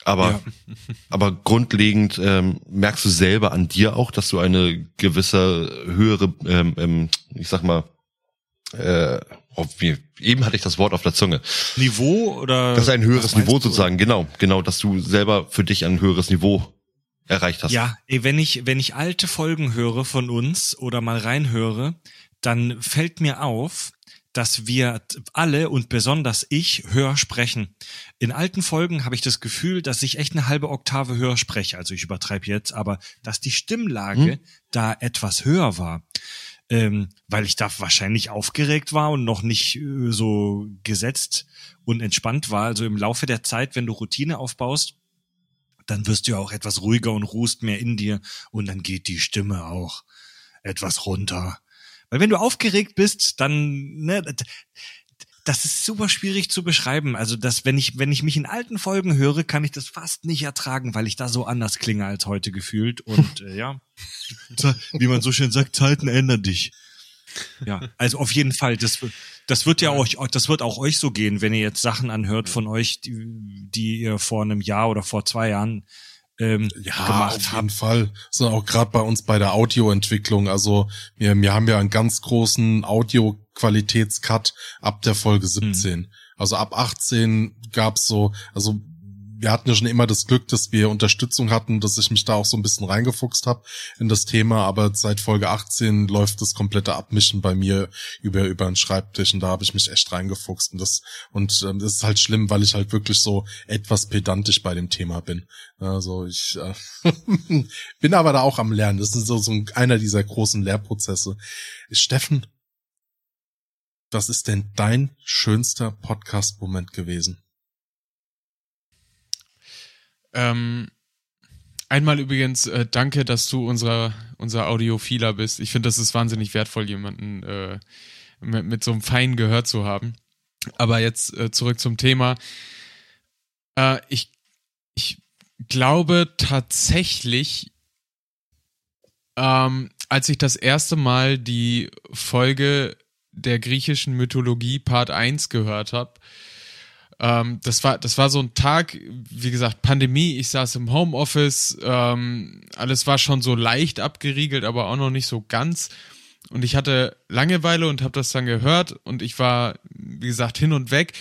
Aber, ja. aber grundlegend ähm, merkst du selber an dir auch, dass du eine gewisse höhere, ähm, ähm, ich sag mal, äh, auf, wie, eben hatte ich das Wort auf der Zunge. Niveau oder? Das ist ein höheres Niveau sozusagen, genau, genau, dass du selber für dich ein höheres Niveau erreicht hast. Ja, wenn ich, wenn ich alte Folgen höre von uns oder mal reinhöre, dann fällt mir auf, dass wir alle und besonders ich höher sprechen. In alten Folgen habe ich das Gefühl, dass ich echt eine halbe Oktave höher spreche. Also ich übertreibe jetzt, aber dass die Stimmlage hm. da etwas höher war ähm, weil ich da wahrscheinlich aufgeregt war und noch nicht äh, so gesetzt und entspannt war. Also im Laufe der Zeit, wenn du Routine aufbaust, dann wirst du ja auch etwas ruhiger und ruhst mehr in dir und dann geht die Stimme auch etwas runter. Weil wenn du aufgeregt bist, dann, ne, das ist super schwierig zu beschreiben. Also, dass, wenn ich, wenn ich mich in alten Folgen höre, kann ich das fast nicht ertragen, weil ich da so anders klinge als heute gefühlt. Und äh, ja, wie man so schön sagt, Zeiten ändern dich. Ja, also auf jeden Fall, das, das wird ja euch, das wird auch euch so gehen, wenn ihr jetzt Sachen anhört von euch, die, die ihr vor einem Jahr oder vor zwei Jahren ähm, ja, gemacht auf jeden Fall. So auch gerade bei uns bei der Audioentwicklung. Also wir, wir haben ja einen ganz großen Audio-Qualitätscut ab der Folge 17. Mhm. Also ab 18 gab's so, also wir hatten ja schon immer das Glück, dass wir Unterstützung hatten, dass ich mich da auch so ein bisschen reingefuchst habe in das Thema, aber seit Folge 18 läuft das komplette Abmischen bei mir über über den Schreibtisch und da habe ich mich echt reingefuchst und das und ähm, das ist halt schlimm, weil ich halt wirklich so etwas pedantisch bei dem Thema bin. Also ich äh, bin aber da auch am Lernen. Das ist so, so einer dieser großen Lehrprozesse. Steffen, was ist denn dein schönster Podcast-Moment gewesen? Ähm, einmal übrigens, äh, danke, dass du unser, unser Audiophiler bist. Ich finde, das ist wahnsinnig wertvoll, jemanden äh, mit, mit so einem feinen Gehör zu haben. Aber jetzt äh, zurück zum Thema. Äh, ich, ich glaube tatsächlich, ähm, als ich das erste Mal die Folge der griechischen Mythologie Part 1 gehört habe. Ähm, das war, das war so ein Tag, wie gesagt, Pandemie, ich saß im Homeoffice, ähm, alles war schon so leicht abgeriegelt, aber auch noch nicht so ganz. Und ich hatte Langeweile und habe das dann gehört und ich war, wie gesagt, hin und weg.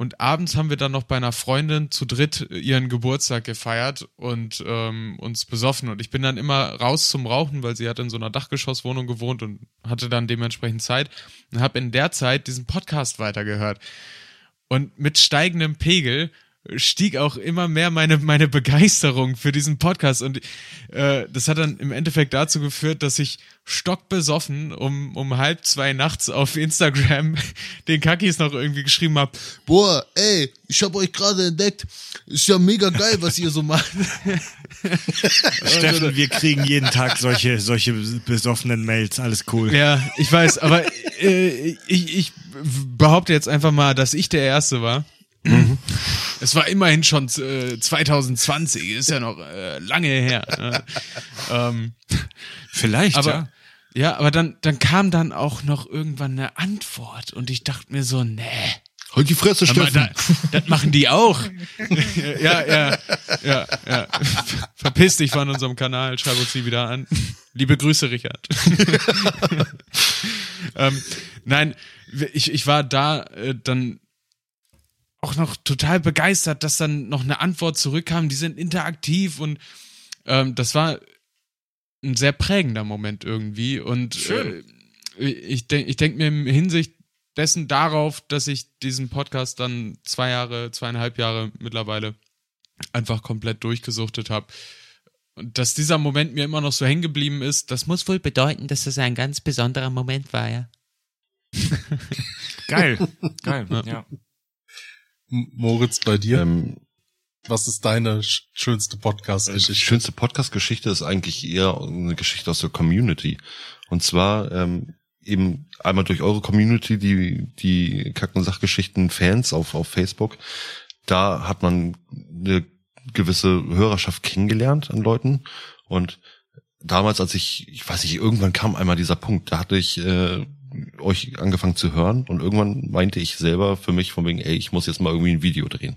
Und abends haben wir dann noch bei einer Freundin zu dritt ihren Geburtstag gefeiert und ähm, uns besoffen. Und ich bin dann immer raus zum Rauchen, weil sie hat in so einer Dachgeschosswohnung gewohnt und hatte dann dementsprechend Zeit und habe in der Zeit diesen Podcast weitergehört. Und mit steigendem Pegel stieg auch immer mehr meine, meine Begeisterung für diesen Podcast. Und äh, das hat dann im Endeffekt dazu geführt, dass ich stockbesoffen um, um halb zwei nachts auf Instagram den Kakis noch irgendwie geschrieben habe. Boah, ey, ich hab euch gerade entdeckt. Ist ja mega geil, was ihr so macht. Steffen, wir kriegen jeden Tag solche, solche besoffenen Mails. Alles cool. Ja, ich weiß, aber äh, ich, ich behaupte jetzt einfach mal, dass ich der Erste war. Mhm. Es war immerhin schon äh, 2020, ist ja noch äh, lange her. Ne? ähm, Vielleicht, aber, ja. Ja, aber dann, dann kam dann auch noch irgendwann eine Antwort und ich dachte mir so, nee. Halt die Fresse, Steffen. da, das machen die auch. ja, ja, ja, ja. Verpiss dich von unserem Kanal, schreib uns die wieder an. Liebe Grüße, Richard. ähm, nein, ich, ich war da äh, dann auch noch total begeistert, dass dann noch eine Antwort zurückkam. Die sind interaktiv und ähm, das war ein sehr prägender Moment irgendwie. Und Schön. Äh, ich denke ich denk mir im Hinsicht dessen darauf, dass ich diesen Podcast dann zwei Jahre, zweieinhalb Jahre mittlerweile einfach komplett durchgesuchtet habe. Und dass dieser Moment mir immer noch so hängen geblieben ist, das muss wohl bedeuten, dass das ein ganz besonderer Moment war, ja. Geil. Geil, ja. M- Moritz, bei dir? Ähm, Was ist deine sch schönste die Podcast-Geschichte? schönste Podcast-Geschichte ist eigentlich eher eine Geschichte aus der Community. Und zwar ähm, eben einmal durch eure Community, die, die Kack- und Sachgeschichten Fans auf, auf Facebook. Da hat man eine gewisse Hörerschaft kennengelernt an Leuten. Und damals, als ich, ich weiß nicht, irgendwann kam einmal dieser Punkt, da hatte ich äh, euch angefangen zu hören und irgendwann meinte ich selber für mich von wegen, ey, ich muss jetzt mal irgendwie ein Video drehen.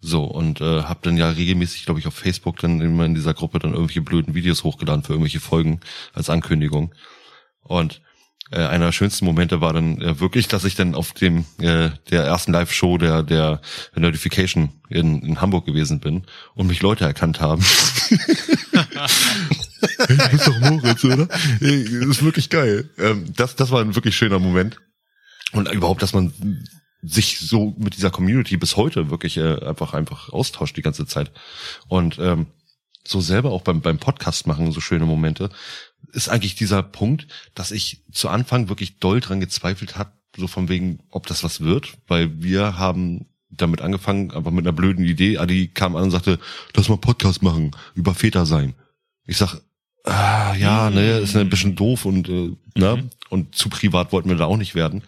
So, und äh, habe dann ja regelmäßig, glaube ich, auf Facebook dann immer in dieser Gruppe dann irgendwelche blöden Videos hochgeladen für irgendwelche Folgen als Ankündigung. Und äh, einer der schönsten Momente war dann äh, wirklich, dass ich dann auf dem äh, der ersten Live-Show der der Notification in, in Hamburg gewesen bin und mich Leute erkannt haben. du bist doch Moritz, oder? Ist wirklich geil. Ähm, das, das war ein wirklich schöner Moment. Und überhaupt, dass man sich so mit dieser Community bis heute wirklich äh, einfach einfach austauscht die ganze Zeit. Und ähm, so selber auch beim, beim Podcast machen so schöne Momente, ist eigentlich dieser Punkt, dass ich zu Anfang wirklich doll dran gezweifelt hat, so von wegen, ob das was wird, weil wir haben damit angefangen, aber mit einer blöden Idee. Adi kam an und sagte, lass mal Podcast machen, über Väter sein. Ich sag, ah, ja, ne, ist ein bisschen doof und, äh, ne, und zu privat wollten wir da auch nicht werden.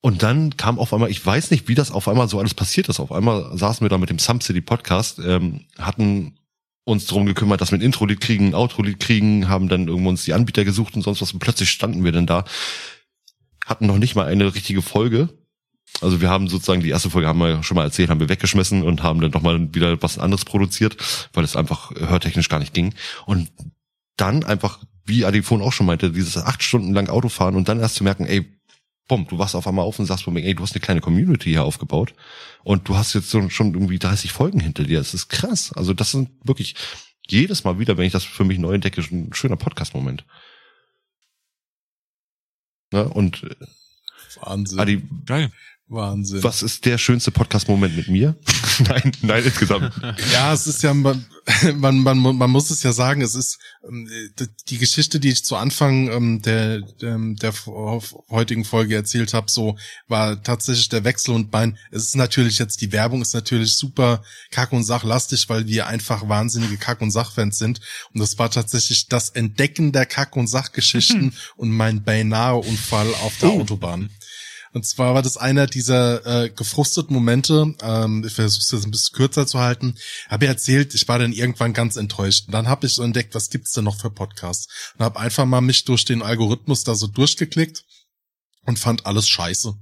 Und dann kam auf einmal, ich weiß nicht, wie das auf einmal so alles passiert ist. Auf einmal saßen wir da mit dem Some City Podcast, ähm, hatten uns darum gekümmert, dass wir ein Intro-Lied kriegen, ein Outro-Lied kriegen, haben dann irgendwo uns die Anbieter gesucht und sonst was und plötzlich standen wir dann da, hatten noch nicht mal eine richtige Folge. Also wir haben sozusagen die erste Folge haben wir schon mal erzählt, haben wir weggeschmissen und haben dann nochmal wieder was anderes produziert, weil es einfach hörtechnisch gar nicht ging. Und dann einfach, wie Adi vorhin auch schon meinte, dieses acht Stunden lang Autofahren und dann erst zu merken, ey, bumm, du wachst auf einmal auf und sagst mir, ey, du hast eine kleine Community hier aufgebaut und du hast jetzt schon irgendwie 30 Folgen hinter dir. Das ist krass. Also das sind wirklich jedes Mal wieder, wenn ich das für mich neu entdecke, ein schöner Podcast-Moment. Ne? Und äh, Wahnsinn. Adi, Geil. Wahnsinn. was ist der schönste Podcast-Moment mit mir? nein, nein, insgesamt. Ja, es ist ja, man, man, man, man muss es ja sagen, es ist ähm, die Geschichte, die ich zu Anfang ähm, der, der, der heutigen Folge erzählt habe, so war tatsächlich der Wechsel und mein, es ist natürlich jetzt, die Werbung ist natürlich super kack- und sachlastig, weil wir einfach wahnsinnige Kack- und Sachfans sind und das war tatsächlich das Entdecken der Kack- und Sachgeschichten und mein beinahe Unfall auf der Autobahn. Und zwar war das einer dieser äh, gefrusteten Momente, ähm, ich versuche es jetzt ein bisschen kürzer zu halten, habe ja erzählt, ich war dann irgendwann ganz enttäuscht. Und dann habe ich so entdeckt, was gibt's denn noch für Podcasts? Und habe einfach mal mich durch den Algorithmus da so durchgeklickt und fand alles scheiße.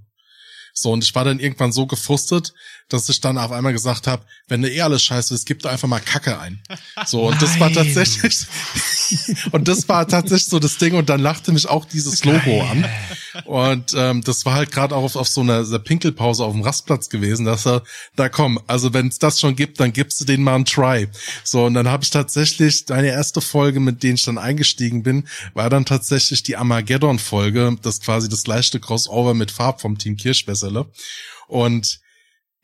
So, und ich war dann irgendwann so gefrustet, dass ich dann auf einmal gesagt habe, wenn du eh alles scheiße ist, gib da einfach mal Kacke ein. So, und das war tatsächlich, und das war tatsächlich so das Ding, und dann lachte mich auch dieses Logo an. Und ähm, das war halt gerade auch auf, auf so einer, einer Pinkelpause auf dem Rastplatz gewesen, dass er, da komm, also wenn es das schon gibt, dann gibst du den mal einen Try. So, und dann habe ich tatsächlich, deine erste Folge, mit denen ich dann eingestiegen bin, war dann tatsächlich die Armageddon-Folge, das quasi das leichte Crossover mit Farb vom Team Kirschwässerle. Und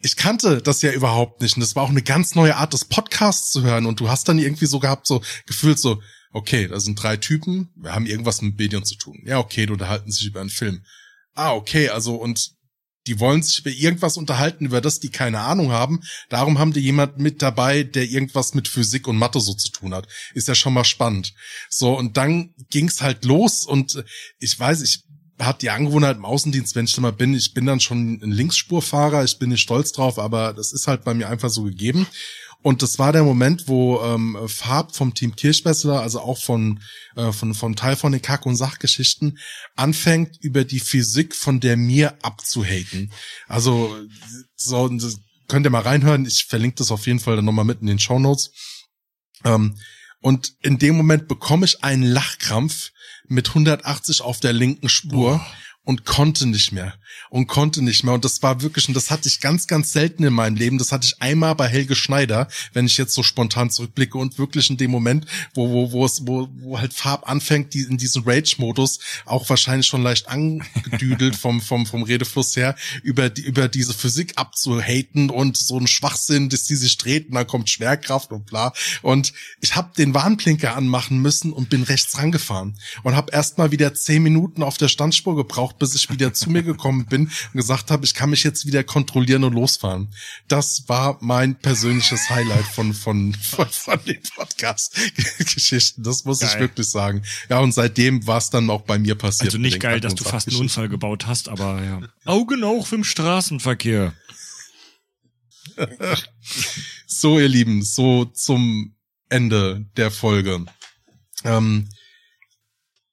ich kannte das ja überhaupt nicht. Und das war auch eine ganz neue Art des Podcasts zu hören. Und du hast dann irgendwie so gehabt, so gefühlt so, okay, da sind drei Typen, wir haben irgendwas mit Medien zu tun. Ja, okay, die unterhalten sich über einen Film. Ah, okay, also und die wollen sich über irgendwas unterhalten, über das die keine Ahnung haben. Darum haben die jemand mit dabei, der irgendwas mit Physik und Mathe so zu tun hat. Ist ja schon mal spannend. So, und dann ging's halt los und ich weiß, ich hat die Angewohnheit im Außendienst, wenn ich da mal bin, ich bin dann schon ein Linksspurfahrer, ich bin nicht stolz drauf, aber das ist halt bei mir einfach so gegeben. Und das war der Moment, wo ähm, Farb vom Team Kirchbessler, also auch von, äh, von vom Teil von den Kack- und Sachgeschichten, anfängt über die Physik von der mir abzuhaten. Also so könnt ihr mal reinhören. Ich verlinke das auf jeden Fall dann nochmal mit in den Show Notes. Ähm, und in dem Moment bekomme ich einen Lachkrampf mit 180 auf der linken Spur. Boah und konnte nicht mehr und konnte nicht mehr. Und das war wirklich und das hatte ich ganz ganz selten in meinem Leben. Das hatte ich einmal bei Helge Schneider wenn ich jetzt so spontan zurückblicke und wirklich in dem Moment wo wo wo es wo, wo halt Farb anfängt die in diesem Rage Modus auch wahrscheinlich schon leicht angedüdelt vom vom vom Redefluss her über die über diese Physik abzuhaten und so ein Schwachsinn dass die sich dreht und dann kommt Schwerkraft und bla. Und ich habe den Warnblinker anmachen müssen und bin rechts rangefahren und habe erst mal wieder zehn Minuten auf der Standspur gebraucht bis ich wieder zu mir gekommen bin und gesagt habe, ich kann mich jetzt wieder kontrollieren und losfahren. Das war mein persönliches Highlight von, von, von, von den Podcast-Geschichten. Das muss geil. ich wirklich sagen. Ja, und seitdem war es dann auch bei mir passiert. Also nicht geil, dass du fast einen Unfall gebaut hast, aber ja. Augen auch im Straßenverkehr. so, ihr Lieben, so zum Ende der Folge. Ähm,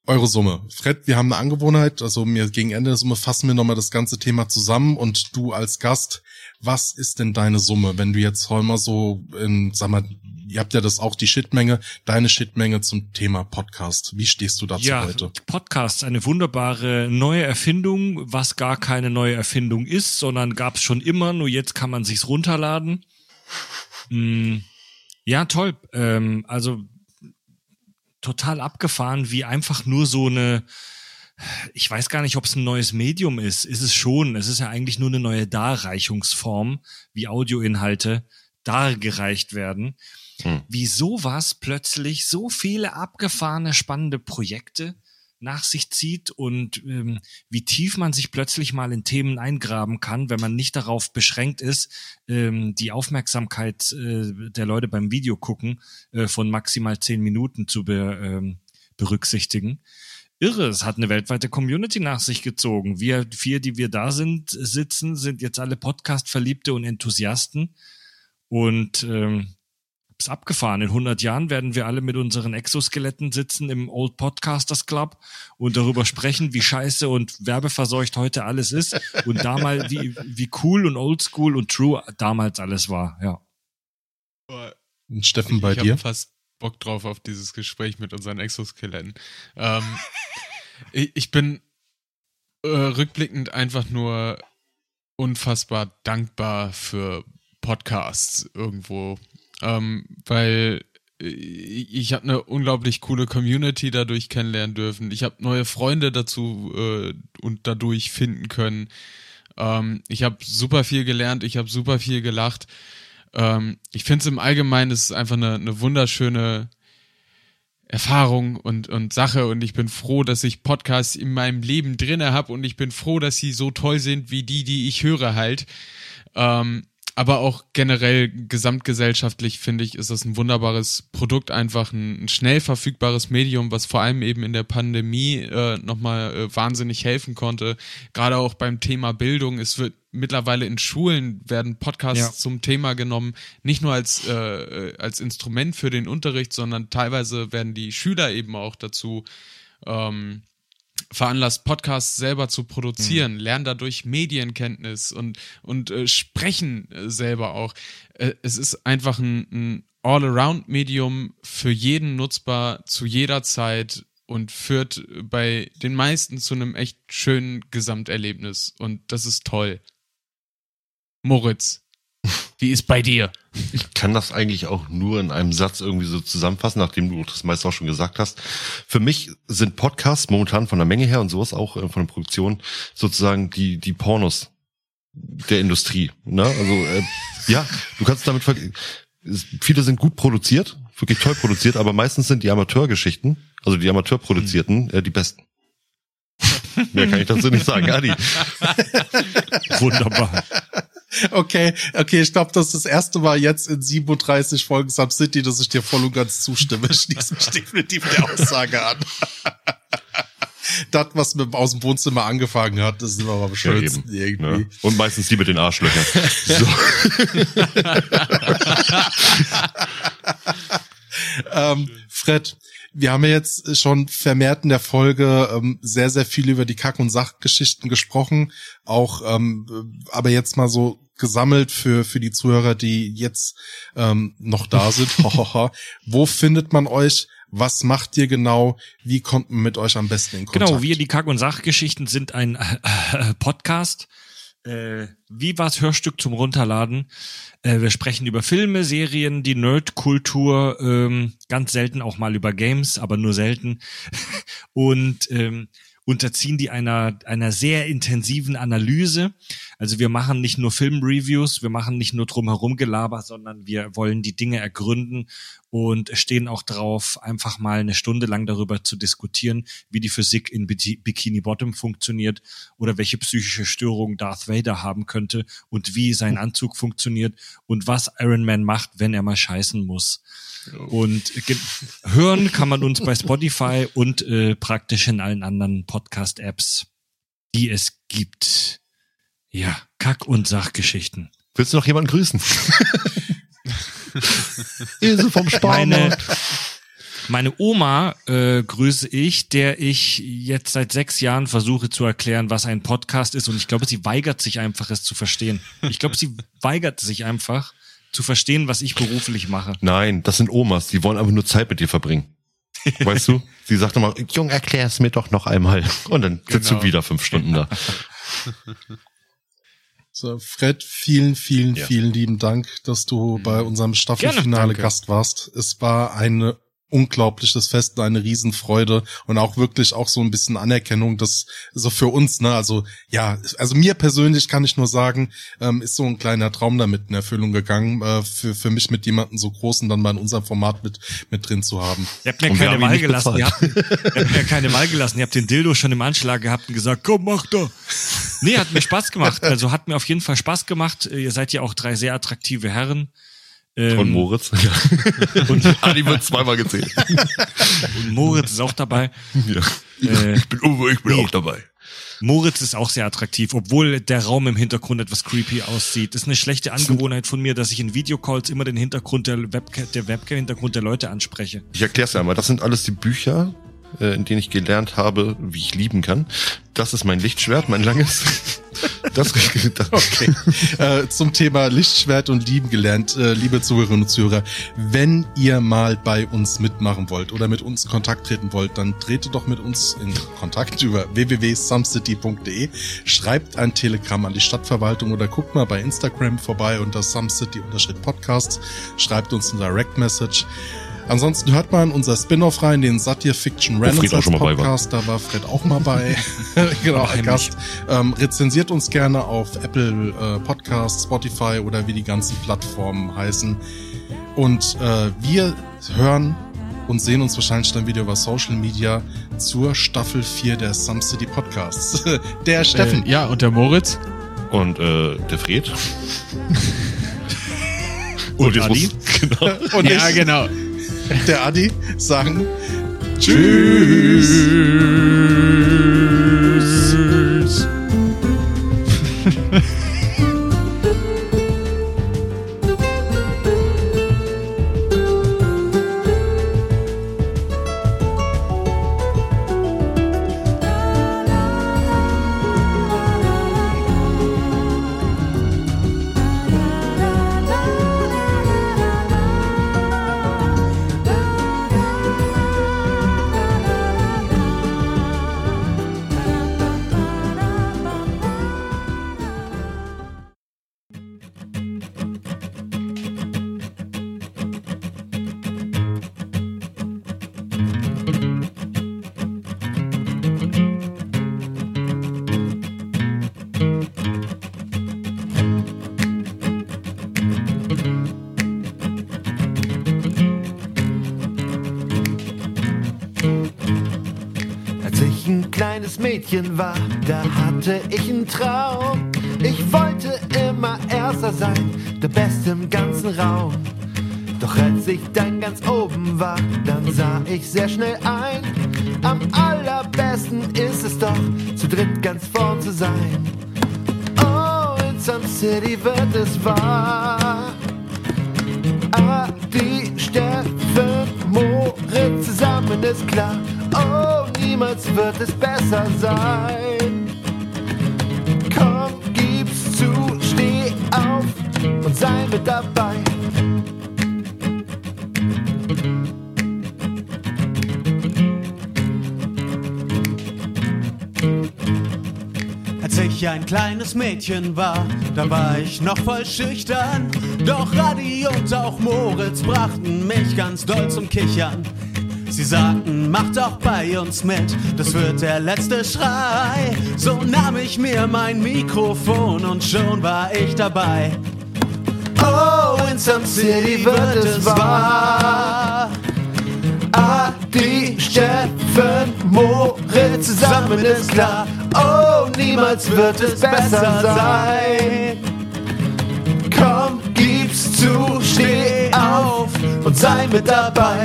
eure Summe. Fred, wir haben eine Angewohnheit, also mir gegen Ende der Summe fassen wir nochmal das ganze Thema zusammen und du als Gast, was ist denn deine Summe, wenn du jetzt heute so in, sag mal, ihr habt ja das auch die Shitmenge, deine Shitmenge zum Thema Podcast. Wie stehst du dazu ja, heute? Podcast, eine wunderbare neue Erfindung, was gar keine neue Erfindung ist, sondern gab es schon immer, nur jetzt kann man sich's runterladen. Hm, ja, toll. Ähm, also total abgefahren, wie einfach nur so eine, ich weiß gar nicht, ob es ein neues Medium ist. Ist es schon. Es ist ja eigentlich nur eine neue Darreichungsform, wie Audioinhalte dargereicht werden. Hm. Wie sowas plötzlich so viele abgefahrene, spannende Projekte nach sich zieht und ähm, wie tief man sich plötzlich mal in Themen eingraben kann, wenn man nicht darauf beschränkt ist, ähm, die Aufmerksamkeit äh, der Leute beim Video gucken äh, von maximal zehn Minuten zu be, ähm, berücksichtigen. Irre, es hat eine weltweite Community nach sich gezogen. Wir vier, die wir da sind, sitzen, sind jetzt alle Podcast-Verliebte und Enthusiasten. Und ähm, ist abgefahren. In 100 Jahren werden wir alle mit unseren Exoskeletten sitzen im Old Podcasters Club und darüber sprechen, wie scheiße und werbeverseucht heute alles ist und damals, wie, wie cool und oldschool und true damals alles war, ja. Und Steffen, bei ich dir? Ich fast Bock drauf auf dieses Gespräch mit unseren Exoskeletten. Ähm, ich, ich, bin äh, rückblickend einfach nur unfassbar dankbar für Podcasts irgendwo ähm, weil äh, ich habe eine unglaublich coole Community dadurch kennenlernen dürfen. Ich habe neue Freunde dazu äh, und dadurch finden können. Ähm, ich habe super viel gelernt, ich habe super viel gelacht. Ähm, ich finde es im Allgemeinen ist einfach eine, eine wunderschöne Erfahrung und, und Sache und ich bin froh, dass ich Podcasts in meinem Leben drinne habe und ich bin froh, dass sie so toll sind wie die, die ich höre halt. Ähm, aber auch generell gesamtgesellschaftlich finde ich, ist das ein wunderbares Produkt, einfach ein, ein schnell verfügbares Medium, was vor allem eben in der Pandemie äh, nochmal äh, wahnsinnig helfen konnte. Gerade auch beim Thema Bildung. Es wird mittlerweile in Schulen werden Podcasts ja. zum Thema genommen, nicht nur als, äh, als Instrument für den Unterricht, sondern teilweise werden die Schüler eben auch dazu ähm, veranlasst, Podcasts selber zu produzieren, mhm. lernen dadurch Medienkenntnis und, und äh, sprechen äh, selber auch. Äh, es ist einfach ein, ein All-Around-Medium für jeden nutzbar, zu jeder Zeit und führt bei den meisten zu einem echt schönen Gesamterlebnis. Und das ist toll. Moritz, wie ist bei dir? Ich kann das eigentlich auch nur in einem Satz irgendwie so zusammenfassen, nachdem du das meist auch schon gesagt hast. Für mich sind Podcasts momentan von der Menge her und sowas auch äh, von der Produktion sozusagen die, die Pornos der Industrie. Ne? Also äh, ja, du kannst damit viele sind gut produziert, wirklich toll produziert, aber meistens sind die Amateurgeschichten, also die Amateurproduzierten, äh, die besten. Mehr kann ich dazu nicht sagen, Adi. Wunderbar. Okay, okay, ich glaube, das ist das erste Mal jetzt in 37 Folgen Sub City, dass ich dir voll und ganz zustimme. Schließe mich definitiv der Aussage an. das, was mit aus dem Wohnzimmer angefangen hat, das ist immer am schönsten ja, irgendwie. Ne? Und meistens die mit den Arschlöchern. so. ähm, Fred, wir haben ja jetzt schon vermehrt in der Folge ähm, sehr, sehr viel über die Kack- und Sachgeschichten gesprochen. Auch, ähm, aber jetzt mal so gesammelt für, für die Zuhörer, die jetzt ähm, noch da sind. Wo findet man euch? Was macht ihr genau? Wie kommt man mit euch am besten in Kontakt? Genau, wir, die Kack- und Sachgeschichten, sind ein äh, äh, Podcast. Äh, wie war's Hörstück zum Runterladen? Äh, wir sprechen über Filme, Serien, die Nerdkultur, ähm, ganz selten auch mal über Games, aber nur selten. und ähm, unterziehen die einer, einer sehr intensiven Analyse. Also wir machen nicht nur Filmreviews, wir machen nicht nur drumherum Gelaber, sondern wir wollen die Dinge ergründen und stehen auch drauf, einfach mal eine Stunde lang darüber zu diskutieren, wie die Physik in Bikini Bottom funktioniert oder welche psychische Störung Darth Vader haben könnte und wie sein Anzug funktioniert und was Iron Man macht, wenn er mal scheißen muss. Und hören kann man uns bei Spotify und äh, praktisch in allen anderen Podcast-Apps, die es gibt. Ja, Kack- und Sachgeschichten. Willst du noch jemanden grüßen? Ilse vom Sparmarkt. Meine, meine Oma äh, grüße ich, der ich jetzt seit sechs Jahren versuche zu erklären, was ein Podcast ist. Und ich glaube, sie weigert sich einfach, es zu verstehen. Ich glaube, sie weigert sich einfach zu verstehen, was ich beruflich mache. Nein, das sind Omas, die wollen einfach nur Zeit mit dir verbringen. Weißt du? Sie sagt nochmal, Jung, erklär es mir doch noch einmal. Und dann sitzt genau. du wieder fünf Stunden da. So, Fred, vielen, vielen, ja. vielen lieben Dank, dass du bei unserem Staffelfinale Gast warst. Es war eine unglaubliches Fest, eine Riesenfreude und auch wirklich auch so ein bisschen Anerkennung, das so für uns, ne, also ja, also mir persönlich kann ich nur sagen, ähm, ist so ein kleiner Traum damit in Erfüllung gegangen, äh, für, für mich mit jemandem so großen dann mal in unserem Format mit, mit drin zu haben. Ihr habt mir und keine Wahl gelassen, ihr habt, ihr habt mir keine Wahl gelassen, ihr habt den Dildo schon im Anschlag gehabt und gesagt, komm, mach doch. Nee, hat mir Spaß gemacht, also hat mir auf jeden Fall Spaß gemacht, ihr seid ja auch drei sehr attraktive Herren, ähm, und Moritz. und Adi wird zweimal gezählt. und Moritz ist auch dabei. Ja. Äh, ich bin Uwe, ich bin nee. auch dabei. Moritz ist auch sehr attraktiv, obwohl der Raum im Hintergrund etwas creepy aussieht. Das ist eine schlechte Angewohnheit von mir, dass ich in Videocalls immer den Hintergrund der Webcam, der Webcam-Hintergrund der Leute anspreche. Ich erkläre es ja einmal. Das sind alles die Bücher, äh, in denen ich gelernt habe, wie ich lieben kann. Das ist mein Lichtschwert, mein langes. Das, das okay. Äh, zum Thema Lichtschwert und Lieben gelernt, äh, liebe Zuhörerinnen und Zuhörer, wenn ihr mal bei uns mitmachen wollt oder mit uns in Kontakt treten wollt, dann tretet doch mit uns in Kontakt über www.sumcity.de, schreibt ein Telegramm an die Stadtverwaltung oder guckt mal bei Instagram vorbei unter sumcity-podcasts, schreibt uns ein Direct Message. Ansonsten hört mal in unser Spin-off rein, den Satire Fiction Renaissance Podcast. Da war Fred auch mal bei. genau, als Gast. Ähm, rezensiert uns gerne auf Apple äh, Podcasts, Spotify oder wie die ganzen Plattformen heißen. Und äh, wir hören und sehen uns wahrscheinlich dann wieder über Social Media zur Staffel 4 der Some City Podcasts. der Steffen. Äh, ja, und der Moritz. Und äh, der Fred. und, und Adi. Genau. Und ja, ich, genau der Adi sagen Tschüss. Hatte ich einen Traum. Ich wollte immer Erster sein, der Beste im ganzen Raum. Doch als ich dann ganz oben war, dann sah ich sehr schnell ein, am allerbesten ist es doch, zu dritt ganz vorn zu sein. Oh, in some city wird es wahr. Adi, Steffen, Moritz, zusammen ist klar. Oh, niemals wird es besser sein. Sei mit dabei. Als ich ein kleines Mädchen war, da war ich noch voll schüchtern. Doch Radi und auch Moritz brachten mich ganz doll zum Kichern. Sie sagten, mach doch bei uns mit, das wird der letzte Schrei. So nahm ich mir mein Mikrofon und schon war ich dabei. Oh, in some city wird es wahr. Adi, Steffen, Moritz, zusammen ist klar. Oh, niemals wird es besser sein. Komm, gib's zu, steh auf und sei mit dabei.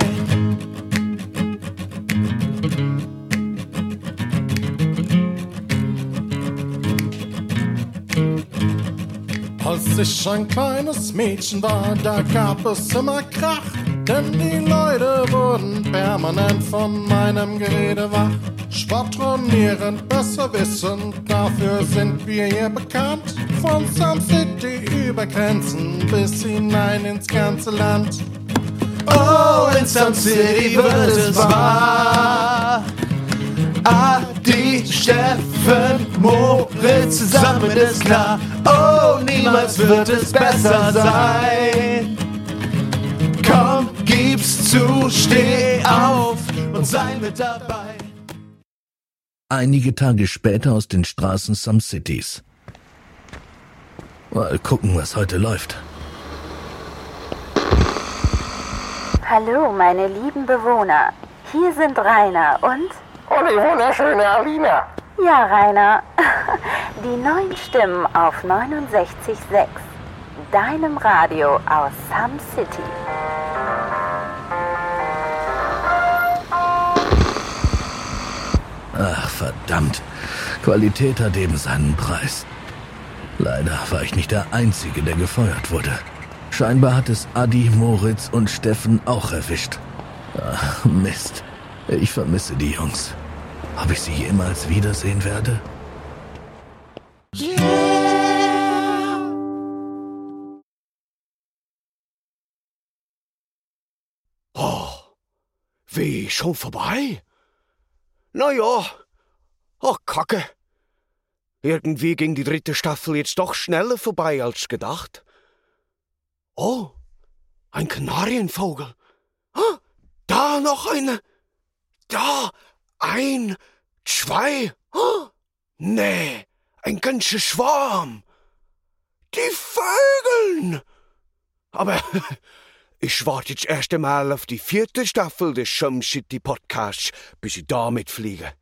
Ich ein kleines Mädchen war, da gab es immer Krach. Denn die Leute wurden permanent von meinem Gerede wach. Schwadronierend, besser wissend, dafür sind wir hier bekannt. Von Sun City über Grenzen bis hinein ins ganze Land. Oh, in some city wird es wahr. Adi, Steffen, Moritz, zusammen ist klar. Oh, niemals wird es besser sein. Komm, gib's zu, steh auf und sei mit dabei. Einige Tage später aus den Straßen Some Cities. Mal gucken, was heute läuft. Hallo, meine lieben Bewohner. Hier sind Rainer und... Und die wunderschöne Alina. Ja, Rainer. Die neuen Stimmen auf 69.6. Deinem Radio aus Some City. Ach, verdammt. Qualität hat eben seinen Preis. Leider war ich nicht der Einzige, der gefeuert wurde. Scheinbar hat es Adi, Moritz und Steffen auch erwischt. Ach, Mist. Ich vermisse die Jungs. Ob ich sie jemals wiedersehen werde? Oh, wie, schon vorbei? Na ja, ach Kacke. Irgendwie ging die dritte Staffel jetzt doch schneller vorbei als gedacht. Oh, ein Kanarienvogel. Da noch eine. Da, ein, zwei. Nee, ein ganzer Schwarm. Die Vögeln. Aber ich warte jetzt erst einmal auf die vierte Staffel des Shum City Podcasts, bis ich damit fliege.